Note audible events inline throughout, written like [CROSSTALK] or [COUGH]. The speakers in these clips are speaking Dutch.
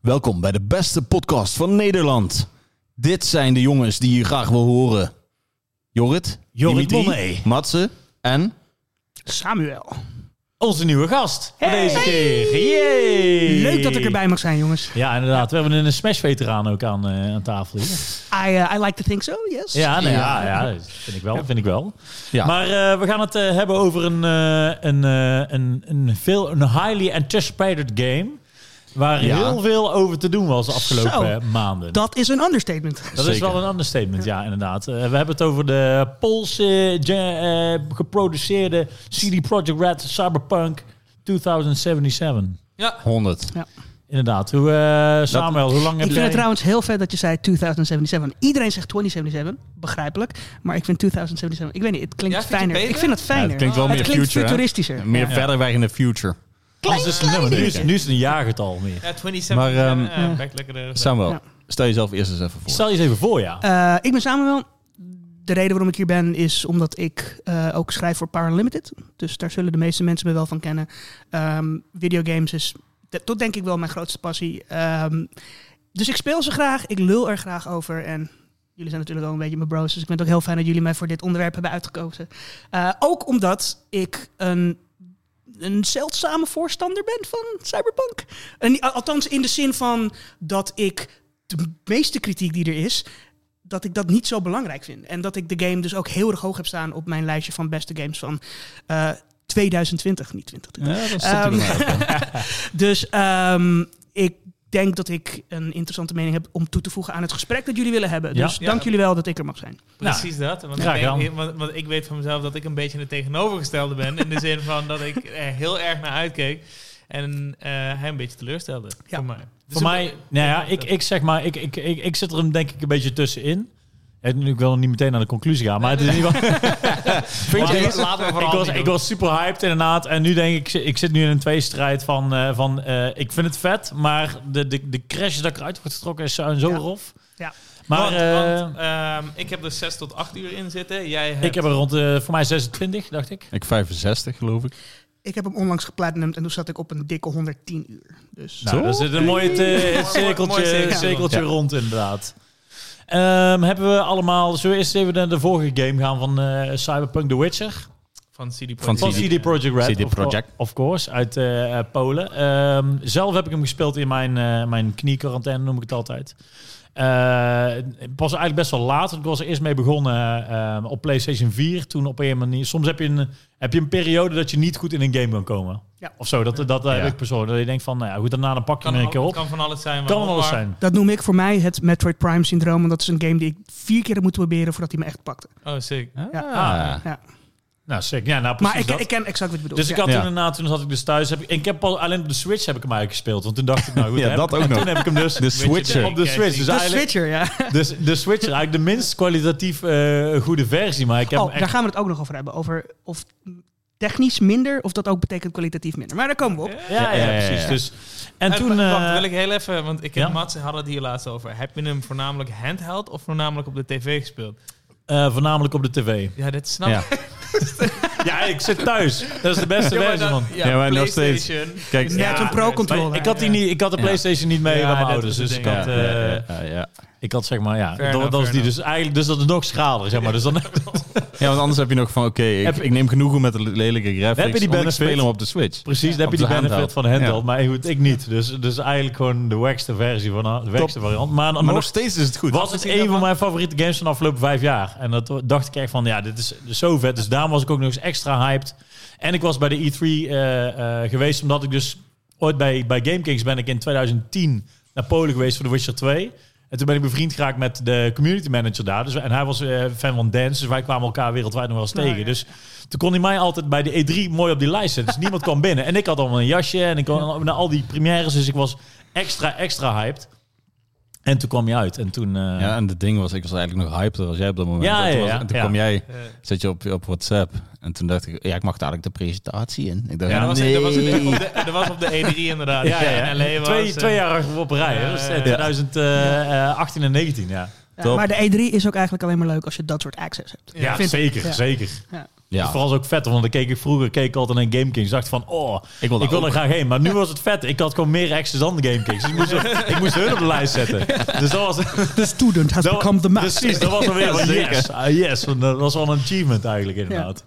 Welkom bij de beste podcast van Nederland. Dit zijn de jongens die je graag wil horen. Jorrit, Jorrit Dimitri. Matze en... Samuel. Onze nieuwe gast voor deze keer. Yay! Leuk dat ik erbij mag zijn, jongens. Ja, inderdaad. We hebben een Smash-veteraan ook aan, eh, aan tafel hier. I, uh, I like to think so, yes. Ja, nou ja, ja, dat vind ik wel. Vind ik wel. Ja. Maar eh, we gaan het eh, hebben over een, eh, een, eh, een, een, veel, een highly anticipated game. Waar Ja. heel veel over te doen was de afgelopen Zo. eh, maanden. Dat is een understatement. Dat is wel een understatement, ja, inderdaad. Eh, we hebben het over de Poolse eh, geproduceerde CD Projekt Red Cyberpunk 2077. Ja, 100. Inderdaad. Hoe, eh, Samuel, hoe lang heb Ik vind jij... het trouwens heel vet dat je zei 2077. Iedereen zegt 2077, begrijpelijk. Maar ik vind 2077, ik weet niet, het klinkt Ja, je fijner. Ik vind het Ja, fijner. het klinkt wel meer klinkt future, hè? futuristischer. Meer Ja. verder weg in de future. Dus, nu, is, nu is het een jaargetal meer. ja 27. Maar, ehm, ja, Ja. back lekker de- Samuel, Ja. stel jezelf eerst eens even voor. Stel je eens even voor, ja. Eh, ik ben Samuel. De reden waarom ik hier ben is omdat ik eh, ook schrijf voor Power Limited. Dus daar zullen de meeste mensen me wel van kennen. Ehm videogames is dat dat denk ik wel mijn grootste passie. Ehm, dus ik speel ze graag, ik lul er graag over en jullie zijn natuurlijk ook een beetje mijn bros. Dus ik het ook heel fijn dat jullie mij voor dit onderwerp hebben uitgekozen. Eh, ook omdat ik een, een zeldzame voorstander ben van Cyberpunk. En, althans in de zin van dat ik de meeste kritiek die er is, dat ik dat niet zo belangrijk vind. En dat ik de game dus ook heel erg hoog heb staan op mijn lijstje van beste games van eh, 2020, niet 2020. Ja, dat Ehm. [LAUGHS] Dus ehm, ik denk dat ik een interessante mening heb om toe te voegen aan het gesprek dat jullie willen hebben. Ja. Dus Ja. dank jullie wel dat ik er mag zijn. Precies dat. Want ik, denk, want, want ik weet van mezelf dat ik een beetje het tegenovergestelde ben. In de [LAUGHS] zin van dat ik er heel erg naar uitkeek. En eh, hij een beetje teleurstelde. Ja. Voor mij. Dus Voor een mij, nou ja, ik, ik zeg maar, ik, ik, ik, ik zit er een, denk ik een beetje tussenin. En nu ik wil niet meteen naar de conclusie gaan, maar het is in ieder geval... [LAUGHS] Vind je, ik, was, niet ik was super hyped inderdaad. En nu denk ik, ik zit nu in een tweestrijd van... eh, van eh, ik vind het vet, maar de, de, de crash dat ik eruit wordt getrokken is zo, zo Ja. rof. Ja. Maar want, eh, want, ehm, ik heb er 6 tot 8 uur in zitten. Jij hebt... ik heb er rond, eh, voor mij 26, dacht ik. Ik 65, geloof ik. Ik heb hem onlangs geplatinumd en toen zat ik op een dikke 110 uur. Dus Nou, daar zit een mooie te- cirkeltje, Mooi cirkeltje cirkeltje rond. rond, inderdaad. Ehm, hebben we allemaal... Zullen we eerst even naar de vorige game gaan van eh, Cyberpunk The Witcher? Van CD Projekt. Van Van CD Projekt Red. CD of co- Projekt. Of course, uit eh, Polen. Ehm, zelf heb ik hem gespeeld in mijn, eh mijn kniequarantaine, noem ik het altijd. Eh, het was eigenlijk best wel laat. want Ik was er eerst mee begonnen eh, op PlayStation 4. Toen op een manier. Soms heb je, een, heb je een periode dat je niet goed in een game kan komen. Ja. Of zo. Dat, dat heb Ja. ik persoonlijk. Dat je denkt van, nou ja, goed, daarna dan pak je Kan, een keer op. kan van alles zijn. Kan maar- wel alles zijn. dat noem ik voor mij het Metroid Prime syndroom. En dat is een game die ik vier keer heb moeten proberen voordat hij me echt pakte. Oh, sick. Ja. Ah. Ja. Nou, sick. Ja, nou, precies Maar ik, dat. ik ken exact wat je bedoelt. Dus ik had Ja. toen inderdaad, toen zat ik dus thuis. Heb ik, ik heb al, alleen op de Switch heb ik hem eigenlijk gespeeld. Want toen dacht ik, nou goed, [LAUGHS] Ja, heb dat ik- ook en nog. toen heb ik hem dus De Switcher. op de Switch. Dus de Switcher, ja. [LAUGHS] Dus de Switcher, eigenlijk de minst kwalitatief eh, goede versie. Maar ik heb Oh, echt... daar gaan we het ook nog over hebben. Over of technisch minder of dat ook betekent kwalitatief minder. Maar daar komen we op. ja, ja, Ja, ja, ja, precies. ja. Dus, en En toen... wa- wacht, eh, wil ik heel even, want ik en ja? Mats hadden het hier laatst over. Heb je hem voornamelijk handheld of voornamelijk op de tv gespeeld? Eh, voornamelijk op de tv. Ja, dit snap Ja. ik. [LAUGHS] Ja, ik zit thuis. Dat is de beste Ja, versie van. ja, Ja, maar nog steeds. PlayStation. Kijk, Net Ja, een pro-controller. Ik had, die niet, ik had de Ja. PlayStation niet mee Ja, bij mijn dat ouders. Dus ik had, ja, eh, ja, ja, ja. Ik had zeg maar, ja. Fair Dat, enough, die dus eigenlijk, dus dat is nog schraler, zeg maar. Dus dan Ja, want anders heb je nog van, oké, ik, ik neem genoegen met de lelijke graphics. Heb je die benefit? speel hem op de Switch. Precies, dan heb je die de benefit handheld. van de handheld. Ja. Maar goed, ik niet. Dus, dus eigenlijk gewoon de wackste versie van de wackste variant. Maar, Maar nog nog steeds is het goed. was het een van mijn favoriete games van de afgelopen vijf jaar. En dat dacht ik echt van, ja, dit is zo vet. Dus daarom was ik ook nog eens extra hyped. En ik was bij de E3 eh, eh, geweest, omdat ik dus ooit bij, bij GameKings ben ik in 2010 naar Polen geweest voor The Witcher 2. En toen ben ik bevriend geraakt met de community manager daar. Dus, en hij was eh, fan van dance, dus wij kwamen elkaar wereldwijd nog wel eens Nou, tegen. ja. Dus toen kon hij mij altijd bij de E3 mooi op die lijst zetten. Dus niemand kwam binnen. En ik had allemaal een jasje en ik kon naar al die premières. Dus ik was extra, extra hyped. En toen kwam je uit. En toen... eh, Ja, en het ding was, ik was eigenlijk nog hypeder als jij op dat moment. Ja, En toen ja, was- ja. En toen Ja. kwam jij, zat je op, op WhatsApp. En toen dacht ik, ja, ik mag dadelijk de presentatie in. Ik dacht, Ja, dat, was, dat, was op de, [LAUGHS] dat was op de E3 inderdaad. Ja, ja, ja. In LA was, twee, eh, twee jaar op rij. hè. Ja, Dat is ja, eh, ja. 2018 en 19, ja. Maar de E3 is ook eigenlijk alleen maar leuk als je dat soort access hebt. Ja, zeker, Ja. zeker. Ja. Ja. Vooral is ook vet, want dan keek ik vroeger keek ik altijd naar Game Kings. dacht van, oh, Ik wil, ik wil er graag heen. Maar nu was het vet. Ik had gewoon meer access dan de Game Kings. Dus ik moest, ik moest hun op de lijst zetten. Dus dat was... The student has dat- become the master. Precies, dat was alweer van zeker. yes. Ah, yes, want dat was wel een achievement eigenlijk inderdaad.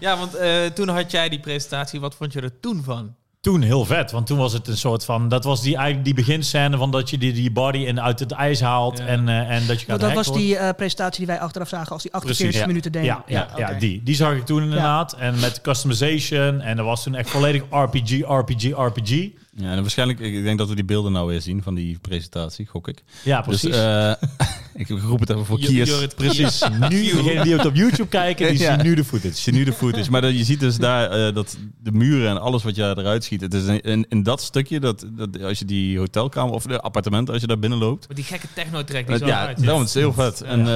Ja, want eh, toen had jij die presentatie. Wat vond je er toen van? Toen heel vet, want toen was het een soort van... Dat was die, eigenlijk die beginscène van dat je die, die body in, uit het ijs haalt Ja. en, eh, en dat je gaat dat was die eh, presentatie die wij achteraf zagen als die 48 Precies, ja. minuten demo. Ja, ja, ja, die. Die zag ik toen inderdaad. En met customization. En dat was toen echt volledig RPG, RPG, RPG. Ja, en waarschijnlijk, ik denk dat we die beelden nou weer zien van die presentatie, gok ik. Ja, precies. Dus eh, [LAUGHS] ik roep het even voor Kiers. Jorrit precies. [LAUGHS] Nu, degenen die het op YouTube kijken, die Ja. zien nu de footage. Zie nu de footage. Maar dat, je ziet dus daar eh, dat de muren en alles wat je eruit schiet. Het is in, in, in dat stukje, dat, dat als je die hotelkamer of de appartementen, als je daar binnen loopt. Met die gekke techno-track die Dat, zo ja, uit. dat is heel vet. En eh,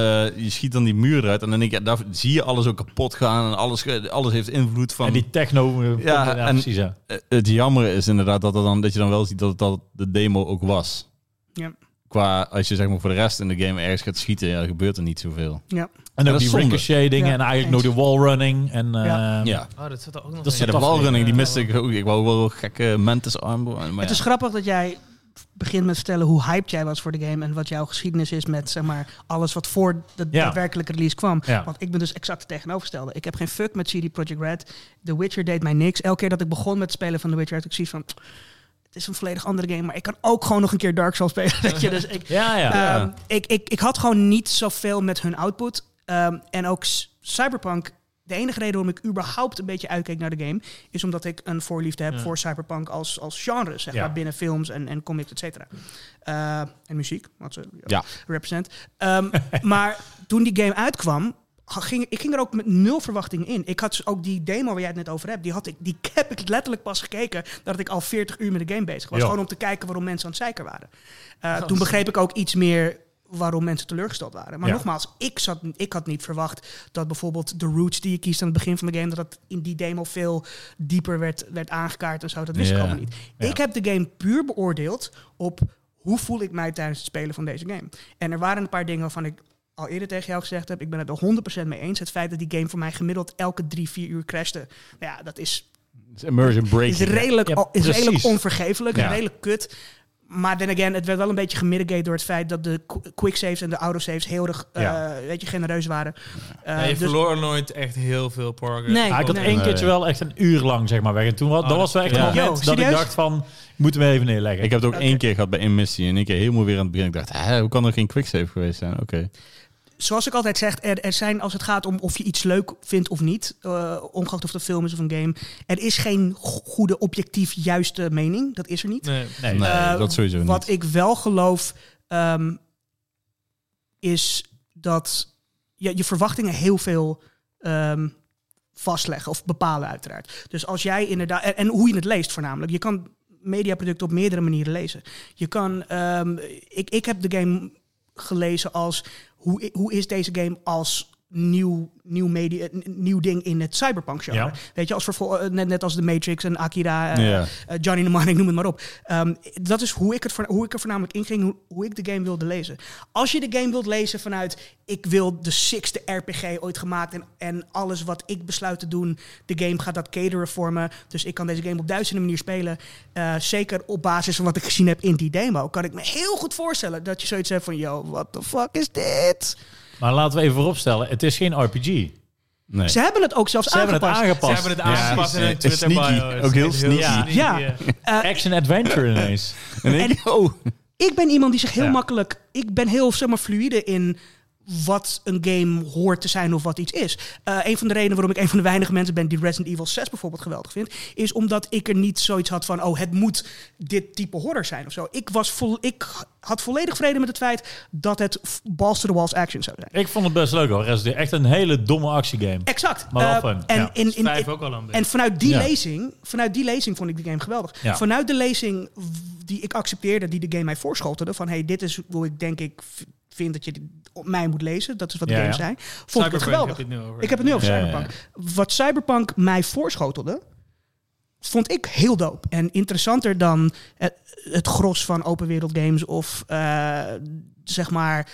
je schiet dan die muur eruit en dan denk je, daar zie je alles ook kapot gaan en alles, alles heeft invloed van. En die techno... eh, Ja, ja, en- precies. Ja. Het jammer is inderdaad dat, er dan, dat je dan wel ziet dat het al de demo ook was. Ja. Qua, als je zeg maar voor de rest in de game ergens gaat schieten, ja, gebeurt er niet zoveel. Ja. En dat ook is die zonde. ricochet dingen Ja, en eigenlijk eens. nog de wallrunning. En, eh, Ja. Ja. Oh, dat zat er ook nog Dat zit Ja, de walrunning, die miste ik ook. Ik wou wel gekke mantis arm. Maar Het ja. is grappig dat jij begint met vertellen hoe hyped jij was voor de game en wat jouw geschiedenis is met zeg maar alles wat voor de Ja. daadwerkelijke release kwam. Ja. Want ik ben dus exact het tegenovergestelde. Ik heb geen fuck met CD Projekt Red. The Witcher deed mij niks. Elke keer dat ik begon met het spelen van The Witcher had ik zoiets van is een volledig andere game, maar ik kan ook gewoon nog een keer Dark Souls spelen. [LAUGHS] Weet je? Dus ik, Ja, ja. Ja. Ehm, ik, ik, ik had gewoon niet zoveel met hun output. Ehm, en ook Cyberpunk. De enige reden waarom ik überhaupt een beetje uitkeek naar de game... is omdat ik een voorliefde heb Ja. voor cyberpunk als, als genre, zeg Ja. maar, binnen films en, en comics, et cetera. Eh, en muziek, wat ze Ja. represent. Ehm, [LAUGHS] maar toen die game uitkwam, ging, ik ging er ook met nul verwachting in. Ik had dus ook die demo waar jij het net over hebt, die, had ik, die [LAUGHS] heb ik letterlijk pas gekeken nadat ik al 40 uur met de game bezig was. Ja. Gewoon om te kijken waarom mensen aan het zeiken waren. Eh, Oh, toen begreep ik ook iets meer waarom mensen teleurgesteld waren. Maar Ja. nogmaals, ik, zat, ik had niet verwacht dat bijvoorbeeld de roots die je kiest aan het begin van de game, dat dat in die demo veel dieper werd, werd aangekaart en zo. Dat wist ik allemaal niet. Ja. Ik heb de game puur beoordeeld op hoe voel ik mij tijdens het spelen van deze game. En er waren een paar dingen waarvan ik al eerder tegen jou gezegd heb, ik ben het er 100% mee eens. Het feit dat die game voor mij gemiddeld elke drie, vier uur crashte, nou ja, dat is is immersion is breaking. redelijk, Ja, is redelijk onvergeeflijk, Ja. redelijk kut. Maar then again, het werd wel een beetje gemitigate door het feit dat de qu- quick saves en de auto saves heel erg, eh, Ja. weet je, genereus waren. Eh, Ja, je dus- verloor nooit echt heel veel progress. Nee, Ah, ik had nee. één keertje wel echt een uur lang zeg maar weg. En toen was, Oh, dat was wel echt ja. een moment Yo, dat ik dacht van, moeten we even neerleggen. Ik heb het ook Oké. één keer gehad bij één missie. En één keer helemaal weer aan het begin. Ik dacht, hè, hoe kan er geen quicksave geweest zijn? Oké. Zoals ik altijd zeg, er, er zijn als het gaat om of je iets leuk vindt of niet, eh ongeacht of het een film is of een game, er is geen go- goede, objectief, juiste mening. Dat is er niet. Nee. nee, Nee, Eh, dat sowieso niet. Wat ik wel geloof, ehm, is dat je, je verwachtingen heel veel ehm, vastleggen of bepalen uiteraard. Dus als jij inderdaad, en, en hoe je het leest voornamelijk. Je kan mediaproducten op meerdere manieren lezen. Je kan, ehm, ik, ik heb de game gelezen als, hoe, hoe is deze game als nieuw, nieuw, media, nieuw ding in het cyberpunk genre. Ja. Weet je, als vervol- eh, net, net als The Matrix en Akira, eh, ja. eh, Johnny Mnemonic, noem het maar op. Ehm, dat is hoe ik, het, hoe ik er voornamelijk in ging, hoe, hoe ik de game wilde lezen. Als je de game wilt lezen vanuit, ik wil de sixte RPG ooit gemaakt en, en alles wat ik besluit te doen, de game gaat dat cateren voor me. Dus ik kan deze game op duizenden manier spelen. Zeker op basis van wat ik gezien heb in die demo, kan ik me heel goed voorstellen dat je zoiets hebt van, yo, what the fuck is dit? Maar laten we even vooropstellen, het is geen RPG. Nee. Ze hebben het ook zelfs Ze hebben het aangepast. aangepast. Ze hebben het aangepast Ja, in het is Twitter sneaky. bio. Ook heel sneaky. Ja. Ja. eh. Eh, Action-adventure ineens. En ik, oh, ik ben iemand die zich heel Ja. makkelijk. Ik ben heel zeg maar, fluïde in wat een game hoort te zijn of wat iets is. Eh, een van de redenen waarom ik een van de weinige mensen ben die Resident Evil 6 bijvoorbeeld geweldig vindt, is omdat ik er niet zoiets had van, oh, het moet dit type horror zijn of zo. Ik, was vol, ik had volledig vrede met het feit dat het balls to the walls action zou zijn. Ik vond het best leuk hoor. Resident Evil. Echt een hele domme actiegame. Exact. Maar wel Eh, fun, En, ja. in, in, Vijf ook al een beetje. en vanuit die Ja. lezing, vanuit die lezing vond ik de game geweldig. Ja. Vanuit de lezing die ik accepteerde, die de game mij voorschotelde, van hey, dit is hoe ik denk ik vind dat je op mij moet lezen. Dat is wat de Ja, games ja. zijn. Vond ik het geweldig. heb je het nu over. Ik heb het nu over Ja, ja, Cyberpunk. Wat Cyberpunk mij voorschotelde, vond ik heel dope. En interessanter dan het, het gros van open wereld games of eh, zeg maar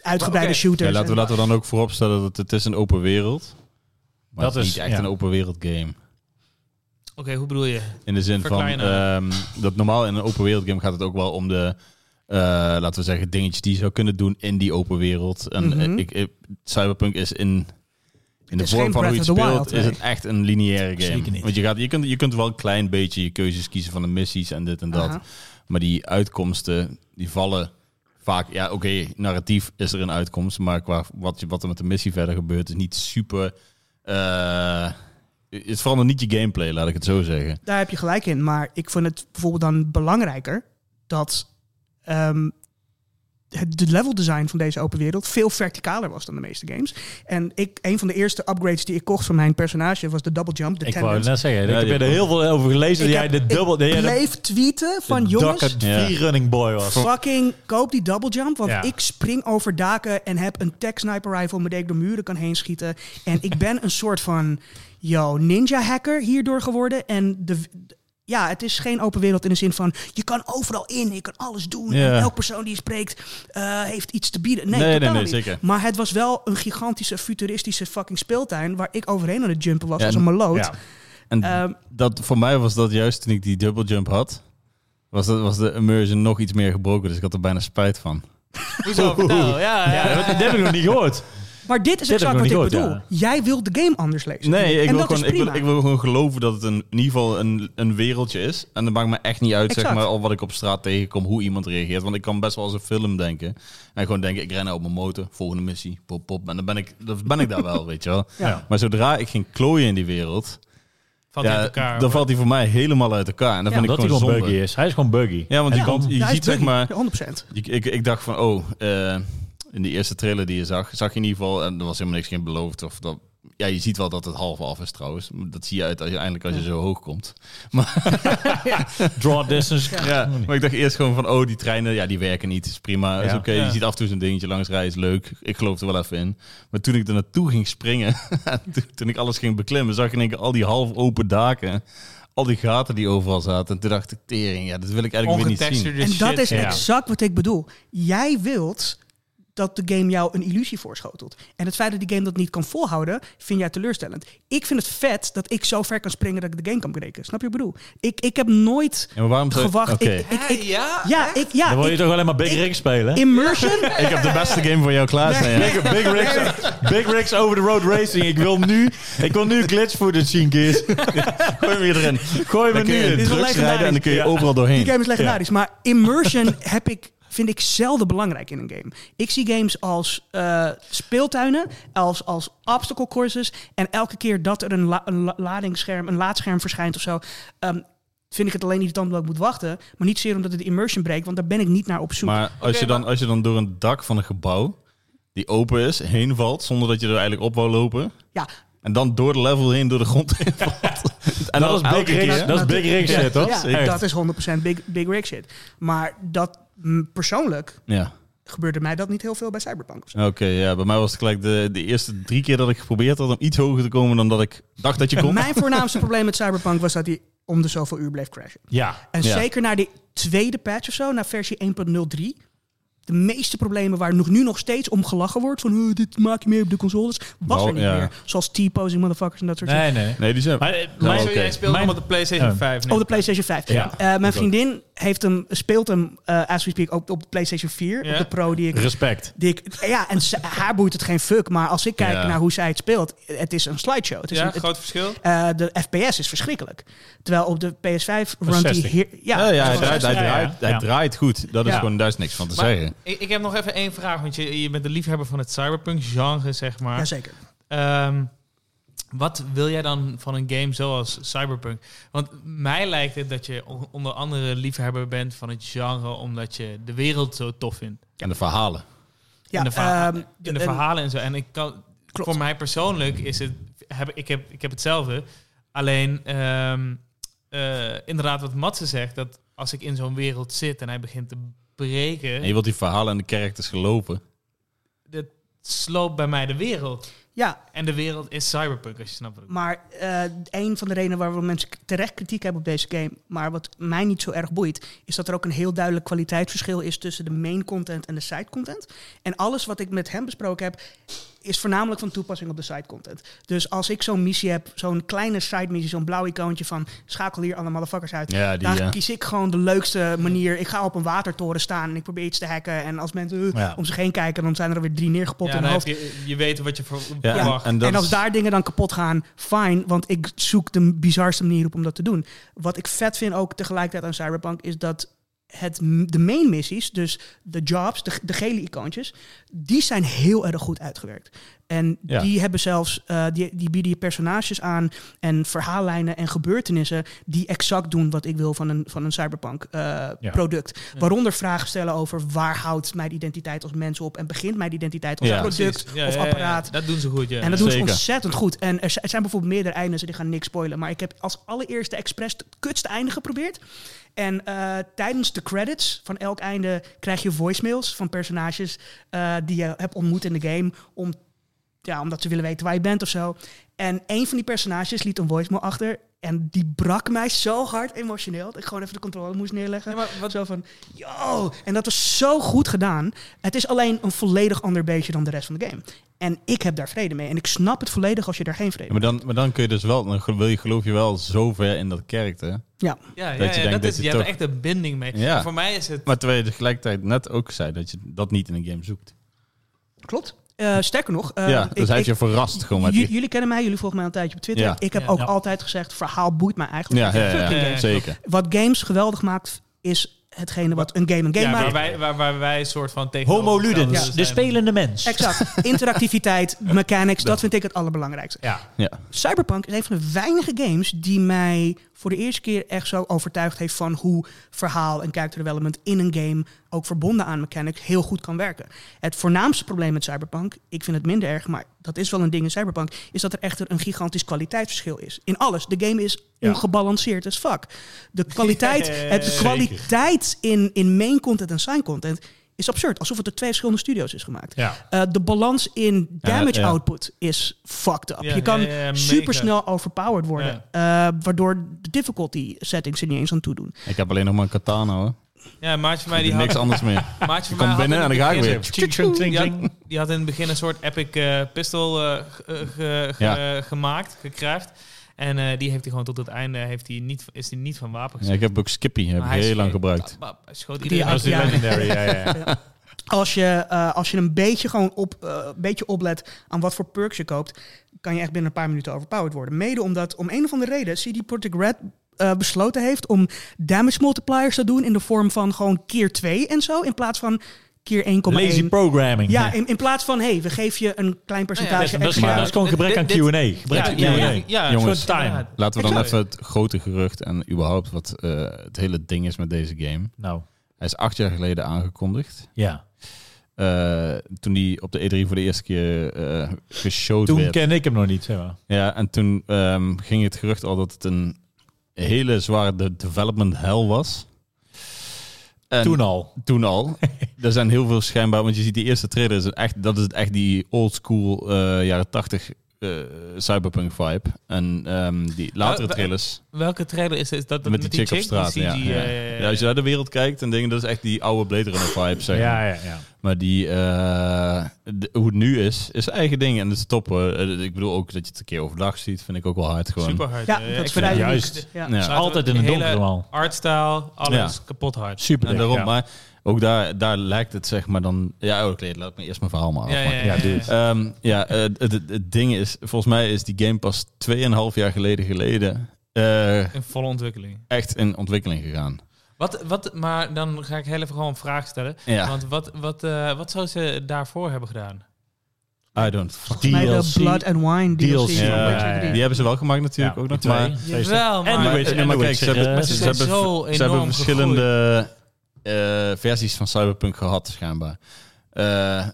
uitgebreide shooters. ja, laten, we, en- laten we dan ook vooropstellen dat het is een open wereld. Maar Dat het is is- niet echt ja. een open wereld game. Oké, hoe bedoel je? In de zin van ehm, dat normaal in een open wereld game gaat het ook wel om de, eh, laten we zeggen, dingetjes die je zou kunnen doen in die open wereld. En Mhm. eh, ik, ik- Cyberpunk is in, in de is vorm van hoe je het speelt, Wild, is nee. het echt een lineaire game. Zeker niet. Want je, gaat, je, kunt, je kunt wel een klein beetje je keuzes kiezen van de missies en dit en dat. Aha. Maar die uitkomsten, die vallen vaak... Ja, oké, narratief is er een uitkomst. Maar qua wat, wat er met de missie verder gebeurt, is niet super... eh, het verandert niet je gameplay, laat ik het zo zeggen. Daar heb je gelijk in. Maar ik vind het bijvoorbeeld dan belangrijker dat ehm, het de level design van deze open wereld veel verticaler was dan de meeste games. En ik, een van de eerste upgrades die ik kocht van mijn personage was de double jump. De Ik wou net zeggen, Ja, ik heb er heel veel over gelezen. Ik dat jij heb- de dat ik jij de- bleef tweeten van de jongens, Ja. free running boy was. fucking koop die double jump. Want Ja. ik spring over daken en heb een tech sniper rifle waarmee ik door muren kan heen schieten. En ik ben een soort van yo, ninja hacker hierdoor geworden. En de, ja, het is geen open wereld in de zin van je kan overal in, je kan alles doen. Ja. En elk persoon die je spreekt eh, heeft iets te bieden. Nee, Nee, nee, totaal nee, niet. zeker. Maar het was wel een gigantische, futuristische fucking speeltuin waar ik overheen aan het jumpen was Ja, als een maloot. Ja. En Ehm, dat, voor mij was dat juist toen ik die double jump had, was, dat, was de immersion nog iets meer gebroken. Dus ik had er bijna spijt van. Hoezo? Ja, Ja, dat, [LAUGHS] dat heb ik nog niet gehoord. Maar dit is Dit exact ik wat ik bedoel. Jij wilt de game anders lezen. Nee, ik en wil, dat gewoon, ik, wil, ik wil gewoon geloven dat het een, in ieder geval een, een wereldje is. En dat maakt me echt niet uit, zeg maar, al wat ik op straat tegenkom, hoe iemand reageert. Want ik kan best wel als een film denken. En gewoon denken, ik ren nou op mijn motor, volgende missie, pop, pop. En dan ben ik, dan ben ik daar wel, weet je wel. [LAUGHS] Ja. Maar zodra ik ging klooien in die wereld, Valt ja, uit elkaar. dan valt hij voor mij helemaal uit elkaar. En dat Ja, vind ik Dat hij gewoon gewoon zonde. buggy is. Hij is gewoon buggy. Ja, want Ja, je, kan, je ziet zeg maar... buggy. 100%. Ik, ik, ik dacht van, oh, eh, in die eerste trailer die je zag, zag je in ieder geval, en er was helemaal niks geen beloofd. Of dat, ja, je ziet wel dat het half af is trouwens. Dat zie je uit als je, eindelijk als je zo hoog komt. [LAUGHS] Draw distance. Ja, maar ik dacht eerst gewoon van, oh, die treinen, ja, die werken niet. Is prima, is Ja. oké. Ja. Je ziet af en toe zo'n dingetje langs rijden, is leuk. Ik geloof er wel even in. Maar toen ik er naartoe ging springen, [LAUGHS] toen, ik alles ging beklimmen, zag ik in één keer al die half open daken. Al die gaten die overal zaten. En toen dacht ik, tering, ja, dat wil ik eigenlijk weer niet zien. En dat is ja. exact wat ik bedoel. Jij wilt dat de game jou een illusie voorschotelt. En het feit dat die game dat niet kan volhouden, vind jij teleurstellend. Ik vind het vet dat ik zo ver kan springen dat ik de game kan breken. Snap je wat ik bedoel? Ik, ik heb nooit Ja, gewacht. Oké. Ik, ik, ik, ja? ja, ik, ja, Dan wil je ik- toch alleen maar Big Rig spelen? immersion. [LAUGHS] Ik heb de beste game voor jou klaarstaan. Ja. Big, big, rigs, big rigs over the road racing. Ik wil nu, ik wil nu glitch footage zien, Kees. [LAUGHS] Gooi hem weer erin. Gooi me nu in. is wel drugs rijden en dan kun je Ja. overal doorheen. Die game is legendarisch. Maar immersion heb ik, vind ik zelden belangrijk in een game. Ik zie games als eh, speeltuinen, als, als obstacle courses. En elke keer dat er een, la, een la- ladingsscherm, een laadscherm verschijnt of zo... ehm, vind ik het alleen irritant dat ik moet wachten. Maar niet zeer omdat het de immersion breekt, want daar ben ik niet naar op zoek. Maar als, je dan, als je dan door een dak van een gebouw die open is, heen valt, zonder dat je er eigenlijk op wou lopen. ja, En dan door de level heen, door de grond heen valt. [LAUGHS] En Dat is Big dat is Big Rig shit, toch? ja, dat is 100% big, big rig shit. Maar dat persoonlijk Ja, gebeurde mij dat niet heel veel bij Cyberpunk. Oké. ja, bij mij was het gelijk de, de eerste drie keer dat ik geprobeerd had om iets hoger te komen dan dat ik dacht dat je kon. Mijn voornaamste probleem met Cyberpunk was dat hij om de zoveel uur bleef crashen. Ja. En Ja. zeker naar de tweede patch of zo, naar versie 1.03. De meeste problemen waar nog nu nog steeds om gelachen wordt. Van "Oh, dit maak je meer op de consoles. Was er niet ja. meer. Zoals T-posing motherfuckers en dat soort Nee, dingen. nee. Nee, die zijn... Maar, oké. jij speelt Mijn- op de PlayStation Ja. 5 nu. Op de PlayStation 5. Ja. Eh, mijn vriendin heeft hem, speelt hem, eh as we speak, ook op de PlayStation 4. Ja. Op de Pro die ik... Respect. Die ik ja, en ze- haar boeit het geen fuck. Maar als ik kijk Ja. naar hoe zij het speelt, het is een slideshow. Het is ja, een, het- groot verschil. eh, de FPS is verschrikkelijk. Terwijl op de PS5 Was runt hij 60. hier... Ja, ja, hij, draait, hij, Ja, ja. draait, hij Ja. draait goed. Dat is Ja. gewoon, daar is niks van te Maar- zeggen. Ik, ik heb nog even één vraag, want je, je bent de liefhebber van het cyberpunk-genre, zeg maar. Jazeker. Ehm, wat wil jij dan van een game zoals Cyberpunk? Want mij lijkt het dat je onder andere liefhebber bent van het genre omdat je de wereld zo tof vindt. En de verhalen. Ja, en de, verha- ehm, en de en- verhalen en zo. En ik kan, Klopt. voor mij persoonlijk is het, heb, ik, heb, ik heb hetzelfde. Alleen, ehm, eh, inderdaad, wat Matze zegt, dat als ik in zo'n wereld zit en hij begint te breken, En je wilt die verhalen en de characters geloven. dat sloopt bij mij de wereld. Ja, En de wereld is cyberpunk, als je snapt wat ik Maar eh, een van de redenen waarom mensen terecht kritiek hebben op deze game, maar wat mij niet zo erg boeit, is dat er ook een heel duidelijk kwaliteitsverschil is tussen de main content en de side content. En alles wat ik met hem besproken heb, is voornamelijk van toepassing op de side content. Dus als ik zo'n missie heb, zo'n kleine side missie, zo'n blauw icoontje van schakel hier alle motherfuckers uit. Ja, die, dan eh, kies ik gewoon de leukste manier. Ik ga op een watertoren staan en ik probeer iets te hacken. En als mensen uh, Ja. om zich heen kijken, dan zijn er alweer drie neergepot Ja, in hoofd. je, je weet wat je verwacht. en En als is- daar dingen dan kapot gaan, fine. Want ik zoek de bizarste manier op om dat te doen. Wat ik vet vind ook tegelijkertijd aan Cyberpunk is dat het, de main missies, dus de jobs, de, de gele icoontjes, die zijn heel erg goed uitgewerkt. En Ja. die hebben zelfs, eh, die, die bieden je personages aan en verhaallijnen en gebeurtenissen die exact doen wat ik wil van een, van een cyberpunk eh, Ja. product. Waaronder vragen stellen over waar houdt mijn identiteit als mens op en begint mijn identiteit als Ja. product of ja, ja, ja. apparaat. Dat doen ze goed, ja. En dat doen ze ontzettend goed. En er zi- zijn bijvoorbeeld meerdere eindes, die gaan niks spoilen. Maar ik heb als allereerste expres het kutste einde geprobeerd. En eh, tijdens de credits van elk einde krijg je voicemails van personages eh, die je hebt ontmoet in de game. Om, ja, omdat ze willen weten waar je bent of zo. En een van die personages liet een voicemail achter. En die brak mij zo hard emotioneel. Dat ik gewoon even de controle moest neerleggen. Ja, maar wat- Zo van, yo! En dat was zo goed gedaan. Het is alleen een volledig ander beestje dan de rest van de game. En ik heb daar vrede mee. En ik snap het volledig als je daar geen vrede Ja, mee maar, dan, maar dan kun je dus wel, dan wil je, geloof je wel zo ver in dat karakter. hebt. Ja. Ja, ja, Dat je ja, denkt dat dat is, je je hebt toch- er echt een binding mee. Ja. Voor mij is het... Maar terwijl je tegelijkertijd net ook zei dat je dat niet in een game zoekt. Klopt. Eh, sterker nog, eh, ja, dus ik- hij heeft ik- je verrast gewoon met J- die... jullie kennen mij, jullie volgen mij al een tijdje op Twitter. Ja. Ik heb Ja. ook Ja. altijd gezegd, verhaal boeit mij eigenlijk. Ja, geen ja, ja, fucking ja. game. zeker. Wat games geweldig maakt, is hetgene wat een game een game ja, waar maakt. wij, waar, waar wij een soort van tegen Homo ludens, de spelende mens. Exact. [LAUGHS] Interactiviteit, mechanics, dat vind ik het allerbelangrijkste. Ja. Ja. Cyberpunk is een van de weinige games die mij voor de eerste keer echt zo overtuigd heeft van hoe verhaal en character development in een game, ook verbonden aan mechanics, heel goed kan werken. Het voornaamste probleem met Cyberpunk, ik vind het minder erg, maar dat is wel een ding in Cyberpunk, is dat er echter een gigantisch kwaliteitsverschil is. In alles. De game is Ja. ongebalanceerd as fuck. De kwaliteit, [LAUGHS] het, de kwaliteit in, in main content en side content is absurd. Alsof het door twee verschillende studio's is gemaakt. Ja. Uh, de balans in damage ja. output is fucked up. Ja, je kan ja, ja, mega. super snel overpowered worden. uh, waardoor de difficulty settings er niet eens aan toedoen. Ik heb alleen nog maar een katana hoor. Ja, maatje van mij die doe niks had... anders meer. [LAUGHS] Maatje van mij had binnen in en dan ga ik weer. Die had, die had in het begin een soort epic eh, pistol eh, ge- ge- ge- Ja. gemaakt, gecraft. En eh, die heeft hij gewoon tot het einde heeft hij niet, is hij niet van wapen Ja, ik heb ook Skippy, heb ik heel lang gebruikt. Schoot Die iedereen. Dat is die Ja. legendary, ja, ja. [LAUGHS] ja. Als je, uh, als je een beetje gewoon op, uh, een beetje oplet aan wat voor perks je koopt, kan je echt binnen een paar minuten overpowered worden. Mede omdat om een of andere reden CD Projekt Red uh, besloten heeft om damage multipliers te doen in de vorm van gewoon keer 2 en zo, in plaats van keer 1,1. Lazy programming. Ja, in, in plaats van, hey, we geven je een klein percentage dat, is, dat, is, extra. dat is gewoon gebrek aan Q&A. Gebrek aan ja, Q&A. ja, ja, Jongens. Time. Laten we dan Exact. even het grote gerucht en überhaupt wat uh, het hele ding is met deze game. Nou, Hij is acht jaar geleden aangekondigd. ja. Uh, toen hij op de E3 voor de eerste keer uh, geshowd Toen werd. ken ik hem nog niet, zeg maar. Ja, en toen um, ging het gerucht al dat het een hele zware de development hell was. En toen al. Toen al. [LAUGHS] er zijn heel veel schijnbaar, want je ziet die eerste trailer, is echt, dat is echt die old school uh, jaren 80 uh, cyberpunk vibe. En um, die latere trailers. Welke trailer is het? Dat, met, met die chick, chick op straat. CG, ja, ja. ja, ja, als je naar de wereld kijkt en dingen, dat is echt die oude Blade Runner vibe. Zeg ja, maar. ja, ja. Maar die, uh, de, hoe het nu is, is eigen ding. En dat is top. Uh, ik bedoel ook dat je het een keer overdag ziet, vind ik ook wel hard. Gewoon. Super hard. Ja, dat is vind juist. Ja. Is altijd in het donker allemaal. Artstyle, alles Ja. kapot hard. Super. En daarom, ja. maar ook daar, daar lijkt het zeg maar dan... Ja, oké, laat me eerst mijn verhaal maar Ja, ja, afmaken. ja, Ja, doe ja. het. Ehm, ja, uh, het, het, het ding is, volgens mij is die game pas 2,5 jaar geleden geleden uh, In volle ontwikkeling. echt in ontwikkeling gegaan. Wat, wat, maar dan ga ik heel even gewoon een vraag stellen. Ja, Want wat, wat, uh, wat zou ze daarvoor hebben gedaan? I don't fucking Bij de. Blood and Wine DLC. DLC. van Ja, Witcher 3. Die hebben ze wel gemaakt natuurlijk Ja, ook nog. Maar, Jawel. En maar- maar, en kijk, ze hebben, eh, ze, ze hebben, zo ze hebben enorm verschillende versies van Cyberpunk gehad, schijnbaar. Uh,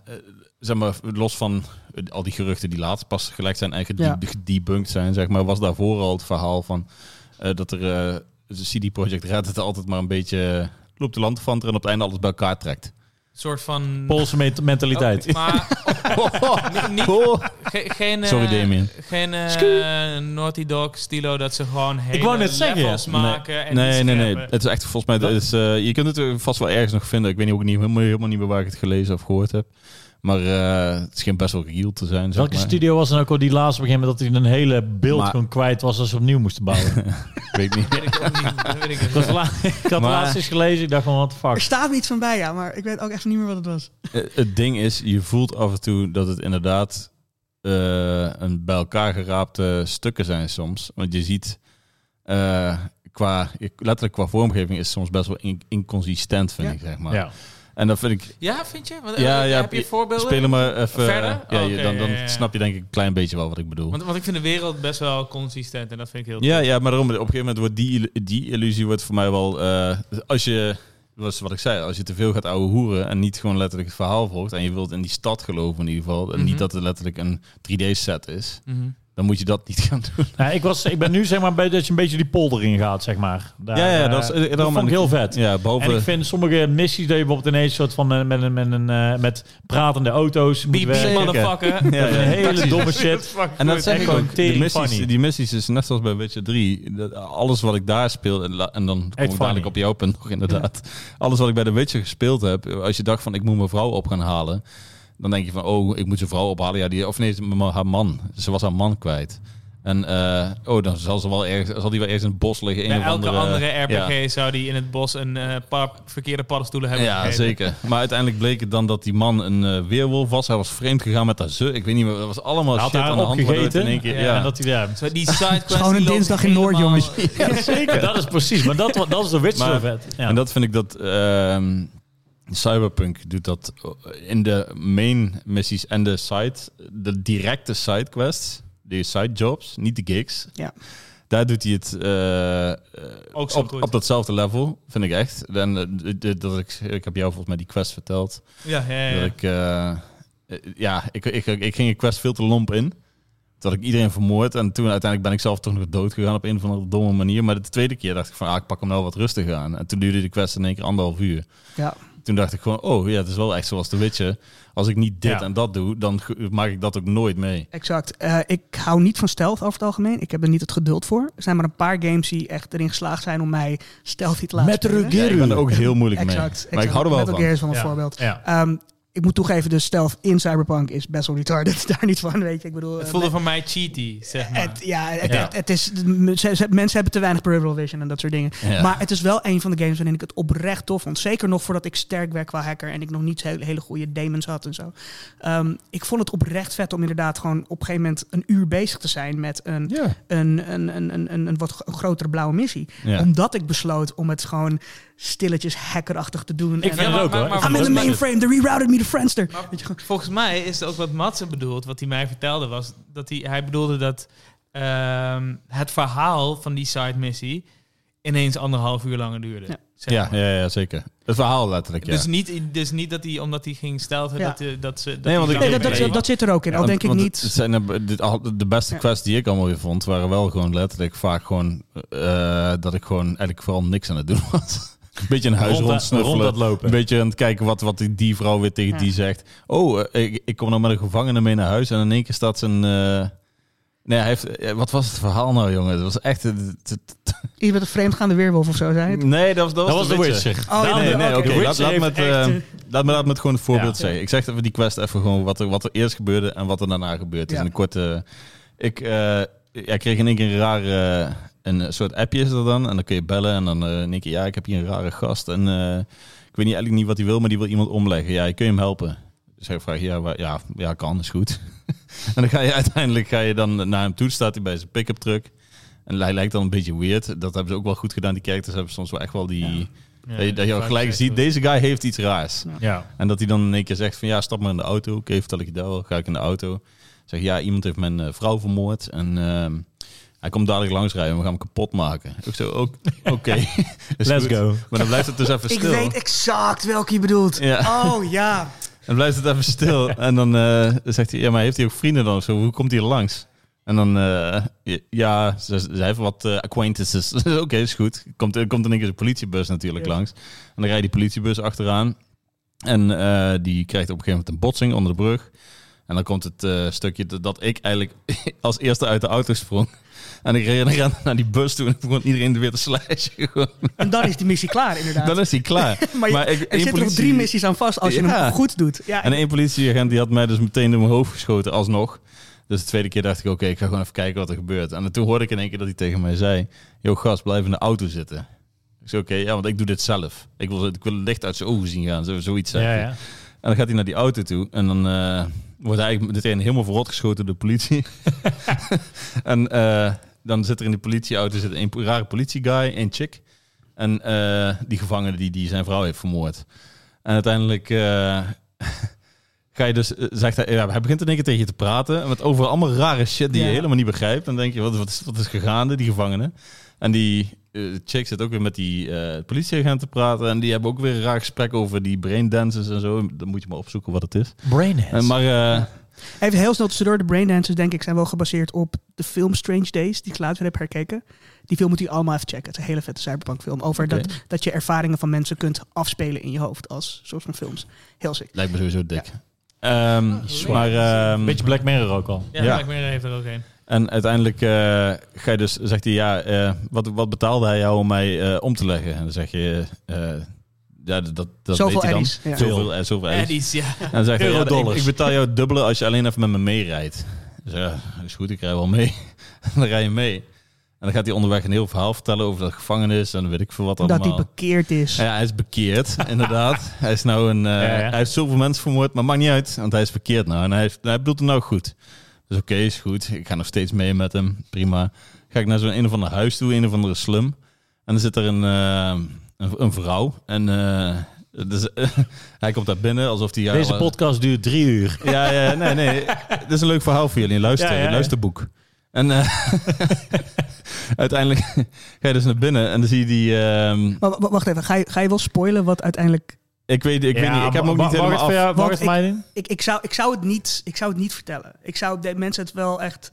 zeg maar, los van al die geruchten die laatst pas gelegd zijn en Ja. gedebunked zijn, zeg maar, was daarvoor al het verhaal van uh, dat er de CD Projekt Red het altijd maar een beetje loopt de land van en op het einde alles bij elkaar trekt. Soort van... Poolse ment- mentaliteit. Oh, maar niet, niet- Oh. ge- geen, eh, Sorry, Damien. Geen eh, Naughty Dog stilo dat ze gewoon hele wou net zeggen, maken. En nee, die nee, nee. scherpen. Het is echt volgens mij. Het is, eh, je kunt het er vast wel ergens nog vinden. Ik weet niet, ook niet helemaal, helemaal niet meer waar ik het gelezen of gehoord heb. Maar eh, het schijnt best wel real te zijn. zeg Welke maar. studio was dan ook al die laatste begin met dat hij een hele beeld Maar- gewoon kwijt was als ze opnieuw moesten bouwen? [LAUGHS] Weet ik niet. Weet ik ook niet. Weet ik la- [LAUGHS] had Maar- laatst eens gelezen, ik dacht van, what the Er fuck. staat me iets van bij, ja, maar ik weet ook echt niet meer wat het was. Eh, het ding is, je voelt af en toe dat het inderdaad eh, een bij elkaar geraapte stukken zijn soms. Want je ziet, eh, qua, letterlijk qua vormgeving is het soms best wel in- inconsistent, vind Ja. ik, zeg maar. Ja. En dat vind ik, Ja, vind je? Want, Ja, eh, ja, heb je voorbeelden? spelen maar even... Verder? ja, Oh, dan, dan ja, ja, ja. snap je denk ik een klein beetje wel wat ik bedoel. Want, want ik vind de wereld best wel consistent en dat vind ik heel Ja, ja, maar daarom, op een gegeven moment wordt die, die illusie wordt voor mij wel... eh, als je, dat is wat ik zei, als je te veel gaat ouwe hoeren en niet gewoon letterlijk het verhaal volgt en je wilt in die stad geloven in ieder geval, en Mhm. niet dat het letterlijk een 3D-set is, Mhm. Dan moet je dat niet [LAUGHS] gaan doen. Nou, ik, was, ik ben nu zeg maar bij dat je een beetje die polder in gaat, zeg maar. Daar, ja, ja, eh, dat, is, eh, dat vond ik heel vet. Ja, behalve... En ik vind sommige missies dat je bijvoorbeeld ineens soort van eh, met, een, met, een, eh, met pratende auto's moet Beep, beep, werken. motherfucker. Ja, Dat is ja. een hele domme shit. En dat zeg echt ik gewoon ook. De tering missies, die missies is net zoals bij Witcher 3. Dat, alles wat ik daar speel, en, dan kom ik funny. dadelijk op jouw punt nog inderdaad. Alles wat ik bij de Witcher gespeeld heb, als je dacht van ik moet mijn vrouw op gaan halen. Dan denk je van, oh, ik moet zijn vrouw ophalen. Ja, die, of nee, haar man. Ze was haar man kwijt. En, eh, oh, dan zal ze wel ergens, zal die wel ergens in het bos liggen. Bij elke andere, andere RPG ja. zou die in het bos een eh, paar verkeerde paddenstoelen hebben Ja, gegeten. zeker. Maar uiteindelijk bleek het dan dat die man een eh, weerwolf was. Hij was vreemd gegaan met haar zus. Ik weet niet meer. Er was allemaal Hij had shit aan de hand. opgegeten. in één keer, Ja, ja. En dat hij daar... Zo, die sidequest Gewoon een dinsdag in Noord, jongens. Ja, zeker. [LAUGHS] Dat is precies. Maar dat, dat is de Witcher vet. Ja. En dat vind ik dat ehm, Cyberpunk doet dat in de main missies en de side, de directe side quests, de side jobs, niet de gigs. Ja. Daar doet hij het eh, eh, Ook zo op, goed. op datzelfde level, vind ik echt. En eh, dat ik, ik heb jou volgens mij die quest verteld. Ja, ja, ja. Dat ik, eh, eh, ja, ik, ik, ik ging een quest veel te lomp in. Dat ik iedereen vermoord. En toen uiteindelijk ben ik zelf toch nog dood gegaan op een of andere domme manier. Maar de tweede keer dacht ik van, ah, ik pak hem nou wat rustig aan. En toen duurde die quest in één keer anderhalf uur. Ja. Toen dacht ik gewoon, oh ja, het is wel echt zoals de Witcher. Als ik niet dit Ja. en dat doe, dan maak ik dat ook nooit mee. Exact. Eh, ik hou niet van stealth over het algemeen. Ik heb er niet het geduld voor. Er zijn maar een paar games die echt erin geslaagd zijn om mij stealthy te laten. Gear. Ja, ik ben er ook heel moeilijk mee. Exact. Maar ik hou er wel Metal van. Gear is wel een Ja. voorbeeld. Ja. Ik moet toegeven, de stealth in Cyberpunk is best wel retarded. [LAUGHS] Daar niet van, weet je. Ik bedoel, Het eh, voelde voor mij cheaty, zeg maar. het, ja, het, Ja. Het, het is, ze- ze- mensen hebben te weinig peripheral vision en dat soort dingen. Ja. Maar het is wel een van de games waarin ik het oprecht tof vond. Zeker nog voordat ik sterk werd qua hacker en ik nog niet hele, hele goede demons had en zo. Ehm, ik vond het oprecht vet om inderdaad gewoon op een gegeven moment een uur bezig te zijn met een, Ja. een, een, een, een, een, een wat gro- grotere blauwe missie. Ja. Omdat ik besloot om het gewoon stilletjes hackerachtig te doen. Ik En- vind het maar- ook hoor. I'm in the mainframe, they rerouted me Friendster. Maar Weet je, gewoon- volgens mij is het ook wat Matze bedoelt, wat hij mij vertelde, was dat hij, hij bedoelde dat ehm, het verhaal van die side missie ineens anderhalf uur langer duurde. Ja. zeg Ja, maar. ja, ja, zeker. Het verhaal letterlijk, ja. Dus, niet, dus niet dat hij, omdat hij ging stelten, Ja. dat, eh, dat ze... Dat Nee, want ik- Nee, dat, dat, zit er ook in. Al denk ik niet... Het zijn de, dit- al- de beste Ja. quests die ik allemaal weer vond, waren wel gewoon letterlijk vaak gewoon eh, dat ik gewoon eigenlijk vooral niks aan het doen was. Een beetje een huis Rond dat- dat lopen. Een beetje aan het kijken wat, wat die, vrouw weer tegen Ja. die zegt. Oh, eh, ik, ik kom nou met een gevangene mee naar huis en in één keer staat zijn... eh, Nee, hij heeft, eh, wat was het verhaal nou, jongen? Het was echt... het- het- het- Iets met een vreemdgaande weerwolf of zo, zei het? Nee, dat was, dat Dat was, de Witcher. Witcher. Oh, ja, nee, nee, oké. Laat, laat, me heeft het, echt, eh, eh, laat, me, laat me het gewoon een voorbeeld Ja. zeggen. Ik zeg even die quest even gewoon wat er, wat er eerst gebeurde en wat er daarna gebeurd is. Ja. In een korte... Ik eh, ja, ik kreeg in één keer een rare... Een soort appje is er dan. En dan kun je bellen en dan eh, in één keer... Ja, ik heb hier een rare gast. En eh, ik weet niet, eigenlijk niet wat hij wil, maar die wil iemand omleggen. Ja, kun je hem helpen? Dus ik vraag, ja, waar- ja, ja, kan, is goed. [LAUGHS] en dan ga je uiteindelijk ga je dan naar hem toe. Staat hij bij zijn pick-up truck. En hij lijkt dan een beetje weird. Dat hebben ze ook wel goed gedaan. Die characters hebben soms wel echt wel die... Ja. dat je, dat je al gelijk ziet, deze guy heeft iets raars. Ja. En dat hij dan in één keer zegt van ja, stap maar in de auto. Oké, vertel ik je dat wel. Ga ik in de auto. Zeg ja, iemand heeft mijn eh, vrouw vermoord. En ehm, hij komt dadelijk langsrijden en we gaan hem kapot maken. Ik zo, ook- [LAUGHS] oké. [LAUGHS] Is Let's goed. go. Maar dan blijft het dus even Ik stil. weet exact welke je bedoelt. Ja. Oh ja. [LAUGHS] En blijft het even stil. En dan eh, zegt hij, ja, maar heeft hij ook vrienden dan of zo? Hoe komt hij er langs? En dan, eh, ja, ze, ze heeft wat eh, acquaintances. Oké, is goed. Komt, er komt in één keer een politiebus natuurlijk Ja. langs. En dan rijdt die politiebus achteraan. En eh, die krijgt op een gegeven moment een botsing onder de brug. En dan komt het eh, stukje dat- ik eigenlijk [LAUGHS] als eerste uit de auto sprong. En ik ren, ren naar die bus toe en begon iedereen weer te slashen. En dan is die missie klaar, inderdaad. Dan is hij klaar. [LAUGHS] maar je- maar ik- er zitten nog drie missies aan vast als je Ja. hem goed doet. Ja, En één politieagent die had mij dus meteen in mijn hoofd geschoten, alsnog. Dus de tweede keer dacht ik, oké, ik ga gewoon even kijken wat er gebeurt. En toen hoorde ik in één keer dat hij tegen mij zei... Yo, gast, blijf in de auto zitten. Ik zei, oké, ja, want ik doe dit zelf. Ik wil, ik wil het licht uit zijn ogen zien gaan, zo, zoiets ja. En dan gaat hij naar die auto toe. En dan eh, wordt eigenlijk meteen helemaal verrot geschoten door de politie. [LAUGHS] en eh, dan zit er in die politieauto zit een rare politieguy, een chick. En eh, die gevangene die, die zijn vrouw heeft vermoord. En uiteindelijk eh, [LAUGHS] ga je dus, zegt hij, ja, hij begint in één keer tegen je te praten. Met over allemaal rare shit die Ja. je helemaal niet begrijpt. Dan denk je, wat, wat, is, wat is gegaande, die gevangene? En die eh, chick zit ook weer met die eh, politieagent te praten. En die hebben ook weer een raar gesprek over die braindances en zo. Dan moet je maar opzoeken wat het is. Brainheads. En maar eh, Even heel snel tussendoor. De Braindancers, denk ik, zijn wel gebaseerd op de film Strange Days, die ik later heb herkeken. Die film moet je allemaal even checken. Het is een hele vette cyberpunk film. Over dat, dat je ervaringen van mensen kunt afspelen in je hoofd als soort van films. Heel sick. lijkt me sowieso dik. Ehm, leuk. maar ehm, Beetje Black Mirror ook al. Ja, Ja. Black Mirror heeft er ook een. En uiteindelijk eh, ga je dus, zegt hij, ja, eh, wat, wat betaalde hij jou om mij eh, om te leggen? En dan zeg je, eh, ja, dat, dat weet Zoveel hij dan. eddies. Ja. Zoveel, eh, zoveel eddies. Eddies, ja. En dan zegt hij, ja, ik, ik betaal jou het dubbele als je alleen even met me meerijdt. Dus ja, dat is goed, ik rij wel mee. en [LAUGHS] dan rij je mee. En dan gaat hij onderweg een heel verhaal vertellen over dat gevangenis en dan weet ik veel wat allemaal. Dat hij bekeerd is. Ja, hij is bekeerd, [LAUGHS] inderdaad. Hij is nou een. eh, Ja, ja. Hij heeft zoveel mensen vermoord, maar maakt niet uit, want hij is bekeerd nou. En hij, heeft, hij bedoelt het nou goed. Dus oké, is goed. Ik ga nog steeds mee met hem. Prima. Ga ik naar zo'n een of ander huis toe, een of andere slum. En dan zit er een, eh, een, een vrouw. En eh, dus, [LAUGHS] hij komt daar binnen alsof hij. Deze podcast duurt drie uur. Ja, ja, nee, nee. [LAUGHS] Dit is een leuk verhaal voor jullie. Luister, Ja, ja, ja. luisterboek. En eh, [LAUGHS] uiteindelijk ga je dus naar binnen en dan zie je die. ehm, Maar wacht even, ga je, ga je wel spoilen wat uiteindelijk... ik weet, ik weet niet, ik heb hem ook niet helemaal Mag af. het voor Want jou mij doen? Ik, ik, zou, ik, zou het niet, ik zou het niet vertellen. Ik zou de mensen het wel echt...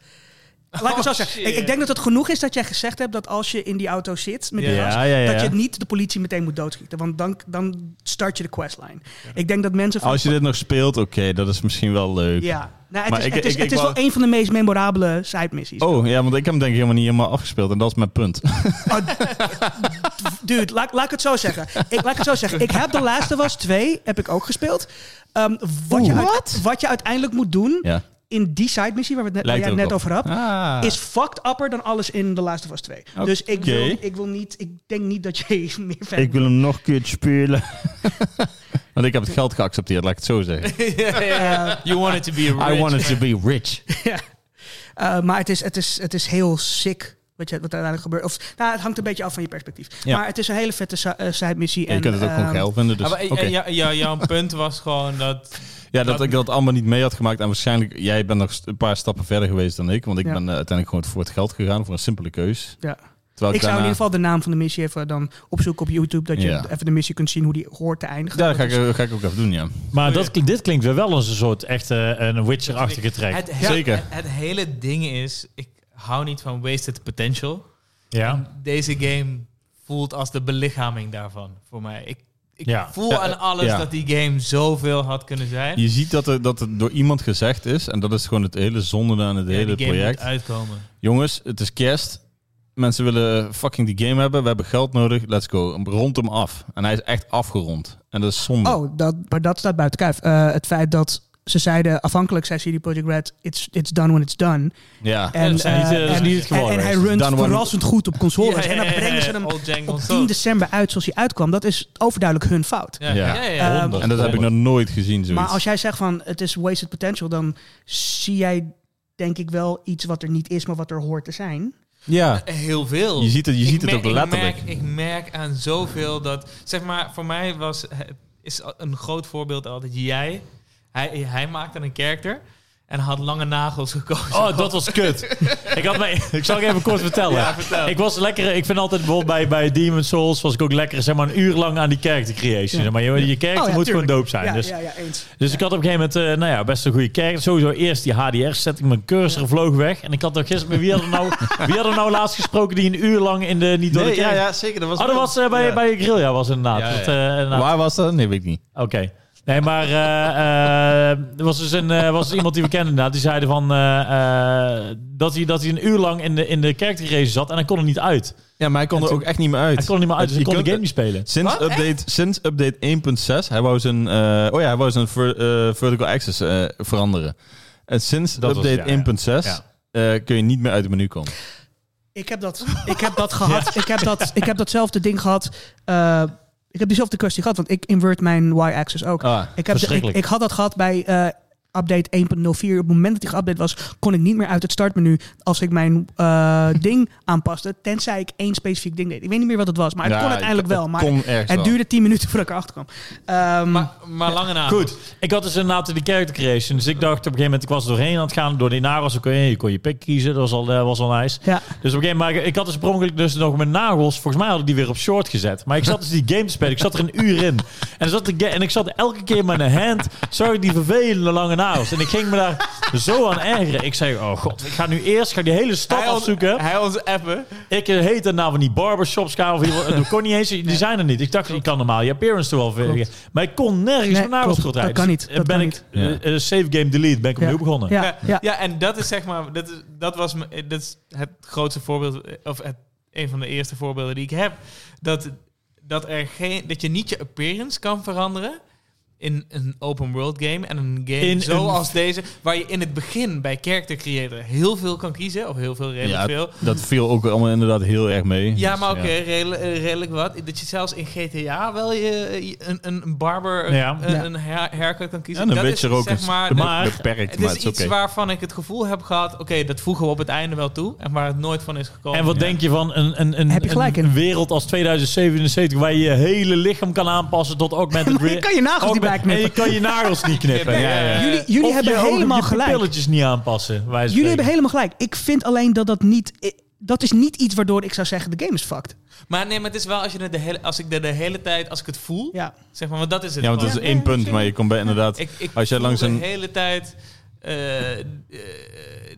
Laat ik het zo Oh, zeggen. Ik, ik denk dat het genoeg is dat jij gezegd hebt dat als je in die auto zit met die Ja. gast, Ja, ja, ja. dat je niet de politie meteen moet doodschieten. Want dan, dan start je de questline. Ik denk dat mensen van... Als je dit nog speelt, oké, dat is misschien wel leuk. Ja, nou, het Maar is, ik- het is, ik- het ik is wou- wel een van de meest memorabele side missies. Oh, ja, want ik heb hem denk ik helemaal niet helemaal afgespeeld en dat is mijn punt. Dude, laat, laat ik het zo zeggen. Ik, laat ik het zo zeggen. Ik heb The Last of Us 2 heb ik ook gespeeld. Ehm, wat, je wat je uiteindelijk moet doen ja. In die side missie waar, we het net, jij er het op. over had, Ah. is fucked upper dan alles in The Last of Us 2. Dus ik wil, ik wil niet, ik denk niet dat je [LAUGHS] meer fan ik wil hem nog een keer spelen. [LAUGHS] want ik heb het geld geaccepteerd, laat ik het zo zeggen. [LAUGHS] Ja. You want it to be a I rich wanted to be rich. Uh, maar het is, het, is, het is heel sick wat, je, wat er uiteindelijk gebeurt. Of, nou, het hangt een beetje af van je perspectief. Ja. Maar het is een hele vette eh, side missie. Ja, je kunt het ook gewoon ehm, geil vinden. Dus, Ah, maar, eh, oké. ja, ja, jouw punt was gewoon dat... Ja, dat ik dat allemaal niet mee had gemaakt. En waarschijnlijk, jij bent nog een paar stappen verder geweest dan ik. Want ik Ja. ben eh, uiteindelijk gewoon voor het geld gegaan. Voor een simpele keus. Ja. Terwijl Ik zou in ieder geval de naam van de missie even dan opzoeken op YouTube. Dat je Ja. even de missie kunt zien hoe die hoort te eindigen. Ja, dat ga ik, ga ik ook even doen, ja. Maar dat, klinkt- dit klinkt weer wel als een soort echte een Witcher-achtige track. Het, Zeker. Het, het hele ding is, ik hou niet van wasted potential. Ja. Deze game voelt als de belichaming daarvan voor mij. Ik, ik Ja. voel Ja, aan alles ja. dat die game zoveel had kunnen zijn. Je ziet dat, er, dat het door iemand gezegd is. En dat is gewoon het hele zonde aan het Ja, hele die game project. moet uitkomen. Jongens, het is kerst. Mensen willen fucking die game hebben. We hebben geld nodig. Let's go. Rond hem af. En hij is echt afgerond. En dat is zonde. Oh, dat, maar dat staat buiten kijf. Eh, het feit dat ze zeiden, afhankelijk zei CD Projekt Red, it's, it's done when it's done. Ja. En, dat is niet, eh, eh, dat is en- niet het geval en, en hij runt when- verrassend goed op consoles. Ja, en dan brengen ze hem op console. 10 december uit zoals hij uitkwam. Dat is overduidelijk hun fout. Ja, Ja. ja. ja, Ehm, en dat heb ik nog nooit gezien. Zoiets. Maar als jij zegt van het is wasted potential, dan zie jij denk ik wel iets wat er niet is, maar wat er hoort te zijn. ja. Heel veel. Je ziet het- je ziet het ook letterlijk. Ik merk, ik merk aan zoveel dat... Zeg maar, voor mij was... het- Is een groot voorbeeld altijd jij. Hij, hij maakte een character en had lange nagels gekozen. Oh, dat was kut. [LAUGHS] ik, had mij, ik zal ik even kort vertellen. Ja, vertel. Ik was lekker, ik vind altijd bijvoorbeeld bij, bij Demon Souls was ik ook lekker zeg maar een uur lang aan die character creation. Maar je, je character Oh ja, moet tuurlijk. gewoon dope zijn. Ja, dus ja, ja, eens. dus ik had op een gegeven moment, eh, nou ja, best een goede character. Sowieso eerst die HDR setting, mijn cursor vloog weg. En ik had toch gisteren, met wie hadden we nou, [LAUGHS] wie hadden we nou laatst gesproken die een uur lang in de niet door de Nee, ja, character- ja, zeker. Dat was Oh, dat was eh, bij, Ja. bij Guerrilla was het inderdaad. Ja, ja. Dat, eh, inderdaad. Waar was dat? Nee, weet ik niet. Oké. Nee, maar eh, eh, er was dus een, eh, was dus iemand die we kenden inderdaad. Die zeiden van, eh, eh, dat, hij, dat hij een uur lang in de, in de character race zat en hij kon er niet uit. Ja, maar hij kon er ook echt niet meer uit. Hij kon er niet meer uit, dus hij kon de game niet spelen. Sinds Wat? update, sinds update 1.6, hij wou zijn, eh, oh ja, hij wou zijn ver- eh, vertical access eh, veranderen. En sinds Dat update ja, ja. 1.6 Ja. eh, kun je niet meer uit het menu komen. Ik heb dat, ik heb dat [LAUGHS] gehad. Ik, heb dat, ik heb datzelfde ding gehad. eh, ik heb diezelfde kwestie gehad, want ik invert mijn Y-axis ook. Ah, ik, heb de, ik, ik had dat gehad bij eh, update 1.04. Op het moment dat die geüpdate was, kon ik niet meer uit het startmenu als ik mijn eh, [LAUGHS] ding aanpaste. Tenzij ik één specifiek ding deed. Ik weet niet meer wat het was, maar het ja, kon uiteindelijk wel. Maar het wel. duurde 10 minuten voordat ik erachter kwam. Ehm, Maar, maar lange naam. Goed, ik had dus inderdaad die character creation. Dus ik dacht op een gegeven moment, ik was er doorheen aan het gaan. Door die nagels kon je, je kon je pik kiezen. Dat was al, eh, was al nice. ja. Dus op een gegeven moment, ik had dus per dus nog mijn nagels. Volgens mij had ik die weer op short gezet. Maar ik zat dus die game te spelen. Ik zat er een uur in. En, zat de en ik zat elke keer met een hand. Ik die vervelende lange nagels. En ik ging me daar zo aan ergeren. Ik zei, oh god, ik ga nu eerst ga ik die hele stad Hij ons- afzoeken. Hij ons appen. Ik eh, heet het nou van die barbershops. Of hier, dat kon niet eens. Die zijn er niet. Ik dacht, ik kan normaal je appearance toch wel verwigen. Maar ik kon nergens Nee, klopt. goed Dat kan niet. Dus, Dat ben kan ik niet. eh, eh, save game delete. Ben ik Ja. opnieuw begonnen. Ja, Ja, ja. en dat is zeg maar, dat, is, dat was me- dat is het grootste voorbeeld, of het, een van de eerste voorbeelden die ik heb. Dat, dat, er geen, dat je niet je appearance kan veranderen in een open world game. En een game In zoals deze, waar je in het begin bij character creator heel veel kan kiezen, of heel veel, redelijk Ja, veel. Dat viel ook allemaal inderdaad heel erg mee. Ja, Dus, maar oké, redelijk, eh, redelijk wat. Dat je zelfs in GTA wel je, je- een, een barber, een, Ja. een, haircut kan kiezen. En een dat Witcher is, ook zeg maar, maar- de- beperkt, het maar is het is iets waarvan ik het gevoel heb gehad, oké, dat voegen we op het einde wel toe. En waar het nooit van is gekomen. En wat Ja. denk je van een, een, een, Heb je gelijk een, wereld als 2077 waar je je hele lichaam kan aanpassen tot augmented [LAUGHS] Maar je re- kan je nagels En je kan je nagels niet knippen. [LAUGHS] Ja, Ja. Jullie, jullie Of hebben helemaal je gelijk. pupilletjes niet aanpassen. Jullie spreken. hebben helemaal gelijk. Ik vind alleen dat dat niet... Dat is niet iets waardoor ik zou zeggen, de game is fucked. Maar nee, maar het is wel als, je de hele, als ik er de hele tijd, als ik het voel, Ja. zeg maar, want dat is het Ja, want gewoon. is één punt, maar je komt bij inderdaad... Ik, ik Als jij langs de een- hele tijd, eh, eh,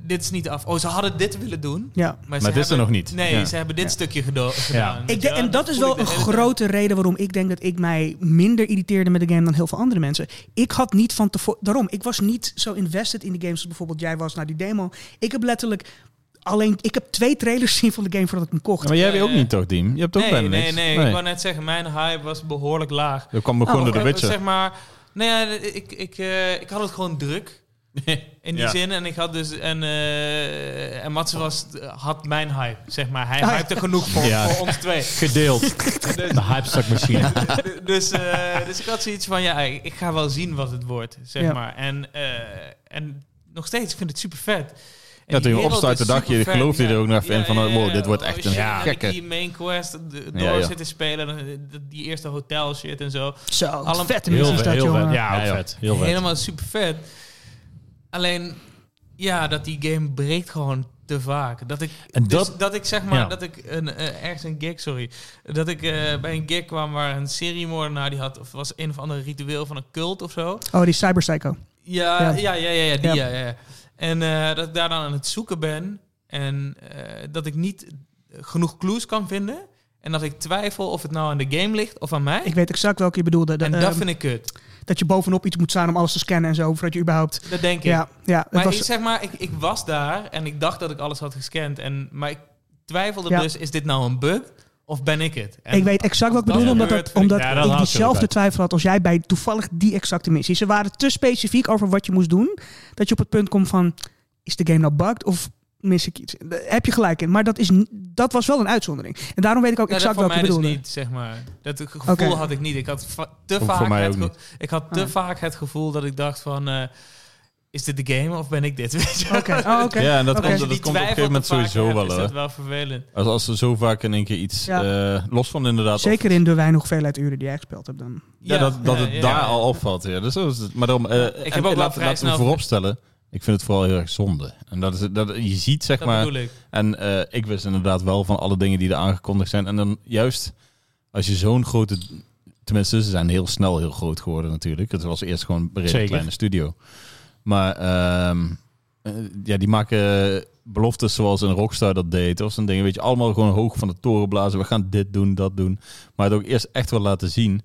dit is niet af. Oh, ze hadden dit willen doen. ja. Maar, dit is er nog niet. Nee, Ja. ze hebben dit stukje gedaan. Ik denk, en dat is wel een tijd. grote reden waarom ik denk dat ik mij minder irriteerde met de game dan heel veel andere mensen. Ik had niet van tevoren. Daarom, ik was niet zo invested in de games als bijvoorbeeld jij was naar die demo. Ik heb letterlijk alleen. Ik heb twee trailers [LAUGHS] gezien van de game voordat ik hem kocht. Ja, maar jij hebt ook ja. niet toch, Diem? Je hebt ook Nee, bijna nee, niks. nee, Ik wou net zeggen, mijn hype was behoorlijk laag. Dat kwam gewoon Oh, door de Eh, Witcher. Zeg maar, nee, ja, ik, ik, eh, ik had het gewoon druk. [LAUGHS] In die Ja. zin. En ik had dus. En, eh en Mats was, had mijn hype, zeg maar. Hij Ah, ja. hypte genoeg voor, Ja. voor ons twee. Gedeeld. [LAUGHS] De hype machine. [LAUGHS] dus, eh, dus ik had zoiets van: ja, ik, ga wel zien wat het wordt, zeg Ja. maar. En, eh, en nog steeds, ik vind het super vet. Ja, toen je opstartte, dacht je, geloofde je er ook nog even in van, wow, dit wordt echt een ja, gekke- Die main quest de- door Ja, ja. zitten spelen, die eerste hotel shit en zo. Zo, Allemaal- vette Heel dat, Heel jongen. vet. Ja. Heel vet. Helemaal super vet. Alleen, ja, dat die game breekt gewoon te vaak. Dat ik, En dus dat- dat ik zeg maar, ja. dat ik een, eh, ergens een gig, sorry. Dat ik eh, bij een gig kwam waar een seriemoordenaar die had, of was een of ander ritueel van een cult of zo. Oh, die Cyber Psycho. Ja, Ja. ja, ja, ja, ja, die, Ja. ja. ja, En eh, dat ik daar dan aan het zoeken ben en eh, dat ik niet genoeg clues kan vinden. En dat ik twijfel of het nou aan de game ligt of aan mij. Ik weet exact welke je bedoelde. De- en dat ehm, vind ik kut. Dat je bovenop iets moet staan om alles te scannen en zo, voordat je überhaupt... Dat denk ik. Ja, ja. Het Maar was, ik zeg maar, ik, ik was daar en ik dacht dat ik alles had gescand. En, maar ik twijfelde Ja. dus, is dit nou een bug of ben ik het? En ik weet exact wat ik bedoel, dat omdat, dat, omdat Ja, dat ik diezelfde twijfel had als jij bij toevallig die exacte missie. Ze waren te specifiek over wat je moest doen, dat je op het punt komt van, is de game nou bugged of mis ik iets? Daar heb je gelijk in, maar dat, is, dat was wel een uitzondering. En daarom weet ik ook Ja, dat exact mij je dus bedoelde. niet, zeg maar. Dat gevoel had ik niet. Ik had te vaak voor mij het niet. Ik had te Ah. vaak het gevoel dat ik dacht van, eh, is dit de game of ben ik dit? [LAUGHS] Oké, oh, oké. Ja, en dat komt, dat komt op een gegeven moment sowieso wel. Is dat wel vervelend. Als, als er zo vaak in één keer iets Ja. eh, los van inderdaad... of- Zeker in de weinig hoeveelheid uren die jij gespeeld hebt dan. Ja, dat, dat ja, het ja, daar ja. al opvalt. Ja. Dus zo is het. Maar daarom, eh, heb en ook wel laat, vrij laten we vooropstellen. Ik vind het vooral heel erg zonde. En dat is, dat, je ziet, zeg Dat maar... ik. En eh, ik wist inderdaad wel van alle dingen die er aangekondigd zijn. En dan juist als je zo'n grote... Tenminste, ze zijn heel snel heel groot geworden natuurlijk. Het was eerst gewoon een kleine studio. Maar ehm, eh, ja, die maken beloftes zoals een Rockstar dat deed. Of zo'n dingen, weet je, allemaal gewoon hoog van de toren blazen. We gaan dit doen, dat doen. Maar het ook eerst echt wel laten zien.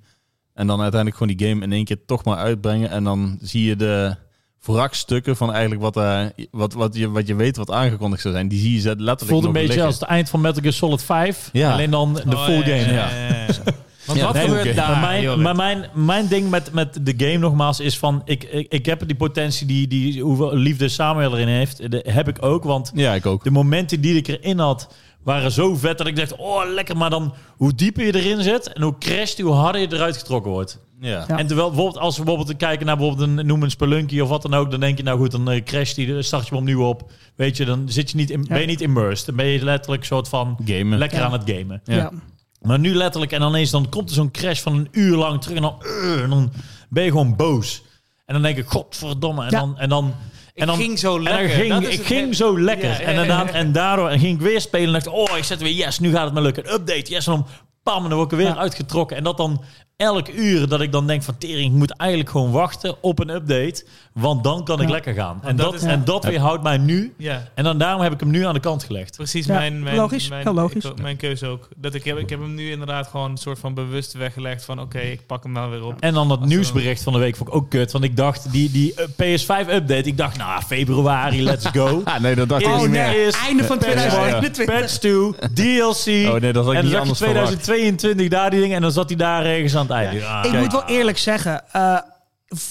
En dan uiteindelijk gewoon die game in één keer toch maar uitbrengen. En dan zie je de wrakstukken van eigenlijk wat, eh, wat, wat, je, wat je weet wat aangekondigd zou zijn. Die zie je zet letterlijk Voelt een beetje liggen. als het eind van Metal Gear Solid 5. Ja. Alleen dan de Oh, full ja, game. ja, ja, ja, ja. [LAUGHS] Want Ja, wat nee, gebeurt daar? maar mijn, maar mijn, mijn ding met, met de game nogmaals is van... Ik, ik, ik heb die potentie, die, die hoeveel liefde Samuel erin heeft, de, heb ik ook. Want Ja, ik ook. de momenten die ik erin had, waren zo vet dat ik dacht... Oh, lekker. Maar dan hoe dieper je erin zit en hoe crasht, hoe harder je eruit getrokken wordt. Ja. Ja. En terwijl bijvoorbeeld als we bijvoorbeeld kijken naar bijvoorbeeld een noem een Spelunky of wat dan ook, dan denk je nou goed, dan eh, crasht die, dan start je hem opnieuw op. Weet je, dan zit je niet in, ben je niet immersed. Dan ben je letterlijk soort van Gamen. lekker Ja. aan het gamen. Ja. Ja. Maar nu letterlijk en dan ineens dan komt er zo'n crash van een uur lang terug en dan, eh, en dan ben je gewoon boos. En dan denk ik, godverdomme. En Ja. dan, en dan, en dan ging zo en lekker. dan ging, Dat is ik het ging zo lekker. Ja, en, ja. en daardoor en ging ik weer spelen en dacht, oh, ik zet weer, yes, nu gaat het me lukken. Een update, yes, en dan pam, en dan word ik er weer uitgetrokken. En dat dan elk uur dat ik dan denk van, tering, ik moet eigenlijk gewoon wachten op een update, want dan kan ik Ja. lekker gaan. En dat dat, is- en dat weerhoudt mij nu. Ja, En dan daarom heb ik hem nu aan de kant gelegd. precies Ja, mijn, mijn, logisch, mijn, heel logisch. ik- mijn keuze ook. Dat ik, heb, ik heb hem nu inderdaad gewoon een soort van bewust weggelegd van oké, ik pak hem wel weer op. En dan dat Als nieuwsbericht van de week vond ik ook kut. Want ik dacht, die, die eh, PS5-update, ik dacht, nou, februari, let's go. [LAUGHS] Ah, nee, dat dacht ik Oh niet meer. nee, Is- einde van Patch 2021. Patch 2, DLC. Oh nee, dat had ik en dan niet zag je anders verwacht. 2022 daar die dingen. En dan zat hij daar ergens aan het einde. Ah, Ik kijk. moet wel eerlijk zeggen, eh,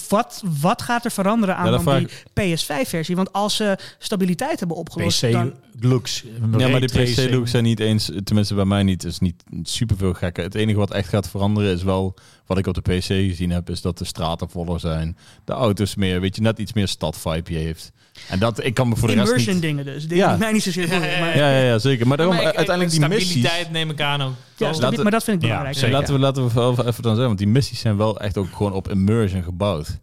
wat, wat gaat er veranderen aan Ja, dan die PS5-versie? Want als ze stabiliteit hebben opgelost, PC dan... looks. Ja, maar die raytracing. PC-looks zijn niet eens, tenminste bij mij niet, is niet superveel gekker. Het enige wat echt gaat veranderen is wel, wat ik op de PC gezien heb, is dat de straten voller zijn. De auto's meer, weet je, net iets meer stad-vibe heeft. En dat, ik kan me voor de rest Immersion niet... dingen dus. Dingen Ja. die mij niet zozeer ja, maar, Ja, ja, ja, zeker. Maar daarom, Maar ik- uiteindelijk die missies... Stabiliteit neem ik aan ook. ja, laten- maar dat vind ik belangrijk. laten we, laten we wel even dan zeggen, want die missies zijn wel echt ook gewoon op immersion gebouwd.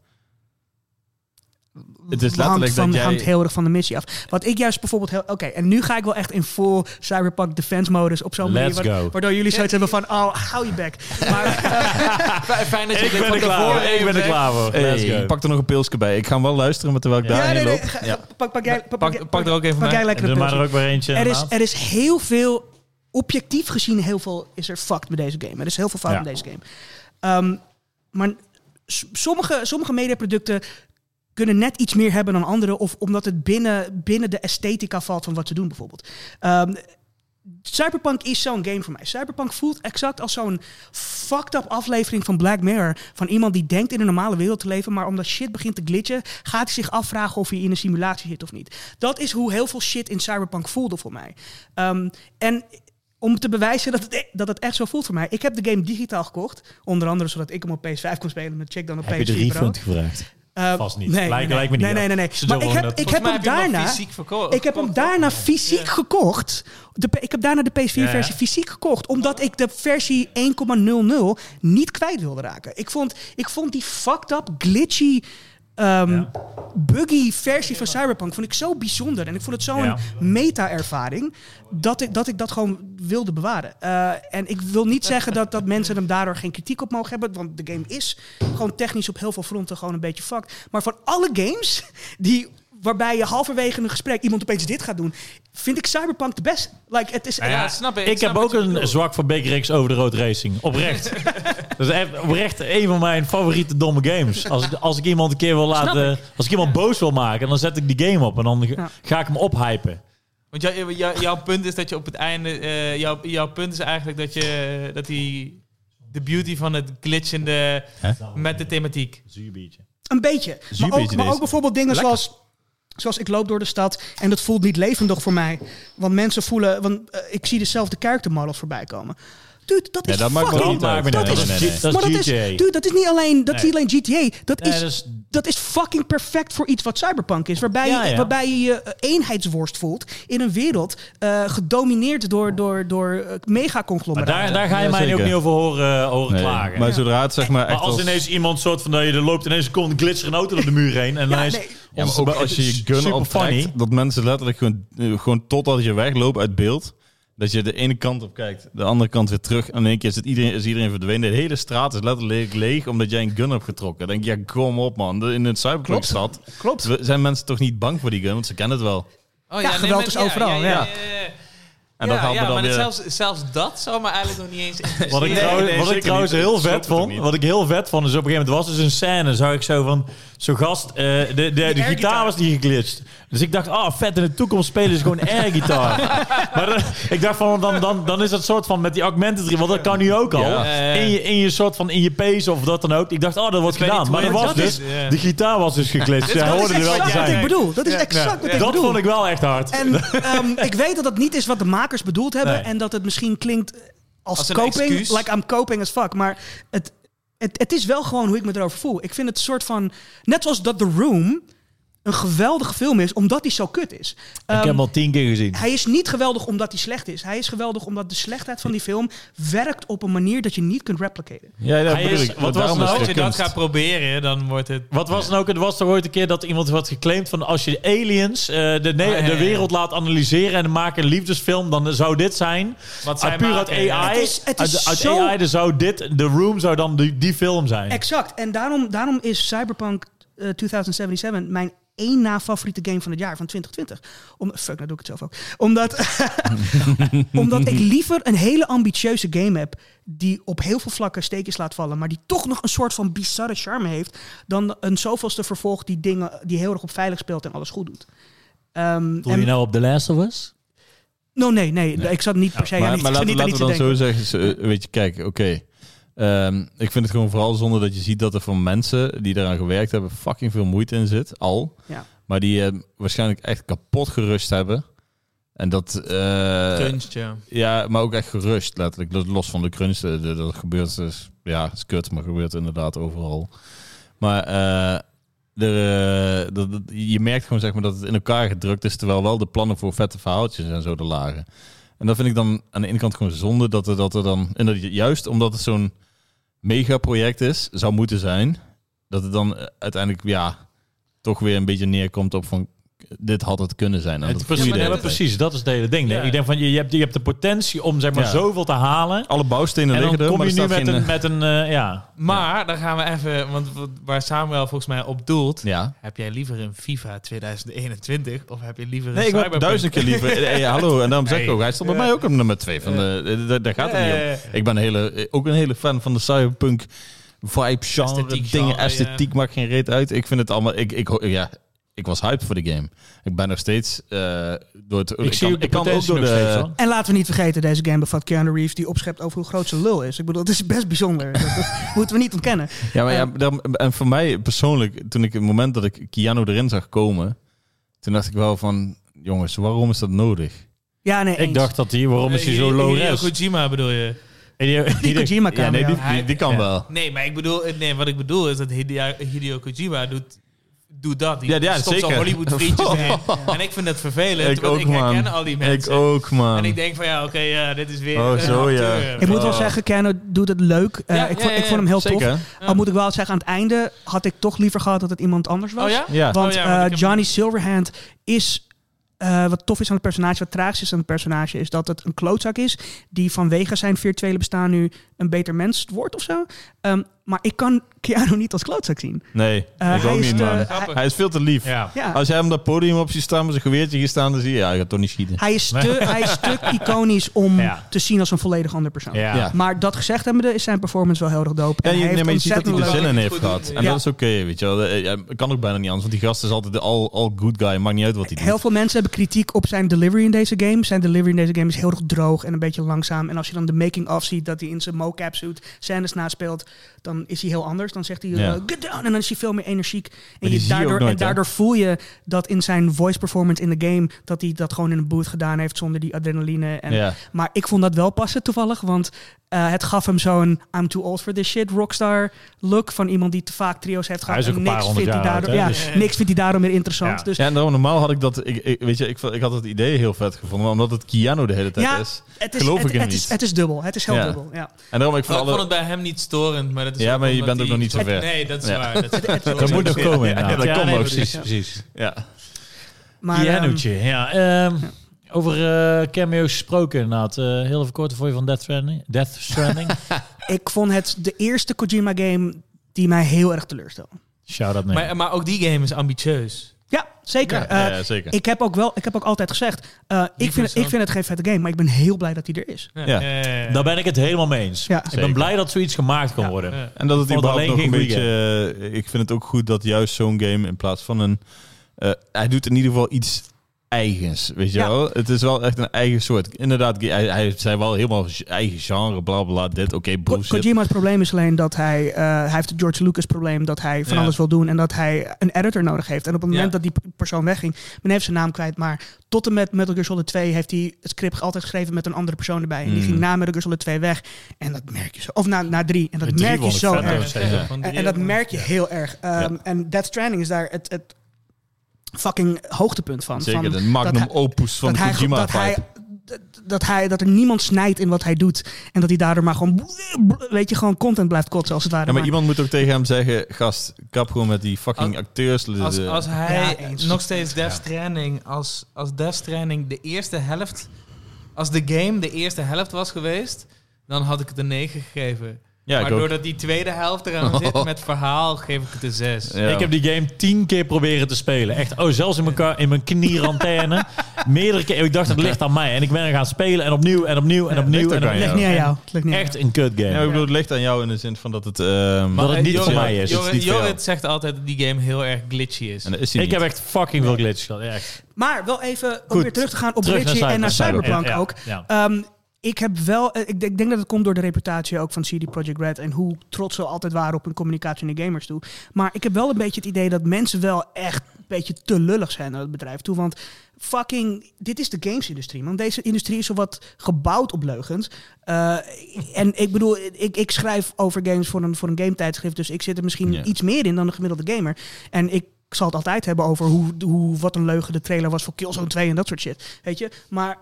Het is hangt, letterlijk van, dat jij... hangt heel erg van de missie af. Wat ik juist bijvoorbeeld heel... Oké, en nu ga ik wel echt in full Cyberpunk defense modus op zo'n manier. Let's wa- go. Waardoor jullie zoiets hebben van, oh, hou je bek. Maar [LAUGHS] Fijn- Fijn dat je Ik ben er klaar voor. Ik ben er klaar voor. Hey, Let's go. ik pak er nog een pilsje bij. Ik ga hem wel luisteren, maar terwijl ik Ja. daar ja, nee, nee, loop. Ja. pak, pak, jij, pak, Pak, pak, pak er ook even pak jij Doe een maar er pilsje. ook weer eentje. Er is, er is heel veel, objectief gezien, heel veel is er fucked met deze game. Er is heel veel fout Ja. met deze game. Ehm, maar sommige, sommige mediaproducten kunnen net iets meer hebben dan andere. Of omdat het binnen, binnen de esthetica valt van wat ze doen bijvoorbeeld. Ehm, Cyberpunk is zo'n game voor mij. Cyberpunk voelt exact als zo'n fucked up aflevering van Black Mirror. Van iemand die denkt in een normale wereld te leven, maar omdat shit begint te glitchen, gaat hij zich afvragen of hij in een simulatie zit of niet. Dat is hoe heel veel shit in Cyberpunk voelde voor mij. Ehm, en om te bewijzen dat het, e- dat het echt zo voelt voor mij. Ik heb de game digitaal gekocht. Onder andere zodat ik hem op PS5 kon spelen. Met check dan op Heb je de PS4 refund gevraagd? Eh, Vast niet. Nee, Lijkt- nee, lijkt me niet nee, nee, nee, nee. Maar ik heb, ik heb hem daarna... fysiek verko- Ik heb hem verkocht, daarna fysiek Ja. gekocht. De, ik heb daarna de PS4-versie Ja, ja. fysiek gekocht. Omdat ik de versie 1.00 niet kwijt wilde raken. Ik vond, ik vond die fucked up, glitchy, Ja. buggy versie van Cyberpunk vond ik zo bijzonder. En ik vond het zo'n Ja. meta-ervaring dat ik, dat ik dat gewoon wilde bewaren. Eh, en ik wil niet zeggen dat, dat mensen hem daardoor geen kritiek op mogen hebben. Want de game is gewoon technisch op heel veel fronten gewoon een beetje fucked. Maar van alle games die waarbij je halverwege een gesprek iemand opeens dit gaat doen, vind ik Cyberpunk de best. Like, het is, Nou ja, Ja, snap ik. Ik snap heb ook een zwak voor Big over de road racing. Oprecht. [LAUGHS] dat is echt, oprecht een van mijn favoriete domme games. Als ik, als ik iemand een keer wil laten... Als ik iemand boos wil maken, dan zet ik die game op. En dan ga- Ja. ga ik hem ophypen. Want jou- jou- jouw punt is dat je op het einde... eh, jouw, jouw punt is eigenlijk dat je... Dat die, de beauty van het glitchende met de thematiek. Zuurbiertje. Een beetje. Maar ook, beetje maar ook bijvoorbeeld dingen Lekker. zoals... Zoals ik loop door de stad en dat voelt niet levendig voor mij. Want mensen voelen... Want eh, ik zie dezelfde character models voorbij komen. Dude, dat is dat maakt me fucking... niet uit. Dat Nee, is, nee, nee, nee. Dat is maar dat is, GTA. dude, dat is niet alleen, dat is niet alleen GTA. Dat, Nee, is, dat is- dat is fucking perfect voor iets wat cyberpunk is. Waarbij, Ja, je, ja. waarbij je je eh, eenheidsworst voelt in een wereld eh, gedomineerd door, door, door uh, Maar megaconglomeraten. daar, daar ga je Ja, mij nu ook niet over horen, horen Nee, klagen. maar zodra het zeg maar Maar echt als als... ineens iemand soort van... dat je er loopt ineens komt een glitser een auto door de muur heen. En dan Ja, is nee. Ja, maar ook als je je gun optrekt, funny. dat mensen letterlijk gewoon, eh, gewoon totdat je wegloopt uit beeld, dat je de ene kant op kijkt, de andere kant weer terug. En in één keer is, het iedereen, is iedereen verdwenen. De hele straat is letterlijk leeg omdat jij een gun hebt getrokken. Dan denk je, ja, kom op man. In een cyberpunk-stad Klopt. zijn mensen toch niet bang voor die gun, want ze kennen het wel. Oh, Ja, geweld is overal, ja. ja. En ja, ja, me dan maar weer... zelfs, zelfs dat zou me eigenlijk nog niet eens. Wat ik, Nee, trouwens, nee, wat ik trouwens niet. heel vet het vond, wat ik heel vet vond, is op een gegeven moment was dus een scène, zag ik zo van, zo'n gast, eh, de, de, de, airgitaar. gitaar was niet geglitcht. Dus ik dacht, ah vet, in de toekomst spelen ze gewoon [LAUGHS] airgitaar. maar dan, ik dacht van, dan, dan, dan is dat soort van met die augmented, want dat kan nu ook al. Ja. In, je, in je soort van, in je pace of dat dan ook. Ik dacht, oh dat wordt gedaan. Maar dat was dus, dat de gitaar was dus geglitcht. Ja, dat hoorde er wel te exact wat zijn. ik bedoel. Dat is exact wat ik Dat bedoel. vond ik wel echt hard. En ehm, ik weet dat dat niet is wat de makers bedoeld hebben. Nee. En dat het misschien klinkt als, Als een coping. excuus. Like I'm coping as fuck. Maar het, het, het is wel gewoon hoe ik me erover voel. Ik vind het een soort van... Net zoals dat The Room een geweldige film is, omdat hij zo kut is. ik heb Ehm, hem al tien keer gezien. hij is niet geweldig omdat hij slecht is. Hij is geweldig omdat de slechtheid van die film werkt op een manier dat je niet kunt replicaten. Ja, dat Hij bedoel is- ik. wat was nou- Als je dat gaat proberen, dan wordt het... Wat was dan ook? Het was toch ooit een keer dat iemand had geclaimd van als je aliens eh, de, Ah, ja, ja, de wereld laat analyseren en maken een liefdesfilm, dan zou dit zijn. Wat Uit, puur uit AI. Het is- het is uit, uit zo- AI, dan zou dit, The Room zou dan die, die film zijn. Exact. En daarom, daarom is Cyberpunk eh, 2077 mijn één na favoriete game van het jaar van 2020. Om, fuck, nou doe ik het zelf ook. Omdat, [LAUGHS] omdat ik liever een hele ambitieuze game heb die op heel veel vlakken steekjes laat vallen, maar die toch nog een soort van bizarre charme heeft, dan een zoveelste vervolg die dingen die heel erg op veilig speelt en alles goed doet. Ehm, Doe en- je nou op The Last of Us? No, nee, nee, Ik zat niet per se aan Maar, iets- maar laten, niet aan laten iets we te dan denken. zo zeggen. eh, Weet je, kijk, oké. Ehm, ik vind het gewoon vooral zonde dat je ziet dat er van mensen die eraan gewerkt hebben fucking veel moeite in zit, al. Ja. Maar die eh, waarschijnlijk echt kapot gerust hebben. En dat... eh, Kunst, ja. Ja, maar ook echt gerust, letterlijk. Los van de kunst. eh, Dat dat gebeurt dus... Ja, is kut, maar gebeurt inderdaad overal. Maar eh, dat, dat- je merkt gewoon zeg maar, dat het in elkaar gedrukt is... terwijl wel de plannen voor vette verhaaltjes en zo er lagen. En dat vind ik dan aan de ene kant gewoon zonde... dat er, dat er dan... En dat, juist omdat het zo'n megaproject is, zou moeten zijn... dat het dan eh, uiteindelijk, ja... toch weer een beetje neerkomt op van... dit had het kunnen zijn. Het, dat precies, ja, dat is het hele ding. nee. Ja. Ik denk van, je, je, hebt, je hebt de potentie om zeg maar Ja. zoveel te halen. Alle bouwstenen En dan liggen er, kom je nu staat met geen, een, eh, met een eh, ja. Maar, dan gaan we even... Want wat- waar Samuel volgens mij op doelt... Ja. Heb jij liever een FIFA 2021 of heb je liever een Nee, ik duizend keer liever. [LAUGHS] Eh, eh, hallo, en daarom zeg ik Hey. ook, hij stond bij mij ook op nummer twee. Van de, eh, daar- daar gaat het Ja, niet om. Ik ben een hele, eh, ook een hele fan van de cyberpunk vibe, genre, Esthetiek, dingen, genre, esthetiek ja. maakt geen reet uit. Ik vind het allemaal, ik, ik, ja, ik was hyped voor de game. Ik ben nog steeds eh, door het. Ik, zie kan, ik kan ook door steeds, de. En laten we niet vergeten, deze game bevat Keanu Reeves die opschept over hoe groot zijn lul is. Ik bedoel, het is best bijzonder. Dat, [LAUGHS] moeten we niet ontkennen. Ja, maar ja, daarom- en voor mij persoonlijk, toen ik het moment dat ik Keanu erin zag komen, toen dacht ik wel van, jongens, waarom is dat nodig? Ja, nee, Ik eens. dacht dat hij, waarom is hij zo low res? Kojima bedoel je? Hideo- die Kojima Ja, nee, die, die, die kan Ja. wel. Nee, maar ik bedoel, nee, wat ik bedoel is dat Hideo, Hideo Kojima doet, doet dat. Die Ja, ja, stopt zeker. zo Hollywood vriendjes [LAUGHS] erin. En ik vind dat vervelend, Ik want ook, ik herken man. al die Ik mensen. ook, man. En ik denk van ja, oké, ja, dit is weer Oh, een zo, ja. Ik moet wel zeggen, Keanu doet het leuk. Eh, Ja, ik, ja, vond, ja, ik vond hem heel tof. Al moet ik wel zeggen, aan het einde had ik toch liever gehad dat het iemand anders was. Oh ja? Ja. Want Oh ja, want eh, ik Johnny Silverhand is... eh, wat tof is aan het personage, wat tragisch is aan het personage... is dat het een klootzak is... die vanwege zijn virtuele bestaan nu een beter mens wordt of zo. Ehm, maar ik kan Keanu niet als klootzak zien. Nee, Eh, ik hij ook is niet, man. hij- Grappig. Hij is veel te lief. Ja. Ja, Als jij hem dat podium op ziet staan met zijn geweertje hier staan, dan zie je, ja, hij gaat toch niet schieten. hij, is te, hij is te [LAUGHS] iconisch om Ja. te zien als een volledig ander persoon. Ja. Ja. Maar dat gezegd hebbende is zijn performance wel heel erg dope. Ja, En je, hij nee, heeft je ziet dat hij er zin in heeft gehad. En ja. dat is oké, weet je wel. Eh, ja, kan ook bijna niet anders, want die gast is altijd de all, all good guy. Maakt niet uit wat hij doet. Heel veel mensen hebben kritiek op zijn delivery in deze game. Zijn delivery in deze game is heel erg droog en een beetje langzaam. En als je dan de making-of ziet dat hij in zijn mocap suit scènes naspeelt, dan is hij heel anders. Dan zegt hij Ja. uh, get down en dan is hij veel meer energiek. En, je daardoor, nooit, en daardoor voel je dat in zijn voice performance in de game, dat hij dat gewoon in een booth gedaan heeft zonder die adrenaline. En, Ja. Maar ik vond dat wel passen toevallig, want eh, het gaf hem zo'n I'm too old for this shit rockstar look van iemand die te vaak trio's heeft Hij gehad. en een paar niks honderd vindt hij jaar daardoor, ja, niks vindt hij daardoor meer interessant. Ja. Dus Ja, en daarom normaal had ik dat... Ik, ik, weet je, ik, ik had het idee heel vet gevonden, maar omdat het Keanu de hele tijd is. het is, geloof het, ik hem het niet. Is, het is dubbel. Het is heel dubbel. Ja. En daarom, ik Maar vond ik alle... vond het bij hem niet storend, maar dat is Ja, maar je bent ook nog niet zo ver. Nee, dat is Ja. waar. Dat, [LAUGHS] Dat moet nog komen Ja, dat komt nee, ook. precies, precies. Ja. Maar, ehm, ja. Ehm, Over eh, cameo's gesproken inderdaad. Eh, heel even kort voor je van Death Stranding. Death Stranding. [LAUGHS] ik vond het de eerste Kojima game die mij heel erg teleurstelde. Shout out naar maar, maar ook die game is ambitieus. Ja, zeker. Ja, Eh, zeker. Ik heb ook wel, ik heb ook altijd gezegd, eh, ik, vind, persoon. ik vind het geen vette game, maar ik ben heel blij dat hij er is. Ja. ja, ja. Daar ben ik het helemaal mee eens. Ja. Ik ben blij dat zoiets gemaakt kan Ja. worden. Ja. En dat het het überhaupt alleen nog een beetje... eh, ik vind het ook goed dat juist zo'n game in plaats van een... eh, hij doet in ieder geval iets eigens, weet je Ja. wel? Het is wel echt een eigen soort. Inderdaad, hij, hij zei wel helemaal eigen genre, bla bla, dit, oké, Ko- bullshit. Kojima's probleem is alleen dat hij, eh, hij heeft het George Lucas probleem dat hij van Ja. alles wil doen en dat hij een editor nodig heeft. En op het moment Ja. dat die persoon wegging, ben even zijn naam kwijt, maar tot en met Metal Gear Solid 2 heeft hij het script altijd geschreven met een andere persoon erbij. En die Mm. ging na Metal Gear Solid 2 weg. En dat merk je zo. Of na, na 3. En dat merk je zo erg. En, dat merk je heel erg. Um, Ja. En Death Stranding is daar het, het fucking hoogtepunt van. Zeker, van de magnum hij- opus van dat hij, Kojima dat, hij, dat, hij dat er niemand snijdt in wat hij doet. En dat hij daardoor maar gewoon, weet je, gewoon content blijft kotsen als het ware. Ja, maar Maar- iemand moet ook tegen hem zeggen, gast, kap gewoon met die fucking Als- acteurs. Als, als hij Ja, nog steeds Death Stranding, als, als Death Stranding de eerste helft, als de game de eerste helft was geweest, dan had ik het een 9 gegeven. Ja, maar ook. doordat die tweede helft eraan zit [LAUGHS] met verhaal, geef ik het een 6. Ja. Ik heb die game tien keer proberen te spelen. Echt, oh, zelfs in mijn, ka- in mijn knierantenne. [LAUGHS] Meerdere keer. Ik dacht, het ligt aan mij. En ik ben er gaan spelen en opnieuw en opnieuw en Ja, opnieuw. ligt En aan Het opnieuw. ligt niet aan jou. Het ligt niet aan Echt jou. een kut game. Ja, ik bedoel, het ligt aan jou in de zin van dat het... ehm, Maar dat het niet Jorrit- voor mij is. Het Jorrit, niet zegt altijd dat die game heel erg glitchy is. en dat is hij Ik niet. heb echt fucking veel glitches gehad. Echt. Maar wel even om Goed. weer terug te gaan op Terug Glitchy naar en naar Cyberpunk. Ook. ja. Ik heb wel, eh, ik, denk- ik denk dat het komt door de reputatie ook van CD Projekt Red en hoe trots ze altijd waren op hun communicatie naar gamers toe. Maar ik heb wel een beetje het idee dat mensen wel echt een beetje te lullig zijn naar het bedrijf toe. Want fucking, dit is de gamesindustrie, man. Deze industrie is zowat gebouwd op leugens. Eh, en ik bedoel, ik, ik schrijf over games voor een, voor een game tijdschrift, dus ik zit er misschien iets meer in dan de gemiddelde gamer. En ik zal het altijd hebben over hoe, hoe, wat een leugen de trailer was voor Killzone 2 en dat soort shit. Weet je, maar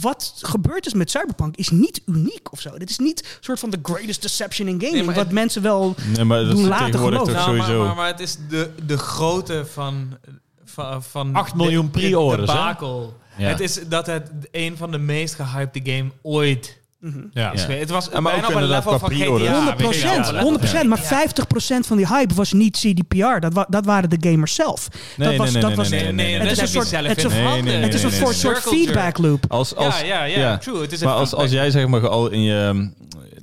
wat gebeurd is met Cyberpunk is niet uniek of zo. Dit is niet een soort van the greatest deception in gaming. Nee, maar wat het- mensen wel... Nee, maar dat doen later tegenwoordig toch geloven. Nou, maar, sowieso... maar, maar het is de, de grootte van... van, van 8 miljoen de- pre-orders. Ja. Het is dat het een van de meest gehypte game ooit Mhm. Ja. Het was maar bijna ook op een level van qua pre-orders. GTA. 100 weet je wel. procent, 100 maar 50% van die hype was niet CDPR. Dat, wa- dat waren de gamers zelf. Nee, dat was, nee, dat nee, was, nee, Nee, nee, het dat is een soort, zelf het is een, Nee, nee, het is een nee, soort, feedback loop. Als, als, Ja, ja, ja, true. Maar als jij zeg maar al in je...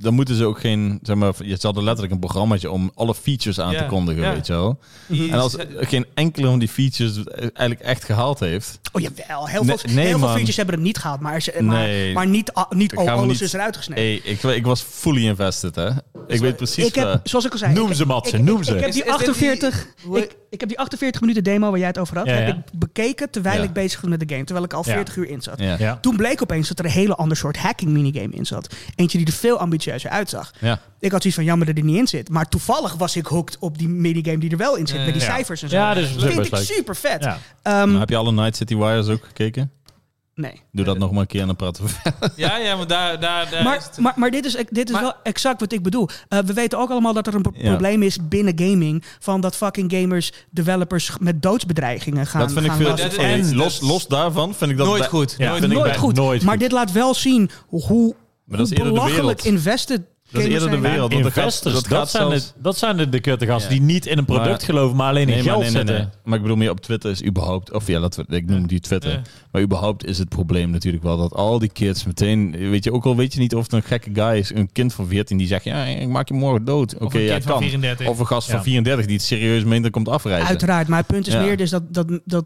Dan moeten ze ook geen... Zeg maar, je hadden letterlijk een programmaatje om alle features aan Ja, te kondigen, ja. weet je wel. Die- En als geen enkele van die features eigenlijk echt gehaald heeft... Oh jawel, heel veel, nee, heel veel features hebben het niet gehaald. Maar, ze- maar, Nee. maar niet, niet oh, alles niet- is eruit gesneden. Hey, ik, ik was fully invested, hè. Ik weet precies... ik heb, waar- zoals ik al zei, Noem ze, Matze, ik- noem ik- ze. Ik heb die is dit die- 48, hoe- ik, ik heb die 48 minuten demo waar jij het over had, Ja, heb ik bekeken terwijl Ja. ik bezig was met de game. Terwijl ik al Ja. 40 uur in zat. Ja. Ja. Toen bleek opeens dat er een hele ander soort hacking minigame in zat. Eentje die er veel ambitieuzer uitzag. Ja. Ik had zoiets van jammer dat er niet in zit. Maar toevallig was ik hooked op die minigame die er wel in zit. Met die Ja. cijfers en zo. Ja, dat is dat vind ik leuk. super vet. Ja. Ehm, Maar heb je alle Night City Wires ook gekeken? nee. Doe dat nog maar een keer en dan praten we verder. [LAUGHS] Ja, ja, maar daar, daar, daar Maar, is het- maar, maar dit is, dit is Maar- wel exact wat ik bedoel. Eh, we weten ook allemaal dat er een pro- Ja. probleem is binnen gaming. Van dat fucking gamers, developers met doodsbedreigingen gaan dat vind ik veel... dat- en los, los daarvan vind ik dat... nooit goed. Ja. Nooit vind ik nooit bij- goed. nooit maar goed. dit laat wel zien hoe, Maar dat is eerder de belachelijk wereld. invested Dat is gamers eerder de wereld. want dat gaat- zijn zelfs- de, dat zijn de, de kutte gasten Ja. die niet in een product Maar- geloven, maar alleen in Nee, geld nee, nee, zetten. nee. maar ik bedoel meer op Twitter is überhaupt... Of ja, laten we, ik noem die Twitter. Ja. Maar überhaupt is het probleem natuurlijk wel dat al die kids meteen... Weet je, ook al weet je niet of het een gekke guy is, een kind van 14 die zegt... Ja, ik maak je morgen dood. Oké, Of een ja, kind van kan. 34. Of een gast van Ja. 34 die het serieus meent en komt afreizen. Uiteraard, maar het punt is Ja. meer dus dat, dat, dat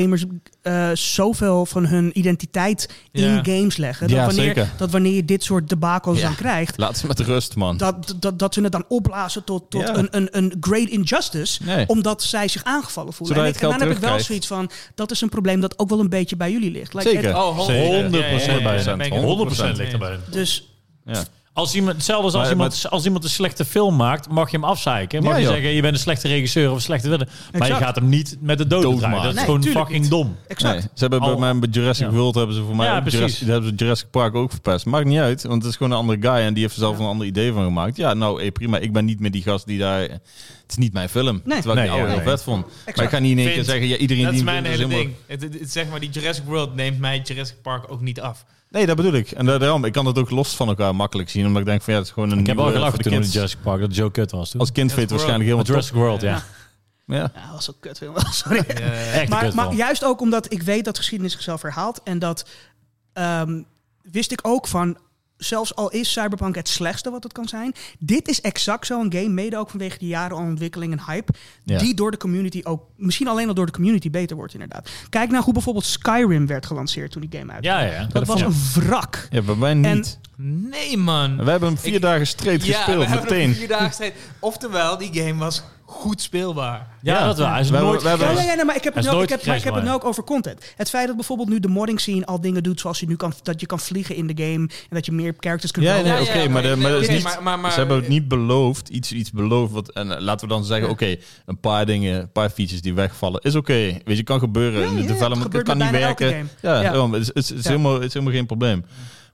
gamers eh, zoveel van hun identiteit Ja. in games leggen. Dat, Ja, wanneer, zeker. dat wanneer je dit soort debakels Ja. dan krijgt, Laat ze met rust, man. dat, dat, dat ze het dan opblazen tot, tot Ja. een, een, een great injustice. Nee. omdat zij zich aangevallen voelen. Zodat En, ik- en dan heb ik wel zoiets van, dat is een probleem dat ook wel een beetje bij jullie ligt. Like, Zeker. het- Oh, Zeker. 100% bij. het 100% ligt erbij. dus Ja. Als iemand, hetzelfde als als, Maar- iemand, als iemand een slechte film maakt, mag je hem afzeiken. Mag Ja, je joh. zeggen, je bent een slechte regisseur of een slechte wilder. Maar je gaat hem niet met de dood draaien. Dat is gewoon fucking niet. dom. exact. Nee, ze hebben bij Al- mij bij Jurassic ja. World hebben ze voor mij Ja, ook precies. Jurassic, hebben ze Jurassic Park ook verpest. Maakt niet uit, want het is gewoon een andere guy en die heeft er zelf Ja. een ander idee van gemaakt. Ja, nou, hey, prima. Ik ben niet meer die gast die daar. Het is niet mijn film. Nee. Terwijl Nee, ik die oude ja, heel vet vond. Maar ik ga niet in één keer zeggen, ja, iedereen Dat die is hem mijn hele ding. Het- zeg maar, die Jurassic World neemt mij Jurassic Park ook niet af. Nee, dat bedoel ik. En da- daarom, ik kan het ook los van elkaar makkelijk zien, omdat ik denk van ja, het is gewoon een Ik heb wel gelachen toen in. Jurassic Park dat Joe kut was. Toen. Als kind weet je Jurassic waarschijnlijk helemaal Jurassic World, ja. Ja. Ja. Ja, dat was ook kut film. [LAUGHS] Sorry. Echt een maar, kutfilm. maar juist ook omdat ik weet dat geschiedenis zichzelf herhaalt. En dat ehm, wist ik ook van. Zelfs al is Cyberpunk het slechtste wat het kan zijn. Dit is exact zo'n game, mede ook vanwege die jaren aan ontwikkeling en hype. Ja. Die door de community ook, misschien alleen al door de community beter wordt inderdaad. Kijk naar hoe bijvoorbeeld Skyrim werd gelanceerd toen die game uitkwam. Ja, ja. Dat Dat was een wrak. ja, bij mij niet. Nee, man. we hebben hem vier Ik- dagen straight Ja, gespeeld, meteen. vier dagen strijd. Oftewel, die game was goed speelbaar. Ja, dat wel. Hij is We hebben- nooit we hebben- Ja, gecrashed. ja, ja, nee, maar ik heb het, is nu ook, ik nooit heb, maar ik heb het nu ook over content. Het feit dat bijvoorbeeld nu de modding scene al dingen doet zoals je nu kan, dat je kan vliegen in de game en dat je meer characters kunt Ja, nee, oké, maar, de- maar dat is oké, niet, maar- maar- maar- ze hebben het niet beloofd, iets, iets beloofd. Wat, en eh, laten we dan zeggen, oké, een paar dingen, een paar features die wegvallen, is oké. Weet je, kan gebeuren. Ja, in de development, het kan niet werken. Ja, Ja. daarom, het, is, het, is, het is Ja. helemaal, het is helemaal geen probleem.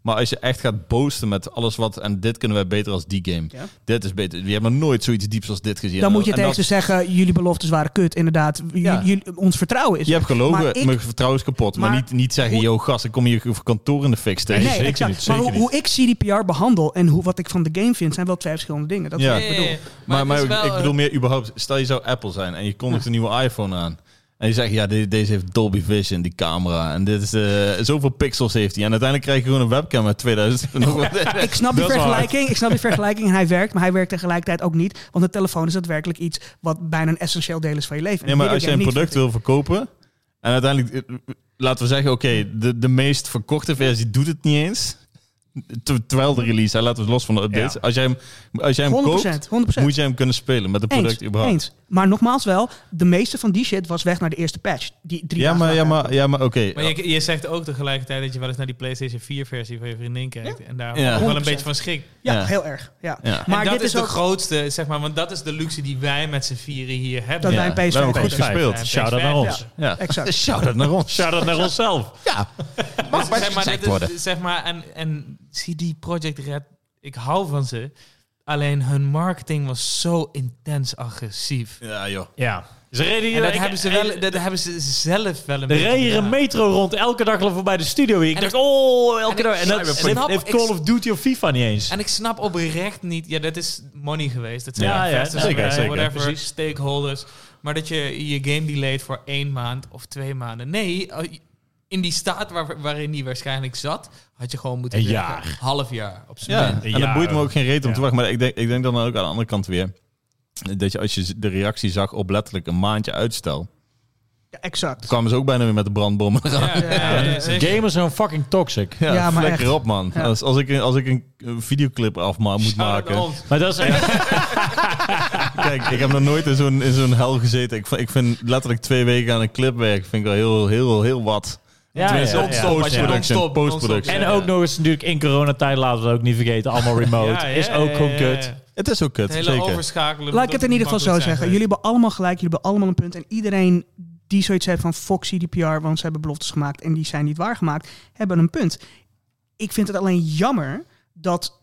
Maar als je echt gaat boosten met alles wat, en dit kunnen wij beter als die game. Ja. Dit is beter. Hebt nog nooit zoiets dieps als dit gezien. Dan moet je En tegen ze zeggen, jullie beloftes waren kut, inderdaad. J- Ja. jullie- ons vertrouwen is Je hebt gelogen, Maar ik- mijn vertrouwen is kapot. Maar, Maar niet, niet zeggen, hoe- yo gast, ik kom hier voor kantoor in de fix tegen. Nee, zeker exact. niet, maar zeker hoe, hoe ik CDPR behandel en hoe, wat ik van de game vind, zijn wel twee verschillende dingen. Dat is Ja. wat ik bedoel. Maar, maar, wel, ik bedoel meer überhaupt, stel je zou Apple zijn en je kondigt een nieuwe iPhone aan. En je zegt, ja, de- deze heeft Dolby Vision, die camera. En dit is, eh, zoveel pixels heeft hij. En uiteindelijk krijg je gewoon een webcam met 2000. nog wat. Ik snap die vergelijking. Ik snap die vergelijking en hij werkt, maar hij werkt tegelijkertijd ook niet. Want een telefoon is daadwerkelijk iets wat bijna een essentieel deel is van je leven. Nee, maar als je een niet, product wil verkopen... En uiteindelijk, eh, laten we zeggen, oké, de, de meest verkochte versie doet het niet eens. Ter- Terwijl de release, hè, laten we los van de updates. Ja. Als jij hem, als jij hem 100%, koopt, 100%. moet je hem kunnen spelen met het product Eens, überhaupt. eens. Maar nogmaals wel, de meeste van die shit was weg naar de eerste patch. Die drie Ja, maar, ja, maar, ja, maar oké. Maar je, je zegt ook tegelijkertijd dat je wel eens naar die PlayStation 4-versie van je vriendin kijkt. En daar Ja. ook wel een 100%. beetje van schrik. Ja, Ja. heel erg. Ja. Ja. Maar en dat dit is, is de ook grootste, zeg maar, want dat is de luxe die wij met z'n vieren hier hebben. dat Ja, wij een we PS5 hebben goed hebben. gespeeld. Shout-out naar ons. Ja, Exact. Shout-out naar ons. Shout-out naar onszelf. Ja, Dus zeg maar, gecheckt dit is- worden. zeg maar, en, en CD Projekt Red, ik hou van ze. Alleen hun marketing was zo intens agressief. Ja, joh. Ja. Ze reden En dat, ik- hebben ze wel, dat hebben ze zelf wel een Er beetje reed hier een metro rond elke dag voorbij de studio. Ik En dacht, ik- oh, elke en dag. En dat snap- en snap- heeft ik Call of Duty of FIFA niet eens. En ik snap oprecht niet, ja, dat is money geweest. Dat zijn Ja, ja, investors, zeker, zeker, whatever, precies. stakeholders. Maar dat je je game delayt voor één maand of twee maanden. Nee, eh, in die staat waar, waarin die waarschijnlijk zat, had je gewoon moeten Een jaar. half jaar op zijn Ja, en dat boeit me ook geen reet om Ja. te wachten. Maar ik denk, ik denk dan ook aan de andere kant weer... dat je als je de reactie zag op letterlijk een maandje uitstel... Ja, exact. kwamen ze ook bijna weer met de brandbommen eraan. Ja, ja, [LAUGHS] gamers zijn fucking toxic. Ja, Ja, maar echt. op, man. Ja. Als, als, ik, een- als ik een videoclip af moet maken... Maar dat is echt... [LAUGHS] Kijk, ik heb nog nooit in zo'n, in zo'n hel gezeten. Ik, vind- ik vind letterlijk twee weken aan een clip werken... vind ik wel heel, heel, heel wat. Ja. Non-stop, Post-production. En ook nog eens natuurlijk in coronatijd, laten we het ook niet vergeten, allemaal [LAUGHS] remote. Ja, ja, is ook ja, gewoon ja, kut. Het is ook kut, Het hele zeker. overschakelen. Laat ik het in ieder geval zo zeggen. Jullie hebben allemaal gelijk, jullie hebben allemaal een punt. En iedereen die zoiets heeft van Fox CDPR, want ze hebben beloftes gemaakt en die zijn niet waargemaakt, hebben een punt. Ik vind het alleen jammer dat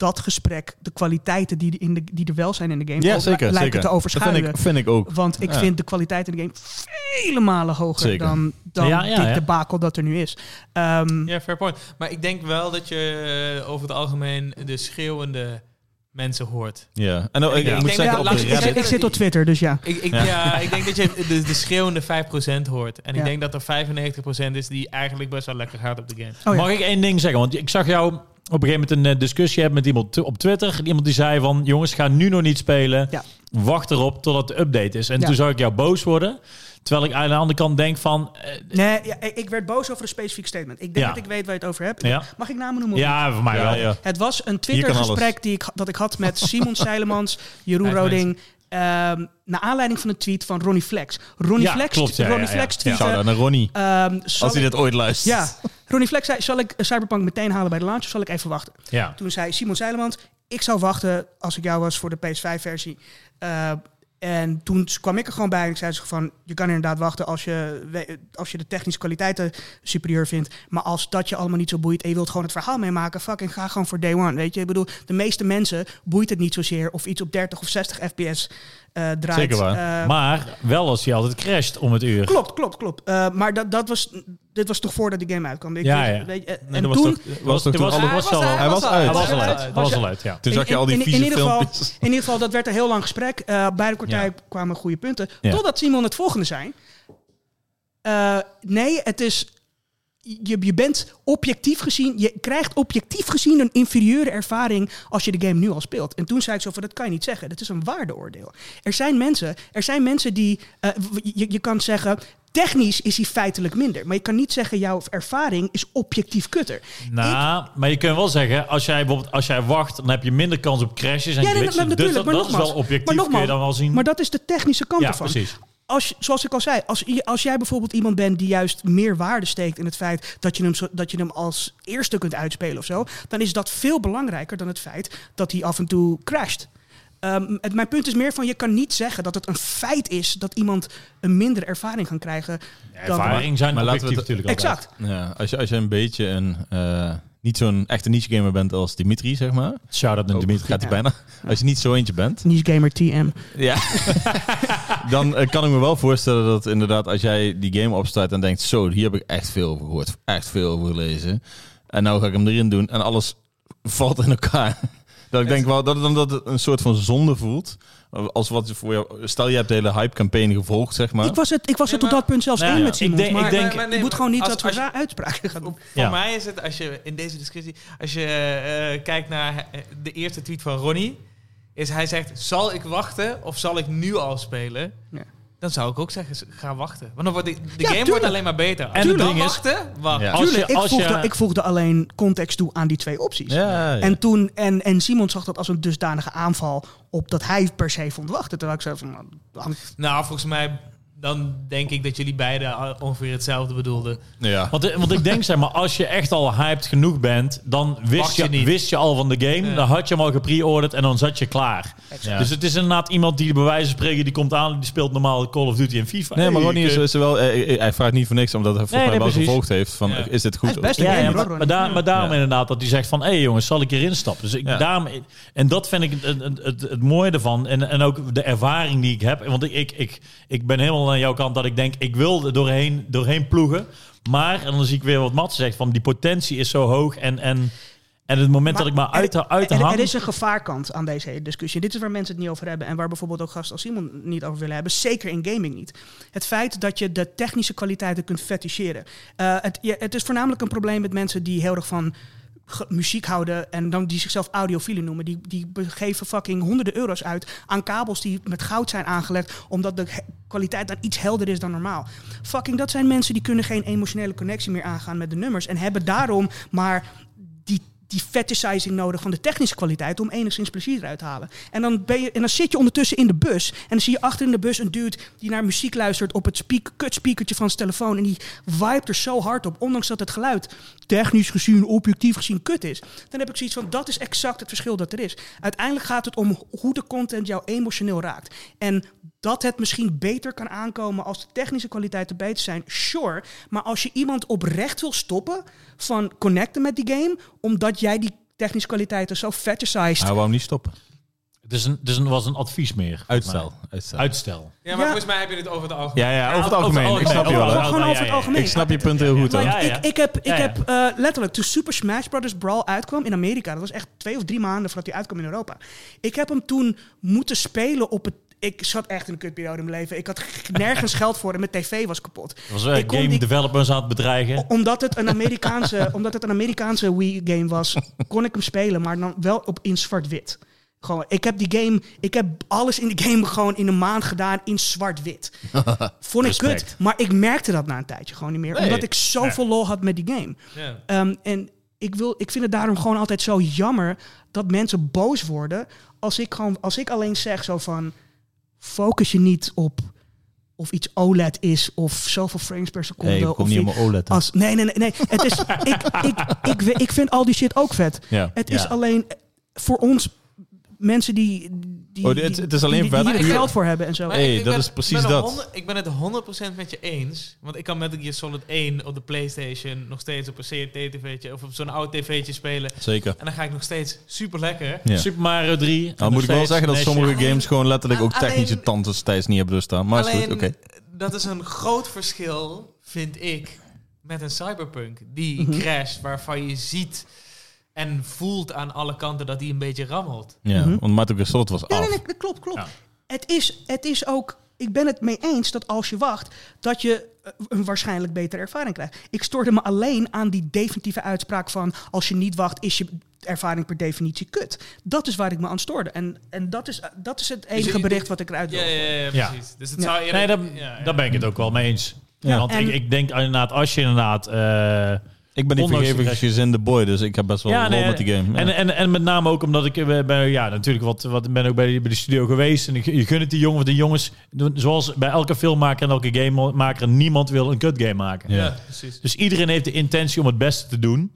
dat gesprek, de kwaliteiten die, in de, die er wel zijn in de game, Ja, zeker. lijken zeker. te Dat overschaduwen. vind ik, vind ik ook. Want ik Ja. vind de kwaliteit in de game vele malen hoger Zeker. dan, dan Ja, ja, dit ja. debakel dat er nu is. Ehm, Ja, fair point. Maar ik denk wel dat je eh, over het algemeen de schreeuwende mensen hoort. Ja. En ook, ik, Ja. ik Ik moet zeggen, dat- op laat de ik ik, Reddit... ik zit op Twitter, dus ja. Ik, ik, Ja. ja. ik denk dat je de, de schreeuwende 5% hoort. En ik denk dat er 95% is die eigenlijk best wel lekker gaat op de game. Oh, ja. Mag ik één ding zeggen? Want ik zag jou op een gegeven moment een eh, discussie hebben met iemand op Twitter. Iemand die zei van, jongens, ga nu nog niet spelen. Ja. Wacht erop totdat de update is. En Ja. toen zag ik jou boos worden. Terwijl ik aan de andere kant denk van... eh, Nee, ja, ik werd boos over een specifiek statement. Ik denk Ja. dat ik weet waar je het over hebt. Ja. Mag ik namen noemen? ja, voor mij Ja, wel. ja. Het was een Twitter-gesprek die ik, dat ik had met Simon [LAUGHS] Seilemans, Jeroen Roding. Ehm naar aanleiding van een tweet van Ronnie Flex. Ronnie Ja, Flex, klopt, ja, Ronnie ja, ja. Flex tweette... Shout-out naar Ronnie. ehm, Als hij dit ooit luistert. Ja, Ronnie Flex zei, zal ik Cyberpunk meteen halen bij de launch of zal ik even wachten? Ja. Toen zei Simon Seilemans, ik zou wachten als ik jou was voor de PS5-versie. En toen kwam ik er gewoon bij en ik zei ze van, je kan inderdaad wachten als je, als je de technische kwaliteiten superieur vindt. Maar als dat je allemaal niet zo boeit en je wilt gewoon het verhaal meemaken, fucking ga gewoon voor day one, weet je. Ik bedoel, de meeste mensen boeit het niet zozeer of iets op 30 of 60 fps eh, draait. Zeker waar. Eh, Maar wel als hij altijd crasht om het uur. Klopt, klopt, klopt. Eh, maar dat, dat was dit was toch voordat die game uitkwam. Ik, Ja, ja. Weet je, Nee, en was toen, toch, was toch Het toen was- alle- hij was al- hij was uit. Hij was al uit. Hij was al uit, ja. Toen zag je al die in, in, vieze in ieder geval, filmpjes. in ieder geval, dat werd een heel lang gesprek. Eh, beide partijen kwamen goede punten. Ja. Totdat Simon het volgende zei. Eh, nee, het is... Je, je bent objectief gezien... Je krijgt objectief gezien een inferieure ervaring... als je de game nu al speelt. En toen zei ik zo van, dat kan je niet zeggen. Dat is een waardeoordeel. Er zijn mensen, er zijn mensen die... eh, je kan zeggen... Technisch is hij feitelijk minder. Maar je kan niet zeggen, jouw ervaring is objectief kutter. Nou, maar je kunt wel zeggen, als jij bijvoorbeeld als jij wacht, dan heb je minder kans op crashes en Ja, nee, Dus dat, maar dat is wel objectief, maar kun je nogmaals, dan wel zien. Maar dat is de technische kant ja, ervan. precies. als, zoals ik al zei, als, als jij bijvoorbeeld iemand bent die juist meer waarde steekt in het feit dat je hem, dat je hem als eerste kunt uitspelen of zo, dan is dat veel belangrijker dan het feit dat hij af en toe crasht. Ehm, het, mijn punt is meer van je kan niet zeggen dat het een feit is dat iemand een minder ervaring kan krijgen. dan- Ervaring zijn Maar laten we het- natuurlijk. Exact. Ja, als je, als je een beetje een... eh, niet zo'n echte niche gamer bent als Dimitri, zeg maar. Shout-out naar Oh, Dimitri. gaat hij Ja. bijna. Als je niet zo eentje bent, Niche Gamer TM. Ja. [LAUGHS] dan eh, kan ik me wel voorstellen dat inderdaad als jij die game opstart en denkt, zo, hier heb ik echt veel over gehoord, echt veel over gelezen. En nou ga ik hem erin doen en alles [LAUGHS] valt in elkaar. Dat ik denk wel dat het, dat het een soort van zonde voelt. Als wat je voor jou, stel je hebt de hele hype campagne gevolgd, zeg maar. Ik was het, ik was het Nee, maar- dat punt zelfs Nou één ja, met Simon. ik denk- maar ik denk- Maar- maar nee, je moet gewoon niet als- dat je- ra- uitspraken gaan doen. Voor Ja. mij is het, als je in deze discussie, als je eh, kijkt naar eh, de eerste tweet van Ronnie, is hij zegt, zal ik wachten of zal ik nu al spelen? Ja. Dan zou ik ook zeggen, ga wachten. Want dan wordt de, de Ja, game tuurlijk. wordt alleen maar beter. Als En het dan ding is- wachten, wacht. Ja. Als Tuurlijk, je- ik, als je- voegde, ik voegde alleen context toe aan die twee opties. ja, ja. En, toen, en, en Simon zag dat als een dusdanige aanval op dat hij per se vond wachten. Terwijl ik zei van, nou, Nou, volgens mij, dan denk ik dat jullie beiden ongeveer hetzelfde bedoelden. ja. Want, want ik denk, zeg maar, als je echt al hyped genoeg bent, dan wist je wist je al van de game. Ja. Dan had je hem al gepre-orderd en dan zat je klaar. Ja. Dus het is inderdaad iemand die bij wijze van spreken, die komt aan, die speelt normaal Call of Duty en FIFA. Nee, maar Ronnie is, ik, is wel, eh, hij vraagt niet voor niks, omdat hij volgens Nee, mij wel precies. gevolgd heeft van, Ja. is dit goed? Is best Ja, maar, daar, maar daarom Ja. inderdaad dat hij zegt van... hé hey jongens, zal ik hierin stappen? Dus ik, Ja. daarom, en dat vind ik het, het, het, het mooie ervan. En, en ook de ervaring die ik heb. Want ik, ik, ik, ik ben helemaal aan jouw kant dat ik denk... ik wil er doorheen, doorheen ploegen. Maar, en dan zie ik weer wat Mats zegt... van die potentie is zo hoog. En, en, en het moment dat ik maar uit, de- uit de er, is een gevaarkant aan deze hele discussie. Dit is waar mensen het niet over hebben. En waar bijvoorbeeld ook gasten als Simon niet over willen hebben. Zeker in gaming niet. Het feit dat je de technische kwaliteiten kunt feticheren. Eh, het, ja, het is voornamelijk een probleem met mensen die heel erg van muziek houden en dan die zichzelf audiofielen noemen. Die, die geven fucking honderden euro's uit aan kabels die met goud zijn aangelegd, omdat de kwaliteit dan iets helder is dan normaal. Fucking, dat zijn mensen die kunnen geen emotionele connectie meer aangaan met de nummers en hebben daarom maar die, fetishizing nodig van de technische kwaliteit om enigszins plezier eruit te halen. En dan, ben je, en dan zit je ondertussen in de bus en dan zie je achter in de bus een dude die naar muziek luistert op het speak, kutspeakertje van zijn telefoon en die vibe er zo hard op, ondanks dat het geluid technisch gezien, objectief gezien kut is. Dan heb ik zoiets van, dat is exact het verschil dat er is. Uiteindelijk gaat het om hoe de content jou emotioneel raakt. En dat het misschien beter kan aankomen als de technische kwaliteiten beter zijn, sure. Maar als je iemand oprecht wil stoppen van connecten met die game, omdat jij die technische kwaliteiten zo fetishized... Hij wou hem niet stoppen. Het, is een, het is een, was een advies meer. Uitstel. Uitstel. Uitstel. Ja, maar Ja. volgens mij heb je het over het algemeen. Ja, ja, over het over- algemeen. ik snap je wel. gewoon over het algemeen. Ik snap je punt heel goed. Ja, ik, ik heb, ik Ja, ja. heb eh, letterlijk, toen Super Smash Bros. Brawl uitkwam in Amerika, dat was echt twee of drie maanden voordat hij uitkwam in Europa. Ik heb hem toen moeten spelen op het. Ik zat echt in een kutperiode in mijn leven. Ik had nergens geld voor en mijn tv was kapot. Was Ik kon game die- developers aan het bedreigen. Omdat het een Amerikaanse, [LAUGHS] omdat het een Amerikaanse Wii-game was, kon ik hem spelen, maar dan wel op in zwart-wit. Gewoon, ik heb die game, ik heb alles in de game gewoon in een maand gedaan in zwart-wit. [LAUGHS] Vond ik Respect. kut, maar ik merkte dat na een tijdje gewoon niet meer, Nee. omdat ik zoveel lol had met die game. Ja. Ehm, en ik, wil, ik vind het daarom gewoon altijd zo jammer dat mensen boos worden als ik, gewoon, als ik alleen zeg zo van focus je niet op of iets OLED is of zoveel frames per seconde. Ik of kom niet je- op mijn OLED. hè. als, nee, nee, nee, nee. Het is, ik, [LAUGHS] ik, ik, ik, ik vind al die shit ook vet. Ja. Het is Ja. alleen voor ons mensen die, die, Oh, dit- het is alleen die, die puur- geld voor hebben en zo. Maar Hey, ik- ik dat ben- is precies ik ben dat. ik ben het 100% met je eens. Want ik kan Metal Gear Solid 1 op de Playstation nog steeds op een CRT-tv'tje of op zo'n oud tv'tje spelen. Zeker. En dan ga ik nog steeds super lekker. Ja. Super Mario 3. Nou, moet ik wel zeggen dat sommige Alleen- games gewoon letterlijk ook Alleen- technische tantes tijdens niet hebben doorstaan. Maar is Alleen, goed, oké. dat is een groot verschil, vind ik, met een cyberpunk. Die Mhm. crash waarvan je ziet en voelt aan alle kanten dat die een beetje rammelt. Ja, Mhm. want Gear Solid was Ja, af. nee, nee, dat klopt, klopt. Ja. Het, is, het is ook, ik ben het mee eens dat als je wacht, dat je eh, een waarschijnlijk betere ervaring krijgt. Ik stoorde me alleen aan die definitieve uitspraak van als je niet wacht, is je ervaring per definitie kut. Dat is waar ik me aan stoorde. En, en dat, is, dat is het enige je- bericht wat ik eruit wil. Ja, ja, ja, Ja. precies. Dus het Ja. zou eerder... Nee, daar, ja, ja. daar ben ik het ook wel mee eens. Ja. Want En- ik, ik denk inderdaad, als je inderdaad... eh, Ik ben de vergevingsgezinde boy, dus ik heb best wel Ja, een rol nee, met die game. Ja. En, en, en met name ook omdat ik eh, ben, ja, natuurlijk wat, wat ben ook bij, bij de studio geweest. En ik, je gunt het die jongen, de jongens, zoals bij elke filmmaker en elke gamemaker, niemand wil een kut game maken. Ja. Ja, precies. Dus iedereen heeft de intentie om het beste te doen.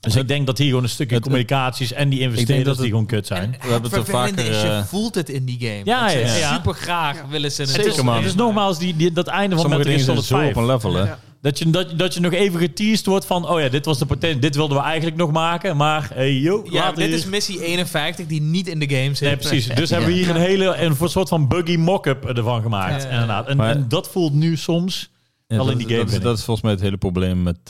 Dus ik denk dat hier gewoon een stukje Het- communicaties en die investeerders dat het- die gewoon kut zijn. We hebben het er vaker... is, je eh, voelt het in die game. Ja, ja, ja. super graag willen ze het Zeker, het is, man. is nogmaals die, die, dat einde van sommige Metal Gear Solid zo 5. op een level, hè. Dat je, dat, dat je nog even geteased wordt van, oh ja, dit was de potentie, dit wilden we eigenlijk nog maken, maar hey, yo, Ja, later dit hier- is missie 51 die niet in de game zit. Nee, precies. [LAUGHS] Dus hebben we hier een hele een soort van buggy mock-up ervan gemaakt. Ja, ja. Inderdaad. En, Maar- en dat voelt nu soms wel dat, in die game. dat, is, dat is volgens mij het hele probleem met eh,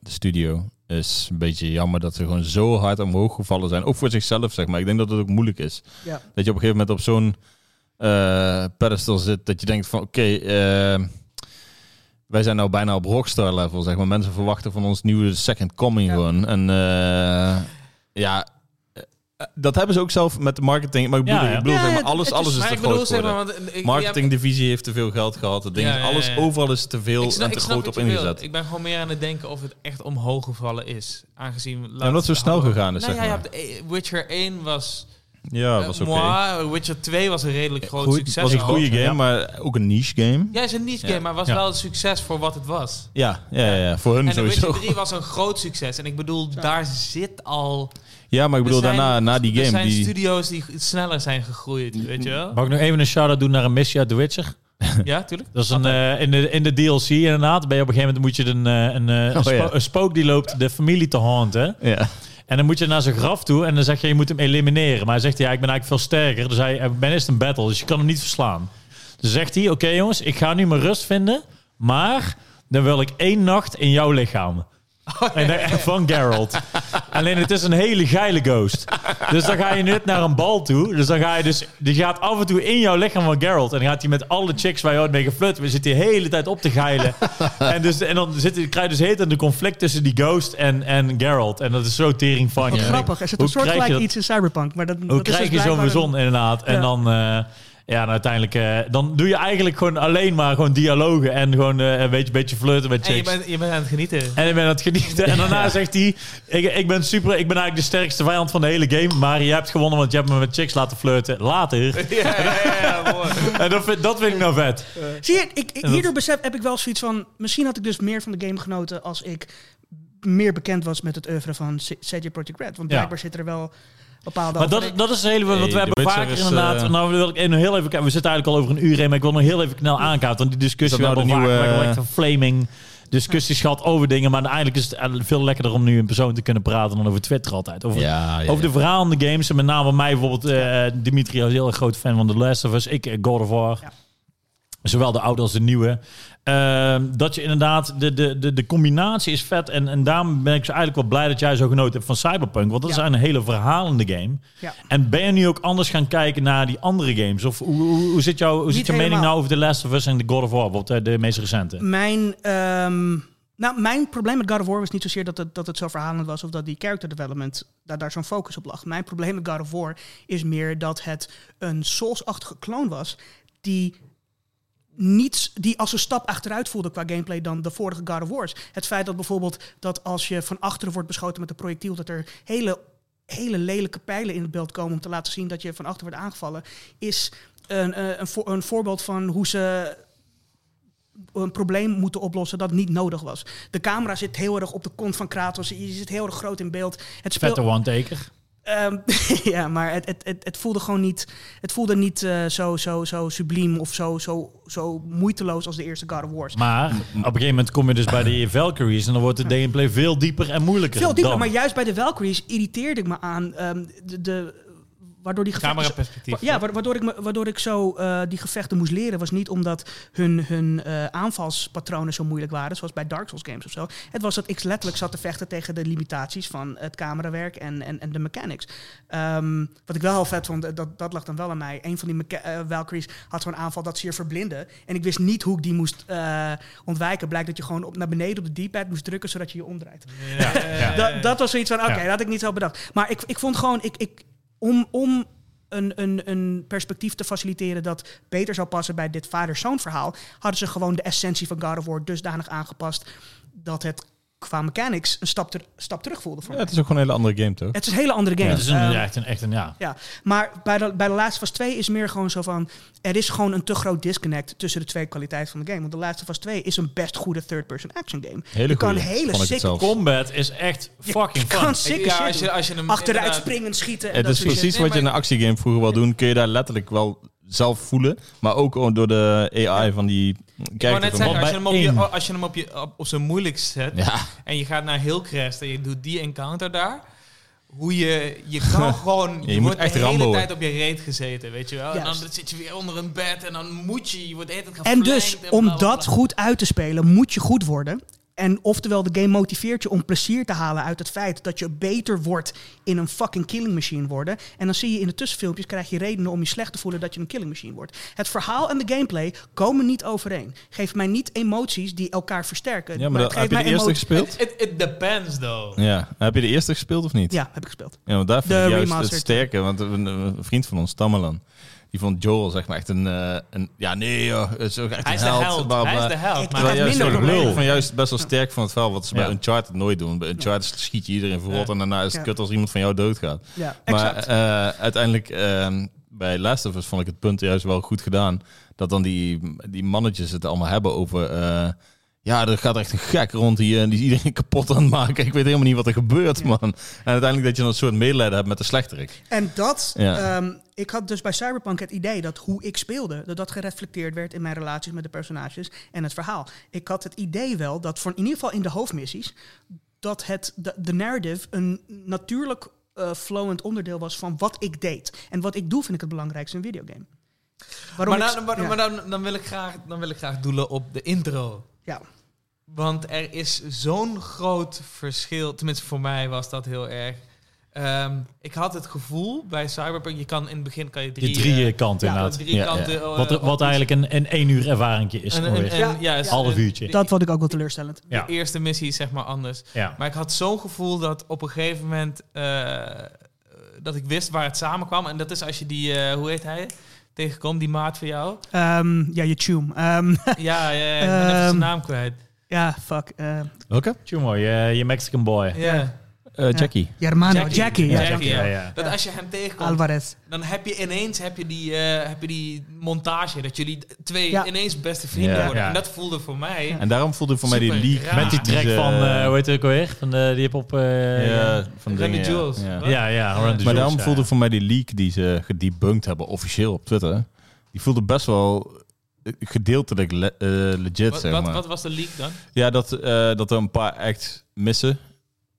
de studio. Is een beetje jammer dat ze gewoon zo hard omhoog gevallen zijn. Ook voor zichzelf, zeg maar. Ik denk dat het ook moeilijk is. Ja. Dat je op een gegeven moment op zo'n eh, pedestal zit. Dat je denkt van, oké, eh, wij zijn nou bijna op rockstar level, zeg maar. Mensen verwachten van ons nieuwe second coming Ja. gewoon. En eh, ja, eh, dat hebben ze ook zelf met de marketing. Maar ik bedoel, Ja, ja. ik bedoel Ja, zeg maar, alles, is- alles is te ik bedoel, groot zeg geworden. maar, want ik- Marketingdivisie heeft te veel geld gehad. Het ding, Ja, ja, ja, alles overal is te veel snap, en te groot op ingezet. Ik ben gewoon meer aan het denken of het echt omhoog gevallen is. Aangezien... Ja, omdat het zo snel gegaan is, Nou zeg ja, maar. je hebt, eh, Witcher 1 was... Ja, eh, was oké. moi. Witcher 2 was een redelijk groot Goed, succes. was een goede game, Ja. maar ook een niche game. Ja, is een niche Ja. game, maar was Ja. wel een succes voor wat het was. Ja, ja, ja, ja, voor hun En sowieso. Witcher 3 was een groot succes. En ik bedoel, daar zit al... Ja, maar ik bedoel er zijn- daarna, na die Er game, zijn die... studio's die sneller zijn gegroeid, weet je wel? Mag ik nog even een shout-out doen naar een missie uit The Witcher? Ja, tuurlijk. [LAUGHS] Dat is een, eh, in, de, in de DLC inderdaad. Ben je op een gegeven moment moet je een, eh, een, eh, een, Oh, spo- [LAUGHS] ja. een spook die loopt de familie te haunten. Ja. En dan moet je naar zijn graf toe en dan zeg je, je moet hem elimineren. Maar hij zegt, ja, ik ben eigenlijk veel sterker. Dus hij, ben is een battle, dus je kan hem niet verslaan. Dus zegt hij, oké jongens, ik ga nu mijn rust vinden. Maar dan wil ik één nacht in jouw lichaam. En dan- van Geralt. Alleen het is een hele geile ghost. Dus dan ga je net naar een bal toe. Dus dan ga je dus... Die gaat af en toe in jouw lichaam van Geralt. En dan gaat hij met alle chicks waar je ooit mee geflirt. We zitten de hele tijd op te geilen. [LAUGHS] en, dus, en dan zit, krijg je dus heet een conflict tussen die ghost en, en Geralt. En dat is zo tering van Wat je. grappig. Er zit een soort gelijk iets in Cyberpunk. Maar dat, Hoe dat is krijg dus je zo'n zon een- inderdaad? En Ja. dan... eh, ja, en uiteindelijk... eh, dan doe je eigenlijk gewoon alleen maar gewoon dialogen. En gewoon eh, een beetje, beetje flirten met En je chicks. bent, je bent aan het genieten. En ik ben aan het genieten. En daarna zegt hij: ik, ik ben super, ik ben eigenlijk de sterkste vijand van de hele game. Maar je hebt gewonnen, want je hebt me met chicks laten flirten. Later. Ja, ja, ja, ja, mooi. [LAUGHS] En dat vind, dat vind ik nou vet. Zie je, ik, ik- hierdoor besef, heb ik wel zoiets van... Misschien had ik dus meer van de game genoten als ik meer bekend was met het oeuvre van C- CD Projekt Red. Want Ja. blijkbaar zit er wel bepaalde... Maar dat, dat is het hele wat Hey, hebben vaker is, inderdaad. eh, nou wil ik even heel even. We zitten eigenlijk al over een uur heen, maar ik wil nog heel even snel aankaarten. Want die discussie Is we nou hebben de vaak nieuwe, echt een flaming discussies gehad over dingen. Maar eigenlijk is het eigenlijk veel lekkerder om nu in persoon te kunnen praten dan over Twitter altijd. Over, Ja, ja, Over de verhalen in de games. En met name mij bijvoorbeeld. eh Dimitri was een heel erg groot fan van The Last of Us. Ik eh, God of War. Ja. Zowel de oude als de nieuwe. Ehm, dat je inderdaad, de, de, de, de combinatie is vet. En, en daarom ben ik zo eigenlijk wel blij dat jij zo genoten hebt van Cyberpunk. Want dat Ja. is een hele verhalende game. Ja. En ben je nu ook anders gaan kijken naar die andere games? Of hoe, hoe, hoe zit, jouw hoe zit je mening nou over The Last of Us en de God of War? Bijvoorbeeld eh, de meest recente. Mijn, ehm, nou, mijn probleem met God of War was niet zozeer dat het, dat het zo verhalend was of dat die character development dat daar zo'n focus op lag. Mijn probleem met God of War is meer dat het een Souls-achtige kloon was die niets die als een stap achteruit voelde qua gameplay dan de vorige God of Wars. Het feit dat bijvoorbeeld dat als je van achteren wordt beschoten met een projectiel dat er hele hele lelijke pijlen in het beeld komen om te laten zien dat je van achter wordt aangevallen, is een, eh, een, voor- een voorbeeld van hoe ze een probleem moeten oplossen dat niet nodig was. De camera zit heel erg op de kont van Kratos. Je zit heel erg groot in beeld. Het speelt, Vette one-taker. Ehm, [LAUGHS] ja, maar het, het, het, het voelde gewoon niet, het voelde niet eh, zo, zo, zo subliem of zo, zo, zo moeiteloos als de eerste God of Wars. Maar op een gegeven moment kom je dus bij de [LAUGHS] Valkyries. En dan wordt de gameplay veel dieper en moeilijker. Veel dieper, dan. maar juist bij de Valkyries irriteerde ik me aan. ehm, de, de, waardoor die gevechten... Ja, wa- waardoor ik, me, waardoor ik zo eh, die gevechten moest leren, was niet omdat hun, hun eh, aanvalspatronen zo moeilijk waren, zoals bij Dark Souls games of zo. Het was dat ik letterlijk zat te vechten tegen de limitaties van het camerawerk en, en, en de mechanics. Ehm, wat ik wel heel vet vond, eh, dat, dat lag dan wel aan mij. Een van die Valkyries had zo'n aanval dat ze je verblinden. En ik wist niet hoe ik die moest ontwijken. Blijkt dat je gewoon op, naar beneden op de D-pad moest drukken, zodat je je omdraait. Ja, ja. [LAUGHS] Dat, dat was zoiets van, oké, dat had ik niet zo bedacht. Maar ik, ik vond gewoon, ik, ik, om, om een, een, een perspectief te faciliteren dat beter zou passen bij dit vader-zoon verhaal, hadden ze gewoon de essentie van God of War dusdanig aangepast dat het qua mechanics een stap, ter, stap terug voelde voor Ja, het is ook gewoon een hele andere game, toch? Het is een hele andere game. Het is een, Ehm, ja, echt een, echt een, ja. ja, maar bij de, bij de Last of Us 2 is meer gewoon zo van... er is gewoon een te groot disconnect tussen de twee kwaliteiten van de game. Want de Last of Us 2 is een best goede third-person action game. Hele je kan goeie, hele sick. Combat is echt je fucking kan fun. sick ja, als je, als je hem Achteruit springen, schieten. En Het dat is precies Nee, wat je in een actiegame vroeger wil doen. Kun je daar letterlijk wel zelf voelen. Maar ook gewoon door de AI van die net zeggen, als je, hem op je, één- als je hem op, je, op, op zijn moeilijkst zet Ja, en je gaat naar Hillcrest en je doet die encounter daar, hoe je, je kan [LAUGHS] gewoon, je, je moet wordt echt de hele tijd op je reet gezeten, weet je wel. En dan zit je weer onder een bed en dan moet je, je wordt tijd En dus, bla, om dat goed uit te spelen, moet je goed worden. En oftewel, de game motiveert je om plezier te halen uit het feit dat je beter wordt in een fucking killing machine worden. En dan zie je in de tussenfilmpjes, krijg je redenen om je slecht te voelen dat je een killing machine wordt. Het verhaal en de gameplay komen niet overeen. Geef mij niet emoties die elkaar versterken. ja maar heb je de eerste gespeeld? It, it depends though. Ja, heb je de eerste gespeeld of niet? Ja, heb ik gespeeld. Ja, want daar vind De ik juist het sterke. Want een, een vriend van ons, Tamerlan, die vond Joel zeg maar echt een... eh, een ja, nee joh, het is ook echt Hij is een de held. held. bla, bla. Hij is de held. Maar juist minder lul van juist best wel sterk van het verhaal. Wat ze bij Ja. Uncharted nooit doen. Bij Uncharted schiet je iedereen verrot Ja. en daarna is het Ja. kut als iemand van jou doodgaat. Ja, Maar eh, uiteindelijk ehm, bij Last of Us vond ik het punt juist wel goed gedaan. Dat dan die, die mannetjes het allemaal hebben over... eh, ja, er gaat echt een gek rond hier en die is iedereen [LAUGHS] kapot aan het maken. Ik weet helemaal niet wat er gebeurt, Ja. man. En uiteindelijk dat je dan een soort medelijden hebt met de slechterik. En dat, Ja. ehm, ik had dus bij Cyberpunk het idee dat hoe ik speelde, dat dat gereflecteerd werd in mijn relaties met de personages en het verhaal. Ik had het idee wel dat, voor in ieder geval in de hoofdmissies, dat het, de, de narrative een natuurlijk eh, flowend onderdeel was van wat ik deed. En wat ik doe vind ik het belangrijkste in een videogame. Waarom Maar, ik- dan, maar, ja, maar dan, dan, wil ik graag, dan wil ik graag doelen op de intro. ja. Want er is zo'n groot verschil. Tenminste, voor mij was dat heel erg. Ehm, ik had het gevoel bij Cyberpunk, je kan in het begin kan je drie, drie eh, kanten ja, inderdaad. drie Ja, kanten. ja. eh, Wat, wat eigenlijk een, een één uur ervaringje is. En- en- ongeveer. en- Ja, half uurtje. Dat vond ik ook wel teleurstellend. ja. de eerste missie is zeg maar anders. ja. Maar ik had zo'n gevoel dat op een gegeven moment eh, dat ik wist waar het samenkwam. En dat is als je die, eh, hoe heet hij? Tegenkomt, die maat van jou. Ehm, ja, je tune. Ehm, [LAUGHS] Ja, ja, ja, ik ben even zijn naam kwijt. Ja, fuck. eh Welke? Je, je Mexican boy. Ja. Eh, Jackie. Hermano, Jackie. Jackie. ja. Jackie, ja, ja. ja. Dat Ja. als je hem tegenkomt, Alvarez. dan heb je ineens heb je die, eh, heb je die montage. Dat jullie twee Ja. ineens beste vrienden Ja. worden. Ja. En dat voelde voor mij... En daarom voelde voor mij die leak. raar. Met die track van, eh, hoe heet het ook alweer? Van de, die heb op... eh, ja, ja, van the dingen, ja. Ja. Ja, ja, Maar Jewels, daarom ja. voelde voor mij die leak die ze gedebunked hebben officieel op Twitter. Die voelde best wel gedeeltelijk le- eh, legit, Wat, zeg wat, maar. wat was de leak dan? Ja, dat, eh, dat er een paar echt missen.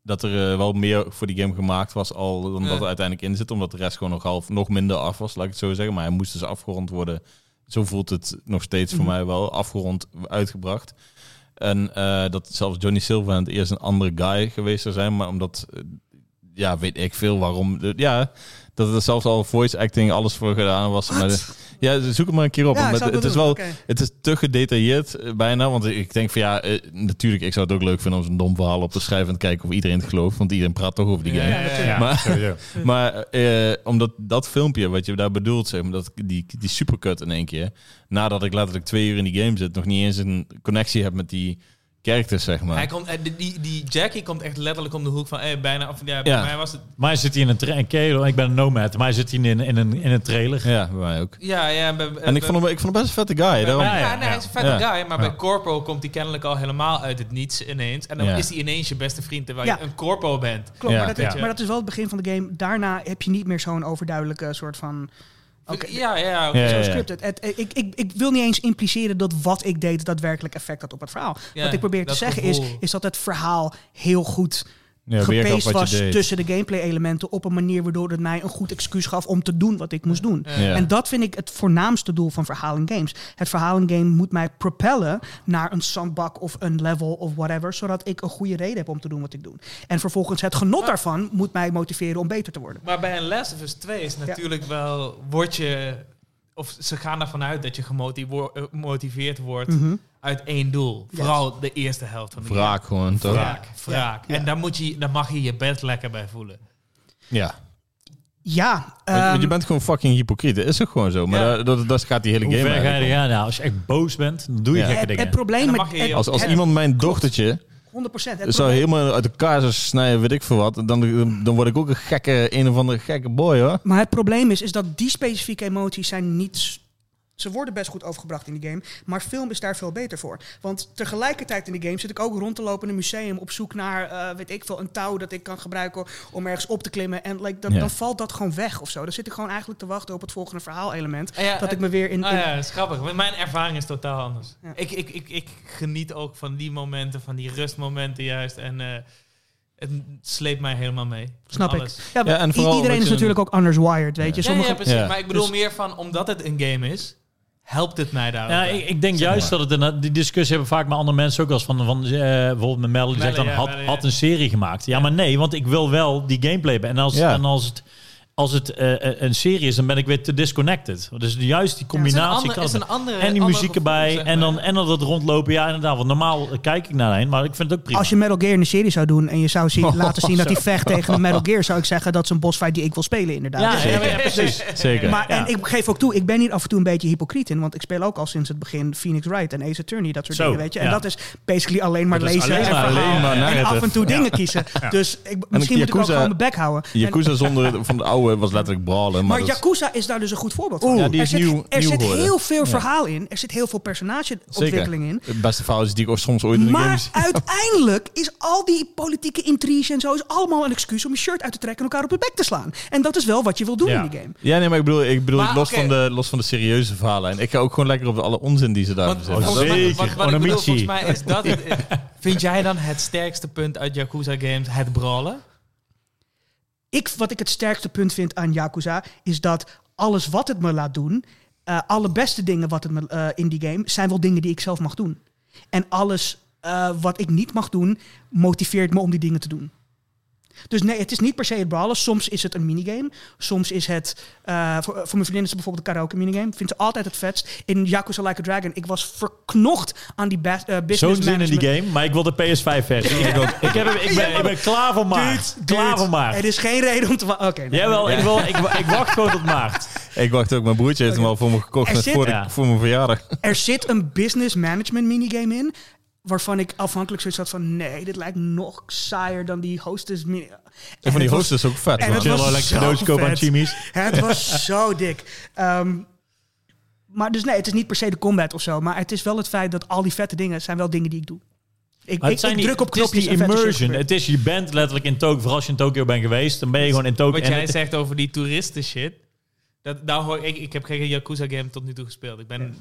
Dat er eh, wel meer voor die game gemaakt was al dan dat er uiteindelijk in zit. Omdat de rest gewoon nog half nog minder af was, laat ik het zo zeggen. Maar hij moest dus afgerond worden. Zo voelt het nog steeds voor Mhm. mij wel. Afgerond, uitgebracht. En dat zelfs Johnny Silverhand eerst een andere guy geweest zou zijn. Maar omdat, ja, weet ik veel waarom. Ja, dat er zelfs al voice acting alles voor gedaan was. Ja, zoek het maar een keer op. Ja, het, is wel... Het is te gedetailleerd eh, bijna. Want ik denk van ja, eh, natuurlijk, ik zou het ook leuk vinden om zo'n dom verhaal op te schrijven en te kijken of iedereen het gelooft. Want iedereen praat toch over die game. ja, ja, ja. Ja, Maar- sowieso. [LAUGHS] Maar eh, omdat dat filmpje, wat je daar bedoelt, zeg maar, dat, die, die supercut in één keer. Nadat ik letterlijk twee uur in die game zit, nog niet eens een connectie heb met die characters, zeg maar. Hij komt, eh, die, die, die Jackie komt echt letterlijk om de hoek van... eh, bijna, of, ja, bij Ja. mij was het... Maar zit hij in een trailer. Ik ben een nomad. Maar zit hij in, in, een, in een trailer. Ja, bij mij ook. Ja, ja. bij- En ik bij- vond hem, ik vond hem best een vette guy. Daarom, Ja, Ja, ja, nee, hij is een vette ja. guy. Maar Ja. bij Corpo komt hij kennelijk al helemaal uit het niets ineens. En dan Ja. is hij ineens je beste vriend, terwijl Ja. je een Corpo bent. Klopt, Ja. maar, dat is, maar dat is wel het begin van de game. Daarna heb je niet meer zo'n overduidelijke soort van... Oké, Ja, ja, oké. Ja, ja, zo scripted. Het, eh, ik, ik, ik wil niet eens impliceren dat wat ik deed daadwerkelijk effect had op het verhaal. Ja, wat ik probeer te zeggen gevoel. is, is dat het verhaal heel goed Ja, gepaced wat je was deed. tussen de gameplay elementen op een manier waardoor het mij een goed excuus gaf om te doen wat ik moest doen. Ja. En dat vind ik het voornaamste doel van verhaal in games. Het verhaal in game moet mij propellen naar een zandbak of een level of whatever, zodat ik een goede reden heb om te doen wat ik doe. En vervolgens het genot daarvan moet mij motiveren om beter te worden. Maar bij een Last of Us 2 is natuurlijk wel, word je, of ze gaan ervan uit dat je eh, gemotiveerd wordt Mhm. Uit één doel. Yes. Vooral de eerste helft van de Wraak gewoon, toch? Wraak, wraak. Ja. En daar, moet je, daar mag je je bed lekker bij voelen. Ja. Ja, want je ehm, bent gewoon fucking hypocriet. Dat is ook gewoon zo. Maar Ja. dat, dat, dat gaat die hele Hoe game ver ga je gaan? Nou, als je echt boos bent, dan doe je Ja. gekke het, dingen. het probleem En dan met het- Als, als het- iemand mijn dochtertje 100%. Het zou probleem- helemaal uit elkaar zou snijden, weet ik veel wat, dan, dan word ik ook een gekke, een of andere gekke boy hoor. Maar het probleem is, is dat die specifieke emoties zijn niet... Ze worden best goed overgebracht in die game, maar film is daar veel beter voor. Want tegelijkertijd in de game zit ik ook rond te lopen in een museum op zoek naar, eh, weet ik veel, een touw dat ik kan gebruiken om ergens op te klimmen. En like, dat, Ja. dan valt dat gewoon weg of zo. Dan zit ik gewoon eigenlijk te wachten op het volgende verhaalelement. Ja, dat ik me weer in... Ah in- ja, dat is grappig. Want mijn ervaring is totaal anders. Ja. Ik, ik, ik, ik geniet ook van die momenten, van die rustmomenten juist. En eh, het sleept mij helemaal mee. Snap ik. Alles. Ja, Ja, en iedereen is natuurlijk ook anders wired, weet je. Ja, Sommige, ja, precies. Ja. Maar ik bedoel Dus- meer van, omdat het een game is, helpt het mij daar Ja, ook bij. ik, ik denk Zeg juist maar. dat het een, die discussie hebben vaak met andere mensen ook als van, van eh, bijvoorbeeld met Mel die zegt dan ja, had, Melle, ja. had een serie gemaakt. Ja, maar nee, want ik wil wel die gameplay hebben. En als, Ja. en als het als het eh, een serie is, dan ben ik weer te disconnected. Dus juist die combinatie een ander, een andere, en die muziek gevoel, erbij en maar. dan en dan dat rondlopen. Ja, inderdaad. Want normaal kijk ik naar een, maar ik vind het ook prima. Als je Metal Gear in de serie zou doen en je zou zien, [LAUGHS] Oh, laten zien dat hij vecht tegen een [LAUGHS] Metal Gear, zou ik zeggen dat is een bossfight die ik wil spelen, inderdaad. ja, ja, ja, precies. [LAUGHS] Zeker. Maar Ja. en ik geef ook toe, ik ben hier af en toe een beetje hypocriet in, want ik speel ook al sinds het begin Phoenix Wright en Ace Attorney, dat soort Zo, dingen, weet je. En ja. dat is basically alleen maar Dat lezen alleen en, maar- verhaal alleen maar en narrative. af en toe Ja. dingen kiezen. Dus ik, misschien moet ik ook gewoon mijn bek houden. En- Yakuza zonder van de oude was letterlijk brawlen. Maar, maar dat- Yakuza is daar dus een goed voorbeeld van. Oeh, ja, die er zit, er nieuw zit geworden. heel veel Ja. verhaal in, er zit heel veel personageontwikkeling in. Het beste verhaal is die ik soms ooit in de Maar games... [LAUGHS] uiteindelijk is al die politieke intrige en zo is allemaal een excuus om je shirt uit te trekken en elkaar op de bek te slaan. En dat is wel wat je wil doen Ja. in die game. Ja, nee, maar ik bedoel, ik bedoel Maar, los, van de, los van de serieuze verhalen. Ik ga ook gewoon lekker op alle onzin die ze daar mij- zeker. wat, wat ik bedoel, Onamichi. volgens mij is dat... het- [LAUGHS] vind jij dan het sterkste punt uit Yakuza games het brawlen? Ik, wat ik het sterkste punt vind aan Yakuza is dat alles wat het me laat doen, eh, alle beste dingen wat het me eh, in die game, zijn wel dingen die ik zelf mag doen. En alles eh, wat ik niet mag doen, motiveert me om die dingen te doen. Dus nee, het is niet per se het brawlen. Soms is het een minigame. Soms is het... eh, voor, voor mijn vriendin is het bijvoorbeeld een karaoke minigame. Vindt ze altijd het vetst. In Yakuza Like a Dragon, ik was verknocht aan die eh, business Zo'n zin in management. die game, maar ik wil de PS5-versie. ik, ik, heb, hem- ik, ben, ik ben klaar voor maart. Dude, klaar dude, voor maart. Er is geen reden om te... wa- Oké. nee. Jawel, ik, wil, ik, ik wacht gewoon tot maart. [LAUGHS] Ik wacht ook, mijn broertje heeft hem al voor me gekocht zit- voor, de, Ja. voor mijn verjaardag. Er zit een business management minigame in. Waarvan ik afhankelijk zoiets had van... Nee, dit lijkt nog saaier dan die hostess mini... En van die het host is ook vet. en man. het was zo cadeautjes kopen aan vet. Chimies? Het was [LAUGHS] zo dik. Ehm, maar dus nee, het is niet per se de combat of zo. Maar het is wel het feit dat al die vette dingen... zijn wel dingen die ik doe. Ik, ik, het, zijn ik die, druk op het is knopjes die en immersion. Het is, je bent letterlijk in Tokio. Vooral als je in Tokio bent geweest, dan ben je gewoon in Tokio. Wat En jij zegt over die toeristen shit. Dat, nou hoor, ik, ik heb geen Yakuza game tot nu toe gespeeld. Ik ben...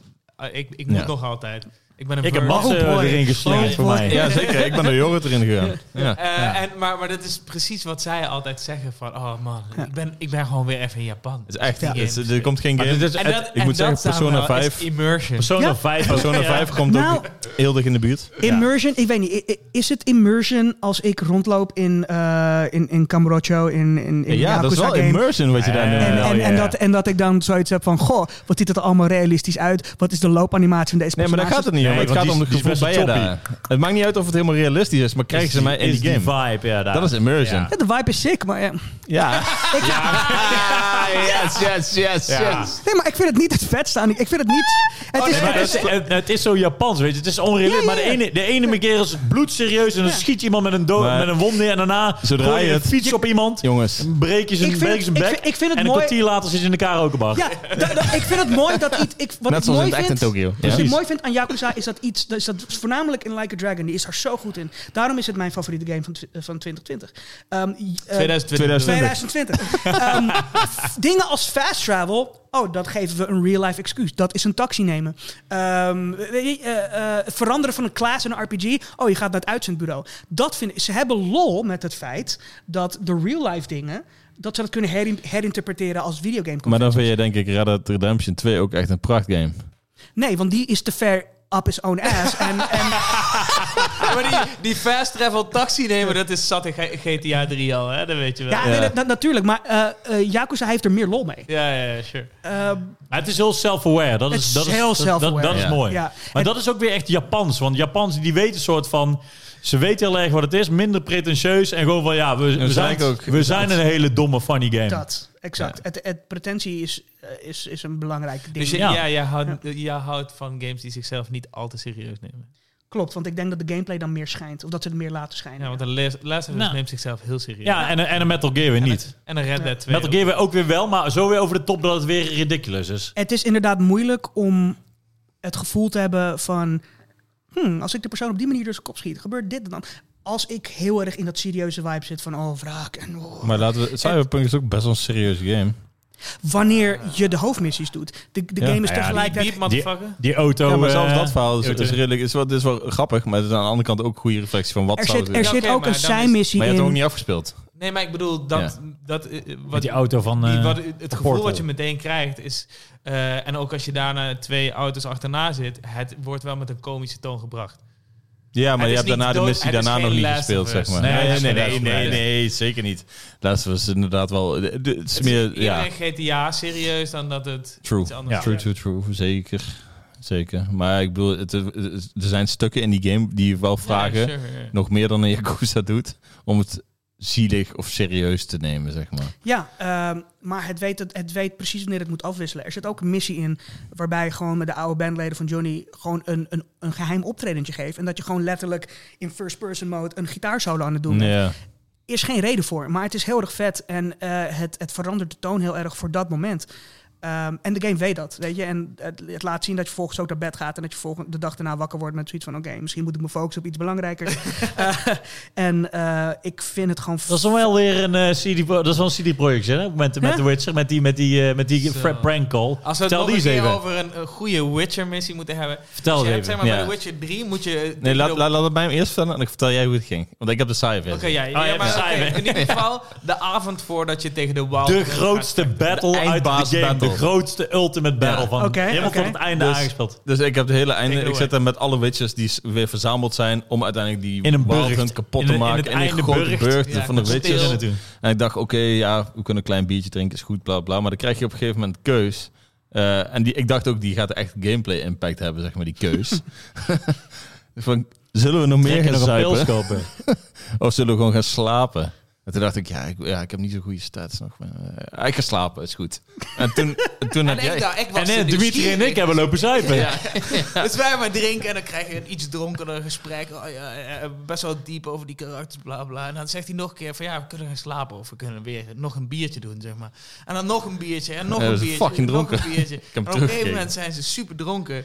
ik, ik moet Ja. nog altijd. Ik ben een ik heb. Mats Oh, erin geslingerd Oh, voor mij. Ja, zeker. Ik ben door Jorrit erin gegaan. Ja. Eh, Ja. en, maar, maar dat is precies wat zij altijd zeggen van... Oh man, ik, ben, ik ben gewoon weer even in Japan. Het is echt, Ja. het is- er komt geen game. En dat, ik moet zeggen, Persona 5 immersion. Persona Ja. 5. Persona 5 komt Nou, ook heel dicht in de buurt. Immersion, ik weet niet. Is het immersion als ik rondloop in, eh in, in Cambrocho, in, in, in Ja, dat is wel game? immersion wat je daar nu... En, Ja, en, dat, en dat ik dan zoiets heb van, goh, wat ziet het er allemaal realistisch uit? Wat is de loopanimatie van deze Nee, maar daar gaat het niet het gaat die om is gevoel bij je daar. Het maakt niet uit of het helemaal realistisch is, maar krijgen ze mij in is die game. vibe, ja. Daar. Dat is immersion. Ja. Ja, de vibe is sick, maar ja. Ja. [LAUGHS] yes, yes, yes, Ja. yes. Nee, maar ik vind het niet het vetste aan. die- Ik vind het niet... Het is, Nee, maar het het, is- het, het is zo Japans, weet je. Het is onrealistisch. Ja, ja, ja. Maar de ene, de ene keer is het bloedserieus en dan schiet je iemand met een, dood, Maar- met een wond neer. En daarna Zodra gooi je een het- fiets op iemand. Jongens. Dan breek je zijn, bek. vind- ik vind het en een mooi- kwartier later zit je in de karaokebar. ja, ik vind het mooi dat iets... Ik, wat Net ik zoals in in vind, Tokio. Wat ik Precies. mooi vind aan Yakuza is dat iets, is dat voornamelijk in Like a Dragon, die is daar zo goed in. Daarom is het mijn favoriete game van, eh, van 2020. Ehm, j- eh, 2020. 2020. Ehm, f- [LAUGHS] dingen als fast travel. Oh, dat geven we een real life excuus. Dat is een taxi nemen. Het veranderen van een class in een RPG. Oh, je gaat naar het uitzendbureau. Dat vind ik. Ze hebben lol met het feit dat de real life dingen. dat ze dat kunnen herin- herinterpreteren als videogame. Maar dan vind je denk ik Red Dead Redemption 2 ook echt een prachtgame. Nee, want die is te ver up his own ass. en, en [LAUGHS] maar die, die fast travel taxi nemen, dat is zat in GTA 3 al, hè? Dat weet je wel. ja, Ja, nee, dat- dat- natuurlijk. Maar Yakuza heeft er meer lol mee. ja, ja, sure. Ehm, Maar het is heel self-aware. Dat Het is, dat is heel dat- dat, self-aware. dat is Ja. mooi. ja. Maar En- dat is ook weer echt Japans. Want Japans die weten een soort van... Ze weten heel erg wat het is. Minder pretentieus. En gewoon van ja, we, we, zijn, ook- we zijn een hele domme funny game. Dat, exact. Het, het pretentie is, eh, is, is een belangrijk ding. Dus je, Ja. ja. jij, houdt, jij houdt van games die zichzelf niet al te serieus nemen. Klopt, want ik denk dat de gameplay dan meer schijnt. Of dat ze het meer laten schijnen. Ja, want een Les- Last of Us Nou. neemt zichzelf heel serieus. Ja, en, een- en een Metal Gear weer niet. En een Red Dead 2. Metal Gear weer ook weer wel, maar zo weer over de top dat het weer ridiculous is. Het is inderdaad moeilijk om het gevoel te hebben van... Hmm, als ik de persoon op die manier zijn kop schiet, gebeurt dit dan. Als ik heel erg in dat serieuze vibe zit van oh, wraak en... oh. Maar laten we, Cyberpunk is ook best wel een serieuze game. Wanneer je de hoofdmissies doet. De, de Ja. game is Ja, ja, tegelijkertijd... Beep, motherfucker. Die auto... Ja, maar zelfs eh, dat verhaal is, is redelijk, is wel, is wel grappig, maar het is aan de andere kant ook een goede reflectie van wat Er zou zit, het er zijn. zit ook maar een zijmissie Maar je hebt in. hem ook niet afgespeeld. Nee, maar ik bedoel, dat, dat, eh, Met wat, die auto van... die, eh, wat, het gevoel Portal. wat je meteen krijgt is... eh, en ook als je daarna twee auto's achterna zit... het wordt wel met een komische toon gebracht. Ja, maar Het je hebt daarna de missie daarna nog niet Last gespeeld, zeg maar. Nee, Nee, nee, nee, Last zeker niet. Laatst was inderdaad wel... Het is Het meer, ja, GTA serieus dan dat het True. iets anders Ja. true, true, true, zeker. Zeker. Maar ik bedoel, het, het- er zijn stukken in die game die wel vragen, Ja, sure, ja. nog meer dan een Yakuza doet, om het zielig of serieus te nemen, zeg maar. Ja, ehm, maar het weet, het, het weet precies wanneer het moet afwisselen. Er zit ook een missie in waarbij gewoon met de oude bandleden van Johnny gewoon een, een, een geheim optredentje geeft. En dat je gewoon letterlijk in first person mode een gitaarsolo aan het doen bent. Ja. is geen reden voor, maar het is heel erg vet en eh, het, het verandert de toon heel erg voor dat moment. Ehm, en de game weet dat, weet je. En het, het laat zien dat je vervolgens ook naar bed gaat en dat je volgende de dag daarna wakker wordt met zoiets van: oké, misschien moet ik me focussen op iets belangrijkers. [LAUGHS] Eh, en eh, ik vind het gewoon. Dat is dan wel weer een eh, CD... Dat is wel een CD-project, hè? Met, met? The Witcher, met die, met die, eh, met die fra- prank call. Als we het Vertel nog die een eens keer even. over een, goede Witcher-missie moeten hebben. Vertel Als je hebt, even. zeg maar, Ja. bij The Witcher 3 moet je... Nee, laat, laat, laat het mij hem eerst vertellen en ik vertel jij hoe het ging. Want ik heb de saaie Oké, versie. ja, Oh, ja, ja, maar in ieder geval de avond voordat je tegen de Wild De grootste gaat. battle uit de game. De grootste ultimate battle Ja. van... Helemaal tot het einde Dus- aangespeeld. Dus ik heb de hele einde. Ik zit er met alle witches die weer verzameld zijn om uiteindelijk die In een. Hunt kapot In te een- in maken. In, die einde grote burcht. Ja, van de witches. En ik dacht, oké, ja, we kunnen een klein biertje drinken, is goed, bla bla. Maar dan krijg je op een gegeven moment keus. Eh, en die, ik dacht ook, die gaat echt gameplay impact hebben, zeg maar, die keus. [LAUGHS] van, zullen we nog meer gaan nog een pils zuipen? kopen. [LAUGHS] Of zullen we gewoon gaan slapen? En toen dacht ik, ja, ik, ja, ik heb niet zo'n goede stats nog. Maar, eh, ik ga slapen, is goed. En toen, en toen En heb jij... ik, dacht, ik was En eh, Dimitri en ik hebben lopen zuipen. Ja. [LAUGHS] Dus wij maar drinken en dan krijg je een iets dronkener gesprek. Oh, ja, best wel diep over die karakters, bla bla. En dan zegt hij nog een keer van ja, we kunnen gaan slapen of we kunnen weer nog een biertje doen, zeg maar. En dan nog een biertje en nog Ja, een biertje. fucking en nog dronken. een biertje. En op een gegeven moment zijn ze super dronken.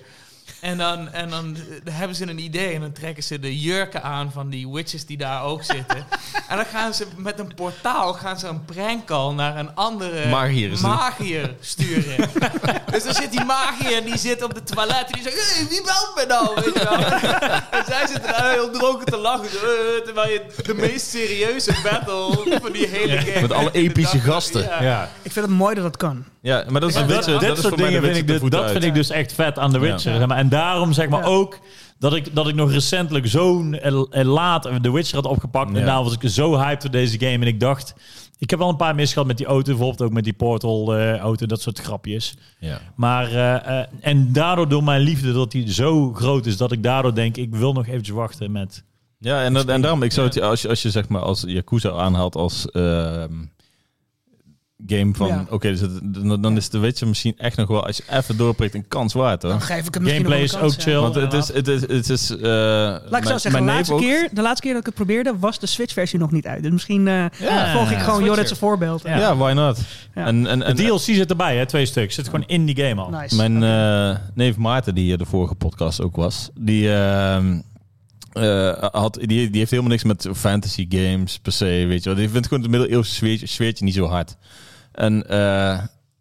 En dan, en dan hebben ze een idee en dan trekken ze de jurken aan van die witches die daar ook zitten. [LAUGHS] en dan gaan ze met een portaal gaan ze een prankcall naar een andere Magier is het. magier sturen. [LAUGHS] dus dan zit die magier die zit op de toilet en die zegt, hey, wie belt me nou? Weet je wel? [LAUGHS] en zij zitten daar heel dronken te lachen. Zo, eh, terwijl je de meest serieuze battle van die hele game... Met alle de epische gasten. Ja. Ja. Ik vind het mooi dat dat kan. Ja, maar dat is een dat, Witcher. dit dat is soort voor mij de dingen vind ik, dus, dat vind ik dus echt vet aan The Witcher. Maar. En daarom zeg maar Ja. ook dat ik, dat ik nog recentelijk zo'n laat The Witcher had opgepakt. Ja. En daarom was ik zo hyped voor deze game. En ik dacht, ik heb wel een paar mis gehad met die auto. Bijvoorbeeld ook met die Portal eh, auto, dat soort grapjes. Ja. Maar, eh, eh, en daardoor door mijn liefde, dat die zo groot is, dat ik daardoor denk, ik wil nog eventjes wachten met... Ja, en, dat- en daarom, ik zou het, als je, als je zeg maar als Yakuza aanhaalt als ehm, game van, Ja. oké, dus dan, dan is de Witcher misschien echt nog wel, als je even doorprikt, een kans waard hoor. Dan geef ik hem misschien Gameplay is ook ja. chill. Want het is, het is, het is eh, Laat ik zo zeggen, de laatste, keer, de laatste keer dat ik het probeerde, was de Switch-versie nog niet uit. Dus misschien eh, Ja. volg ik gewoon Switcher. Jorrit's voorbeeld. Ja. Ja, why not? Ja. En, en, De en, DLC zit erbij, hè? twee stuks. Zit gewoon in die game al. Nice. Mijn eh, neef Maarten, die hier de vorige podcast ook was, die, ehm, eh, had, die, die heeft helemaal niks met fantasy games per se, weet je wel. Die vindt gewoon het middeleeuwse sfeertje, sfeertje niet zo hard. En eh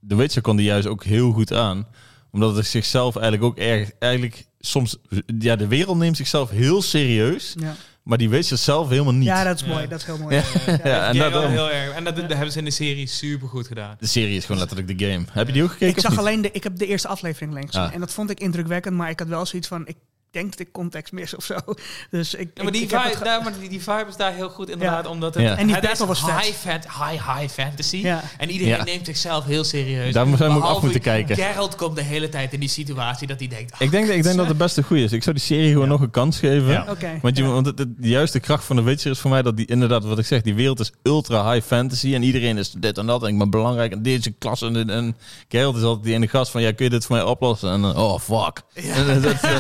The Witcher kon die juist ook heel goed aan, omdat het zichzelf eigenlijk ook erg, eigenlijk soms, ja, de wereld neemt zichzelf heel serieus, ja. maar die Witcher zelf helemaal niet. ja, dat is Ja. mooi. Dat is heel mooi. Ja. Ja. Ja, en dat, wel heel erg. En dat, dat hebben ze in de serie super goed gedaan. de serie is gewoon letterlijk de game. Heb je die ook gekeken? Ik zag alleen de, ik heb de eerste aflevering alleen gezien. Ah. En dat vond ik indrukwekkend, maar ik had wel zoiets van, ik denk dat ik context mis of zo. [LAUGHS] Dus ik, Ja, maar die, ik vibe, ge- daar, maar die, die vibe is daar heel goed inderdaad, omdat het, Ja. En die het battle was vet. high, fan, high, high fantasy. Ja. En iedereen Ja. neemt zichzelf heel serieus. Daar zijn we ook af moeten kijken. Geralt komt de hele tijd in die situatie dat hij denkt... Ik denk, ik denk dat het best een goede is. Ik zou die serie gewoon nog een kans geven. Want, je, ja. want het, het- de juiste kracht van de Witcher is voor mij dat die inderdaad, wat ik zeg, die wereld is ultra high fantasy en iedereen is dit en dat en ik ben belangrijk en deze klasse en, en Geralt is altijd die ene gast van ja, kun je dit voor mij oplossen? En dan, oh fuck. En [LAUGHS] dat, eh,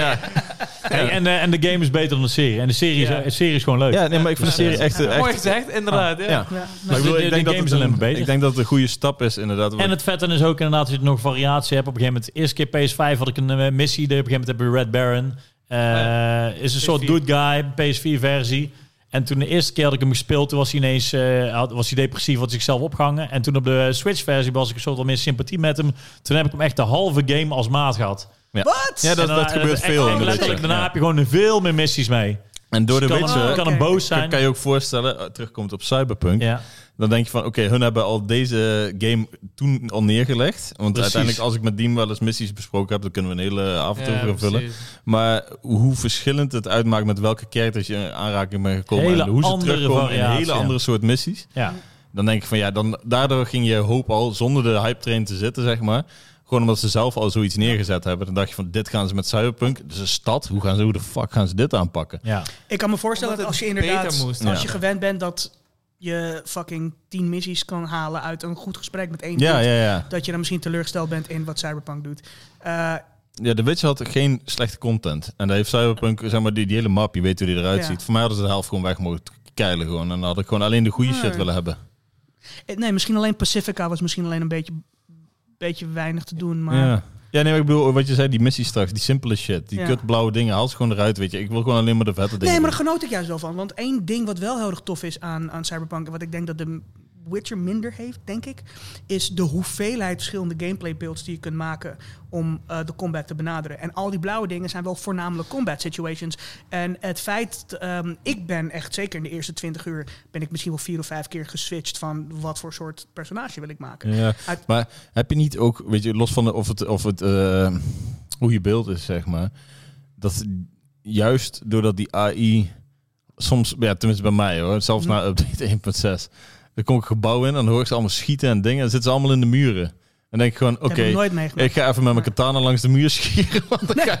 [LAUGHS] ja. [LAUGHS] En, eh, en de game is beter dan de serie. En de serie, is, Ja. de serie is gewoon leuk. ja, nee, maar ik vind de serie echt, eh, Mooi echt gezegd, inderdaad. ja. ja. Ja. Maar ik, bedoel, de- ik, de denk dat game het is alleen maar beter. ik denk dat het een goede stap is inderdaad. En het vette is ook inderdaad dat je nog variatie hebt. Op een gegeven moment, de eerste keer PS5 had ik een eh, missie. Op een gegeven moment heb je Red Baron. Eh, Ja. Is een soort PS4. good guy, PS4-versie. En toen de eerste keer had ik hem gespeeld, toen was hij ineens eh, was hij depressief, had zichzelf opgehangen. En toen op de Switch-versie was ik een soort van meer sympathie met hem. Toen heb ik hem echt de halve game als maat gehad. Ja. Wat? Ja, dat, dat gebeurt en- veel en in de letterlijk daarna Ja. heb je gewoon veel meer missies mee. En door de Dus kan, Witcher kan hem boos zijn. kan je ook voorstellen, eh, terugkomt op Cyberpunk, Ja. dan denk je van, oké, hun hebben al deze game toen al neergelegd. Want Precies. uiteindelijk, als ik met Diem wel eens missies besproken heb, dan kunnen we een hele avond Ja, over vullen. Maar hoe verschillend het uitmaakt met welke characters je in aanraking bent gekomen. Hele en hoe ze andere terugkomen in hele ja. andere soort missies. Ja. Dan denk ik van ja, dan, daardoor ging je hoop al zonder de hype train te zitten, zeg maar. Gewoon omdat ze zelf al zoiets neergezet hebben. Dan dacht je van dit gaan ze met Cyberpunk. Dus een stad, hoe, gaan ze, hoe de fuck gaan ze dit aanpakken? ja. Ik kan me voorstellen Omdat dat als je inderdaad, moest. als Ja. je gewend bent dat je fucking tien missies kan halen uit een goed gesprek met één Ja, ja, ja. dat je dan misschien teleurgesteld bent in wat Cyberpunk doet. Eh, Ja, de Witcher had geen slechte content. En daar heeft Cyberpunk, zeg maar, die, die hele map, je weet hoe die eruit Ja. ziet. Voor mij hadden ze de helft gewoon weg mogen keilen gewoon. En dan had ik gewoon alleen de goede Nee. shit willen hebben. eh, nee, misschien alleen Pacifica was misschien alleen een beetje, beetje weinig te doen, maar... Ja. Ja, nee, maar ik bedoel, wat je zei, die missie straks, die simpele shit, die Ja. kutblauwe dingen, haal ze gewoon eruit, weet je. Ik wil gewoon alleen maar de vette dingen. Nee, maar daar genoot ik juist wel van. Want één ding wat wel heel erg tof is aan, aan Cyberpunk... en wat ik denk dat de Witcher minder heeft, denk ik... is de hoeveelheid verschillende gameplay builds die je kunt maken... om eh, de combat te benaderen. En al die blauwe dingen zijn wel voornamelijk combat situations. En het feit... ehm, ik ben echt, zeker in de eerste 20 uur... ben ik misschien wel vier of vijf keer geswitcht... van wat voor soort personage wil ik maken. Ja, Uit- maar heb je niet ook, weet je, los van de, of het, of het eh, hoe je beeld is, zeg maar, dat juist doordat die AI soms, ja, tenminste bij mij hoor, zelfs Mhm. na update [LAUGHS] 1.6, dan kom ik gebouw in en dan hoor ik ze allemaal schieten en dingen en dan zitten ze allemaal in de muren. En denk ik gewoon, Ik oké, heb ik ga even met mijn katana langs de muur schieren, [LAUGHS] want dan, ga,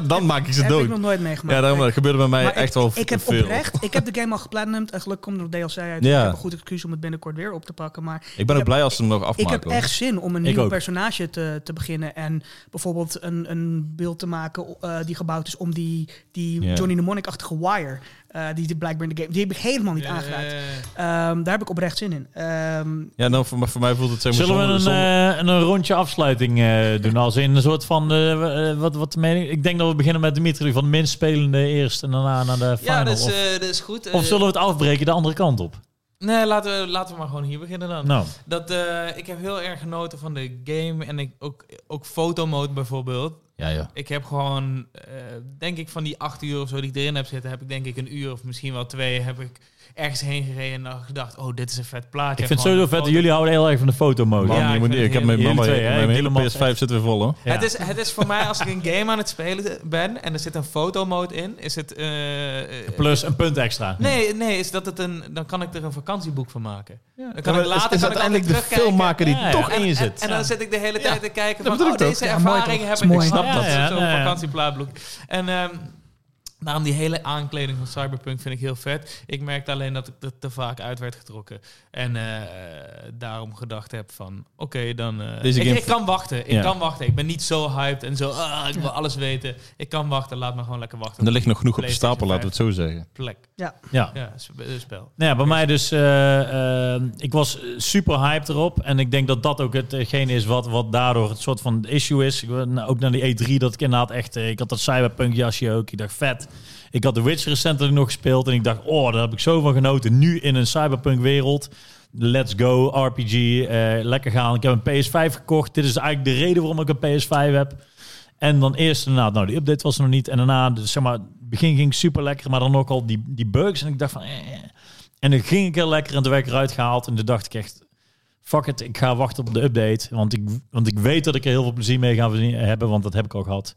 [LAUGHS] dan maak ik ze heb ik dood. nog nooit meegemaakt. Ja, daarom, dat gebeurde bij mij Maar echt ik, wel ik heb veel. oprecht, ik heb de game al geplatinumd en gelukkig komt er nog DLC uit. Ja. Ik heb een goed excuus om het binnenkort weer op te pakken. Maar Ik ben ook heb- blij als ze hem nog ik afmaken. heb hoor. echt zin om een Ik nieuw ook. personage te, te beginnen. En bijvoorbeeld een, een beeld te maken eh, die gebouwd is om die, die Ja. Johnny Mnemonic-achtige wire. Eh, die die blijkbaar in de game. Die heb ik helemaal niet Ja, aangeraakt. Ehm, daar heb ik oprecht zin in. Ehm, Ja, nou, voor, voor mij voelt het maar Zullen we zonder- een, zonder- eh, een, een rondje afsluiting eh, doen? Als in een soort van. wat, wat de mening? Ik denk dat we beginnen met Dimitri van de minst spelende eerst en daarna naar de final. Ja, dat is, of, eh, dat is goed. of zullen we het afbreken de andere kant op? Nee, laten we, laten we maar gewoon hier beginnen dan. Nou, Dat, eh, ik heb heel erg genoten van de game en ik, ook, ook fotomode bijvoorbeeld. Ja, ja. Ik heb gewoon, eh, denk ik van die acht uur of zo die ik erin heb zitten, heb ik denk ik een uur of misschien wel twee, heb ik ergens heen gereden en dan gedacht, oh, dit is een vet plaatje. ik vind het sowieso vet. foto- Jullie houden heel erg van de fotomode. Man, Ja, je ik moet, heb mijn, mama, twee, mijn hele Helemaal PS5 zit weer vol hoor. Ja. Het, is, het is voor mij, als ik een game aan het spelen ben en er zit een fotomode in, is het... eh, eh, Plus een punt extra. Nee, nee, is dat het een, dan kan ik er een vakantieboek van maken. Dan kan ik is- later is kan ik uiteindelijk de filmmaker die Ja, ja. toch En, in en, zit. en dan zit ik de hele tijd te kijken van, oh, deze ervaring heb ik. is snap Ja, dat zo'n vakantieplaatboek. En ehm, Daarom die hele aankleding van Cyberpunk vind ik heel vet. Ik merkte alleen dat ik er te vaak uit werd getrokken. En eh, daarom gedacht heb van... Oké, dan... eh, Deze ik, game- ik kan wachten. Ik Ja. kan wachten. Ik ben niet zo hyped en zo... ah, ik wil alles weten. Ik kan wachten. Laat me gewoon lekker wachten. Er ligt nog genoeg op de stapel, laten we het zo zeggen. Plek. Ja. Ja, eh, spel. Nou ja, bij mij dus, eh, ik was super hyped erop. En ik denk dat dat ook hetgene is wat, wat daardoor het soort van issue is. Ik, ben ook naar die E3, dat ik inderdaad echt, ik had dat Cyberpunk jasje ook. Ik dacht, vet. Ik had The Witcher recentelijk nog gespeeld en ik dacht, oh, daar heb ik zo van genoten. Nu in een Cyberpunk wereld. Let's go, RPG, eh, lekker gaan. Ik heb een PS5 gekocht. Dit is eigenlijk de reden waarom ik een PS5 heb. En dan eerst inderdaad, nou die update was er nog niet. En daarna, dus zeg maar, het begin ging super lekker, maar dan ook al die, die bugs. En ik dacht van, eh. En dan ging ik heel lekker en toen werd ik eruit gehaald. En toen dacht ik echt, fuck it, ik ga wachten op de update. Want ik, want ik weet dat ik er heel veel plezier mee ga hebben, want dat heb ik al gehad.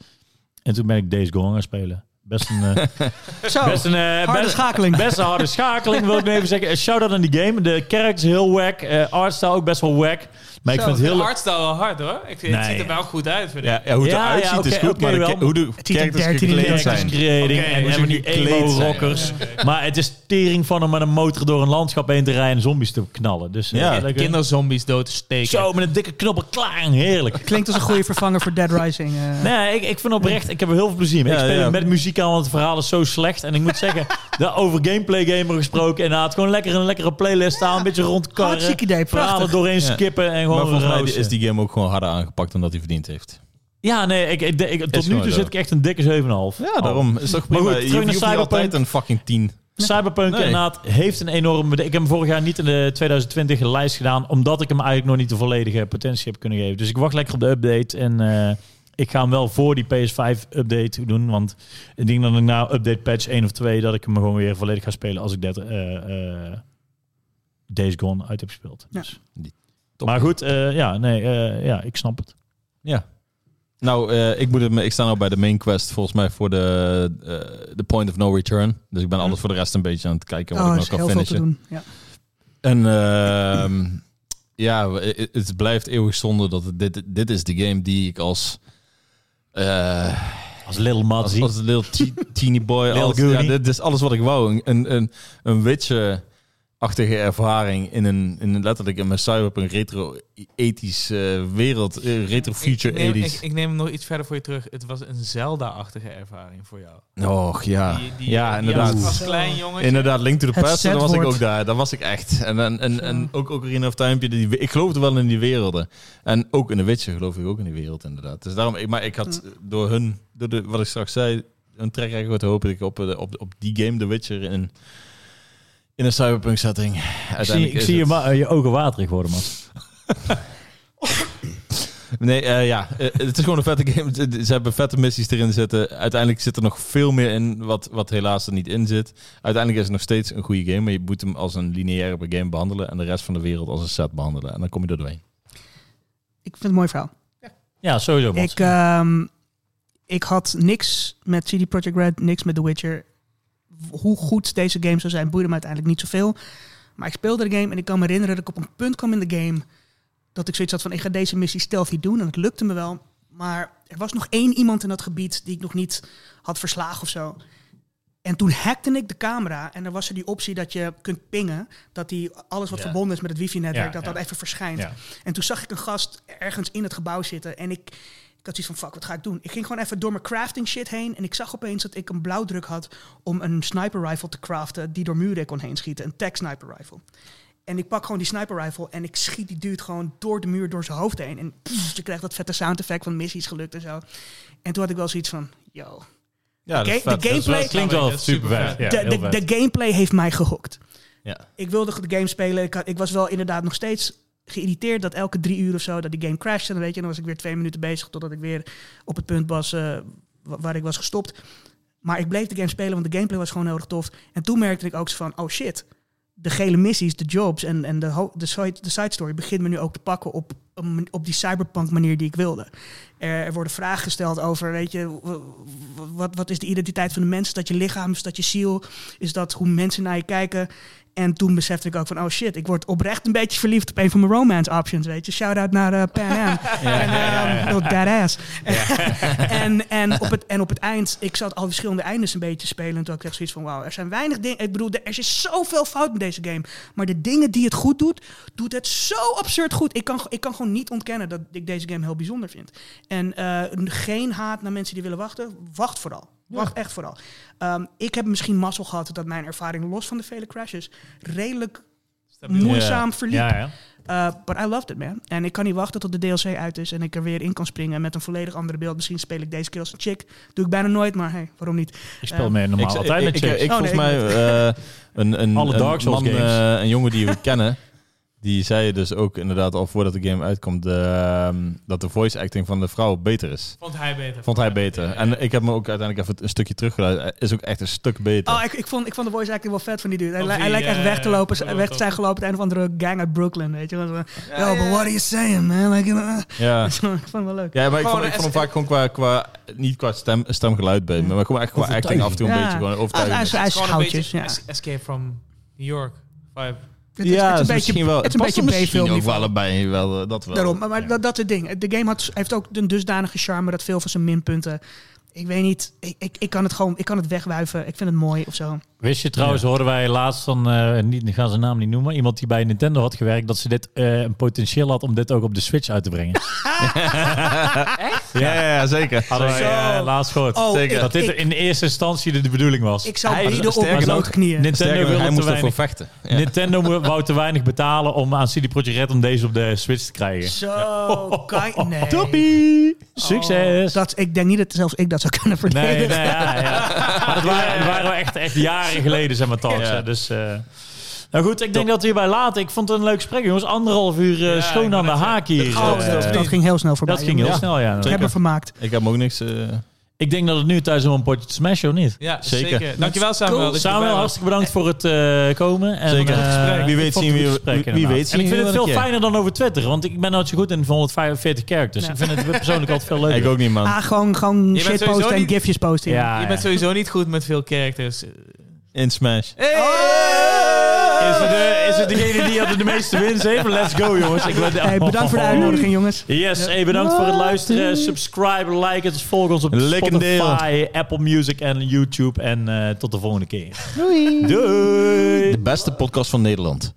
En toen ben ik Days Gone gaan spelen. Best een, eh, [LAUGHS] Zo, best een eh, harde best, schakeling. Best een harde schakeling, wil ik nu even zeggen. Shout-out aan die game. De character is heel wack. eh artstyle ook best wel wack. Maar ik Zo, vind het De heel... artstyle wel hard hoor. Ik vind, Het Nee. ziet er wel goed uit. Vind ik. Ja, ja hoe het Ja, eruit ja, ziet is oké, goed, oké, maar de, wel. ke- hoe de ziet er characters 13 gekleed zijn. kleding Oké, en hoe hebben die gekleed zijn. emo-rockers. Maar het is tering van om met een motor door een landschap heen te rijden en zombies te knallen. Dus eh, Ja. lekker. Kinderzombies dood te steken. Zo, met een dikke knoppen klaar. Heerlijk. Klinkt als een goede vervanger voor Dead Rising. eh. Nee, ik, ik vind oprecht, ik heb er heel veel plezier mee. Ja, ik speel ja. met muziek aan, want het verhaal is zo slecht. En ik moet zeggen, [LAUGHS] daar over gameplay gamer gesproken. Inderdaad, gewoon lekker een lekkere playlist staan, een beetje rondkarren. Hartstikke idee, Verhalen prachtig. doorheen Ja. skippen en gewoon Maar volgens mij is die game ook gewoon harder aangepakt dan dat hij verdiend heeft. Ja, nee, ik, ik, ik- tot nu toe zo. zit ik echt een dikke 7,5. Ja, daarom. Is toch Maar prima. goed, je, terug je Cyberpunk. altijd een fucking 10. Cyberpunk Nee. inderdaad heeft een enorme... Ik heb hem vorig jaar niet in de 2020 lijst gedaan, omdat ik hem eigenlijk nog niet de volledige potentie heb kunnen geven. Dus ik wacht lekker op de update en eh, ik ga hem wel voor die PS5-update doen, want ik denk dat ik na update patch 1 of 2 dat ik hem gewoon weer volledig ga spelen als ik dat eh, eh, Days Gone uit heb gespeeld. Ja. Dus. Top. Maar goed, eh, ja, nee, eh, ja, ik snap het. Ja. Nou, eh, ik, moet het, ik sta nou bij de main quest volgens mij voor de, eh, de point of no return. Dus ik ben alles voor de rest een beetje aan het kijken wat oh, ik nog kan heel veel te finishen. doen. Ja. En ehm, ja, het, blijft eeuwig zonde dat het, dit, dit is de game die ik als... eh, Als Little als, Mazzy. als little te- teeny boy. Little Als, ja, dit is alles wat ik wou. Een, een, een Witcher-achtige ervaring in een, in een letterlijk in mijn cyberpunk retro-ethisch eh, wereld. eh, retro-future ik, neem, 80s. ik, ik neem hem nog iets verder voor je terug. Het was een Zelda-achtige ervaring voor jou. Och ja, Die- die- ja die inderdaad. Als, klein jongetje. Inderdaad, Link to the Past, daar was ik ook daar. Daar was ik echt. En, en, en, en ook Ocarina of Time, die, ik geloofde wel in die werelden. En ook in de Witcher geloof ik ook in die wereld, inderdaad. Dus daarom, ik, maar ik had door hun, door de, wat ik straks zei, een track record hoop dat ik op, de- op, op die game, The Witcher, in, in een cyberpunk setting. Ik zie, ik zie je, het- ma- eh, je ogen waterig worden, man. [LAUGHS] Nee, eh, ja, eh, het is gewoon een vette game. Ze hebben vette missies erin zitten. Uiteindelijk zit er nog veel meer in wat, wat helaas er niet in zit. Uiteindelijk is het nog steeds een goede game, maar je moet hem als een lineaire game behandelen en de rest van de wereld als een set behandelen. En dan kom je er doorheen. Ik vind het een mooi verhaal. Ja, sowieso. Ik, ehm, ik had niks met CD Projekt Red, niks met The Witcher. Hoe goed deze game zou zijn, boeide me uiteindelijk niet zoveel. Maar ik speelde de game en ik kan me herinneren dat ik op een punt kwam in de game... dat ik zoiets had van, ik ga deze missie stealthy doen. En het lukte me wel. Maar er was nog één iemand in dat gebied die ik nog niet had verslagen of zo. En toen hackte ik de camera en er was er die optie dat je kunt pingen. Dat die alles wat Ja. verbonden is met het wifi-netwerk, Ja, dat ja. dat even verschijnt. En toen zag ik een gast ergens in het gebouw zitten. En ik, ik had zoiets van, fuck, wat ga ik doen? Ik ging gewoon even door mijn crafting shit heen. En ik zag opeens dat ik een blauwdruk had om een sniper rifle te craften... die door muren kon heen schieten. Een tech sniper rifle. En ik pak gewoon die sniper rifle en ik schiet die dude gewoon door de muur, door zijn hoofd heen. En pff, je krijgt dat vette sound effect van missies gelukt en zo. En toen had ik wel zoiets van, yo, Ja, Oké, dat is de gameplay- Dat Klinkt wel super vet. Ja, de, de, de gameplay heeft mij gehokt. Ja. Ik wilde de game spelen. Ik, had, ik was wel inderdaad nog steeds geïrriteerd dat elke drie uur of zo dat die game crashte. En dan weet je, dan was ik weer twee minuten bezig totdat ik weer op het punt was eh, wa- waar ik was gestopt. Maar ik bleef de game spelen, want de gameplay was gewoon heel erg tof. En toen merkte ik ook van, oh shit, de gele missies, de jobs en, en de, de, side, de side story begint me nu ook te pakken op op die cyberpunk manier die ik wilde. Er, er worden vragen gesteld over, weet je, wat, wat is de identiteit van de mens? Is dat je lichaam? Is dat je ziel? Is dat hoe mensen naar je kijken? En toen besefte ik ook van, oh shit, ik word oprecht een beetje verliefd op een van mijn romance options, weet je. Shout-out naar eh, Pan Am. [LAUGHS] En, badass. [LAUGHS] en, en, op het, en op het eind, ik zat al verschillende eindes een beetje spelen. En toen ik echt zoiets van, wauw, er zijn weinig dingen. Ik bedoel, er is zoveel fout met deze game. Maar de dingen die het goed doet, doet het zo absurd goed. Ik kan, ik kan gewoon niet ontkennen dat ik deze game heel bijzonder vind. En eh, geen haat naar mensen die willen wachten. Wacht vooral. Wacht echt vooral. Ehm, ik heb misschien mazzel gehad dat mijn ervaring los van de vele crashes redelijk moeizaam verliep. Ja, ja. Uh, but I loved it, man. En ik kan niet wachten tot de DLC uit is en ik er weer in kan springen met een volledig andere beeld. Misschien speel ik deze keer als een chick. Doe ik bijna nooit, maar hey, waarom niet? Ik speel Eh, mee normaal ik, altijd ik, met ik, chicks. ik, Oh, volgens nee, mij eh, een, een, Alle Dark Souls man, games. eh, een jongen die we [LAUGHS] kennen, die zei dus ook inderdaad al voordat de game uitkomt ehm, dat de voice acting van de vrouw beter is. Vond hij beter. Vond hij beter. En ik heb me ook uiteindelijk even een stukje teruggeluid. Is ook echt een stuk beter. Oh, ik, ik, vond, ik vond de voice acting wel vet van die dude. Hij, hij lijkt echt eh, weg te lopen, weg te zijn gelopen. Het een of andere gang uit Brooklyn, weet je. Yo, but what are you saying, man? Like, uh, ja. [LAUGHS] ik vond het wel leuk. Ja, maar ik vond, ik vond hem vaak gewoon qua, qua niet qua stem, stemgeluid bij, maar gewoon echt qua acting af en toe een Ja. beetje gewoon Ah, overtuigend. hij is- Escape from New York vibe. Het is, het is een beetje, wel. het is een beetje misschien ook wel bij, wel, eh, dat wel. Daarom, maar, maar dat, dat is het ding. De game had, heeft ook een dusdanige charme dat veel van zijn minpunten... Ik weet niet, ik, ik, ik kan het gewoon, ik kan het wegwuiven. Ik vind het mooi of zo. Wist je trouwens, hoorden wij laatst van, eh, niet, ik ga zijn naam niet noemen, iemand die bij Nintendo had gewerkt, dat ze dit eh, een potentieel had om dit ook op de Switch uit te brengen. [LAUGHS] Ja, ja, ja, zeker. Hadden wij eh, laatst gehoord. Oh, Zeker. ik- dat dit ik- in eerste instantie de, de bedoeling was. Ik zou Hij- bieden op mijn nog, blote knieën. Nintendo wilde hij te moest ervoor weinig. vechten. Ja. Nintendo wou te weinig betalen om aan CD Projekt Red om deze op de Switch te krijgen. Zo, kan [LAUGHS] nee. Toppie! Succes! Oh, dat, ik denk niet dat zelfs ik dat zou kunnen Nee, verdedigen. nee, ja, ja. [LAUGHS] Maar dat waren, dat waren wel echt, echt jaren geleden, zeg maar, talks. Ja. Dus, eh, nou goed, ik denk dat we hierbij laten. Ik vond het een leuk gesprek, jongens. Anderhalf uur eh, Ja, schoon aan de haak hier. Oh, Eh, dat, dat ging heel snel voorbij. dat ging heel snel, ja. Ik heb me vermaakt. Ik heb ook niks... eh, Ik denk dat het nu tijd is om een potje te smashen, of niet? Ja, Zeker. zeker. Dankjewel Samuel. Cool. Samuel, hartstikke bedankt voor het eh, komen. En, Zeker. Gesprek. Wie weet zien het we- wie- wie weet En ik zien vind het veel fijner dan over Twitter, want ik ben nooit zo goed in 145 characters. Ja. Ik vind het persoonlijk altijd veel leuker. [LAUGHS] ik ook niet, man. Ah, gewoon, gewoon shit posten en niet- gifjes posten. ja. Ja, Je bent sowieso niet goed met veel characters. In Smash. Is het, de, is het degene die had de meeste wins heeft? Let's go, jongens. Ik ben, Hey, bedankt voor de uitnodiging, jongens. Yes, hey, bedankt voor het luisteren. Subscribe, like het, volg ons op Spotify, Apple Music en YouTube. En eh, tot de volgende keer. Doei. Doei. De beste podcast van Nederland.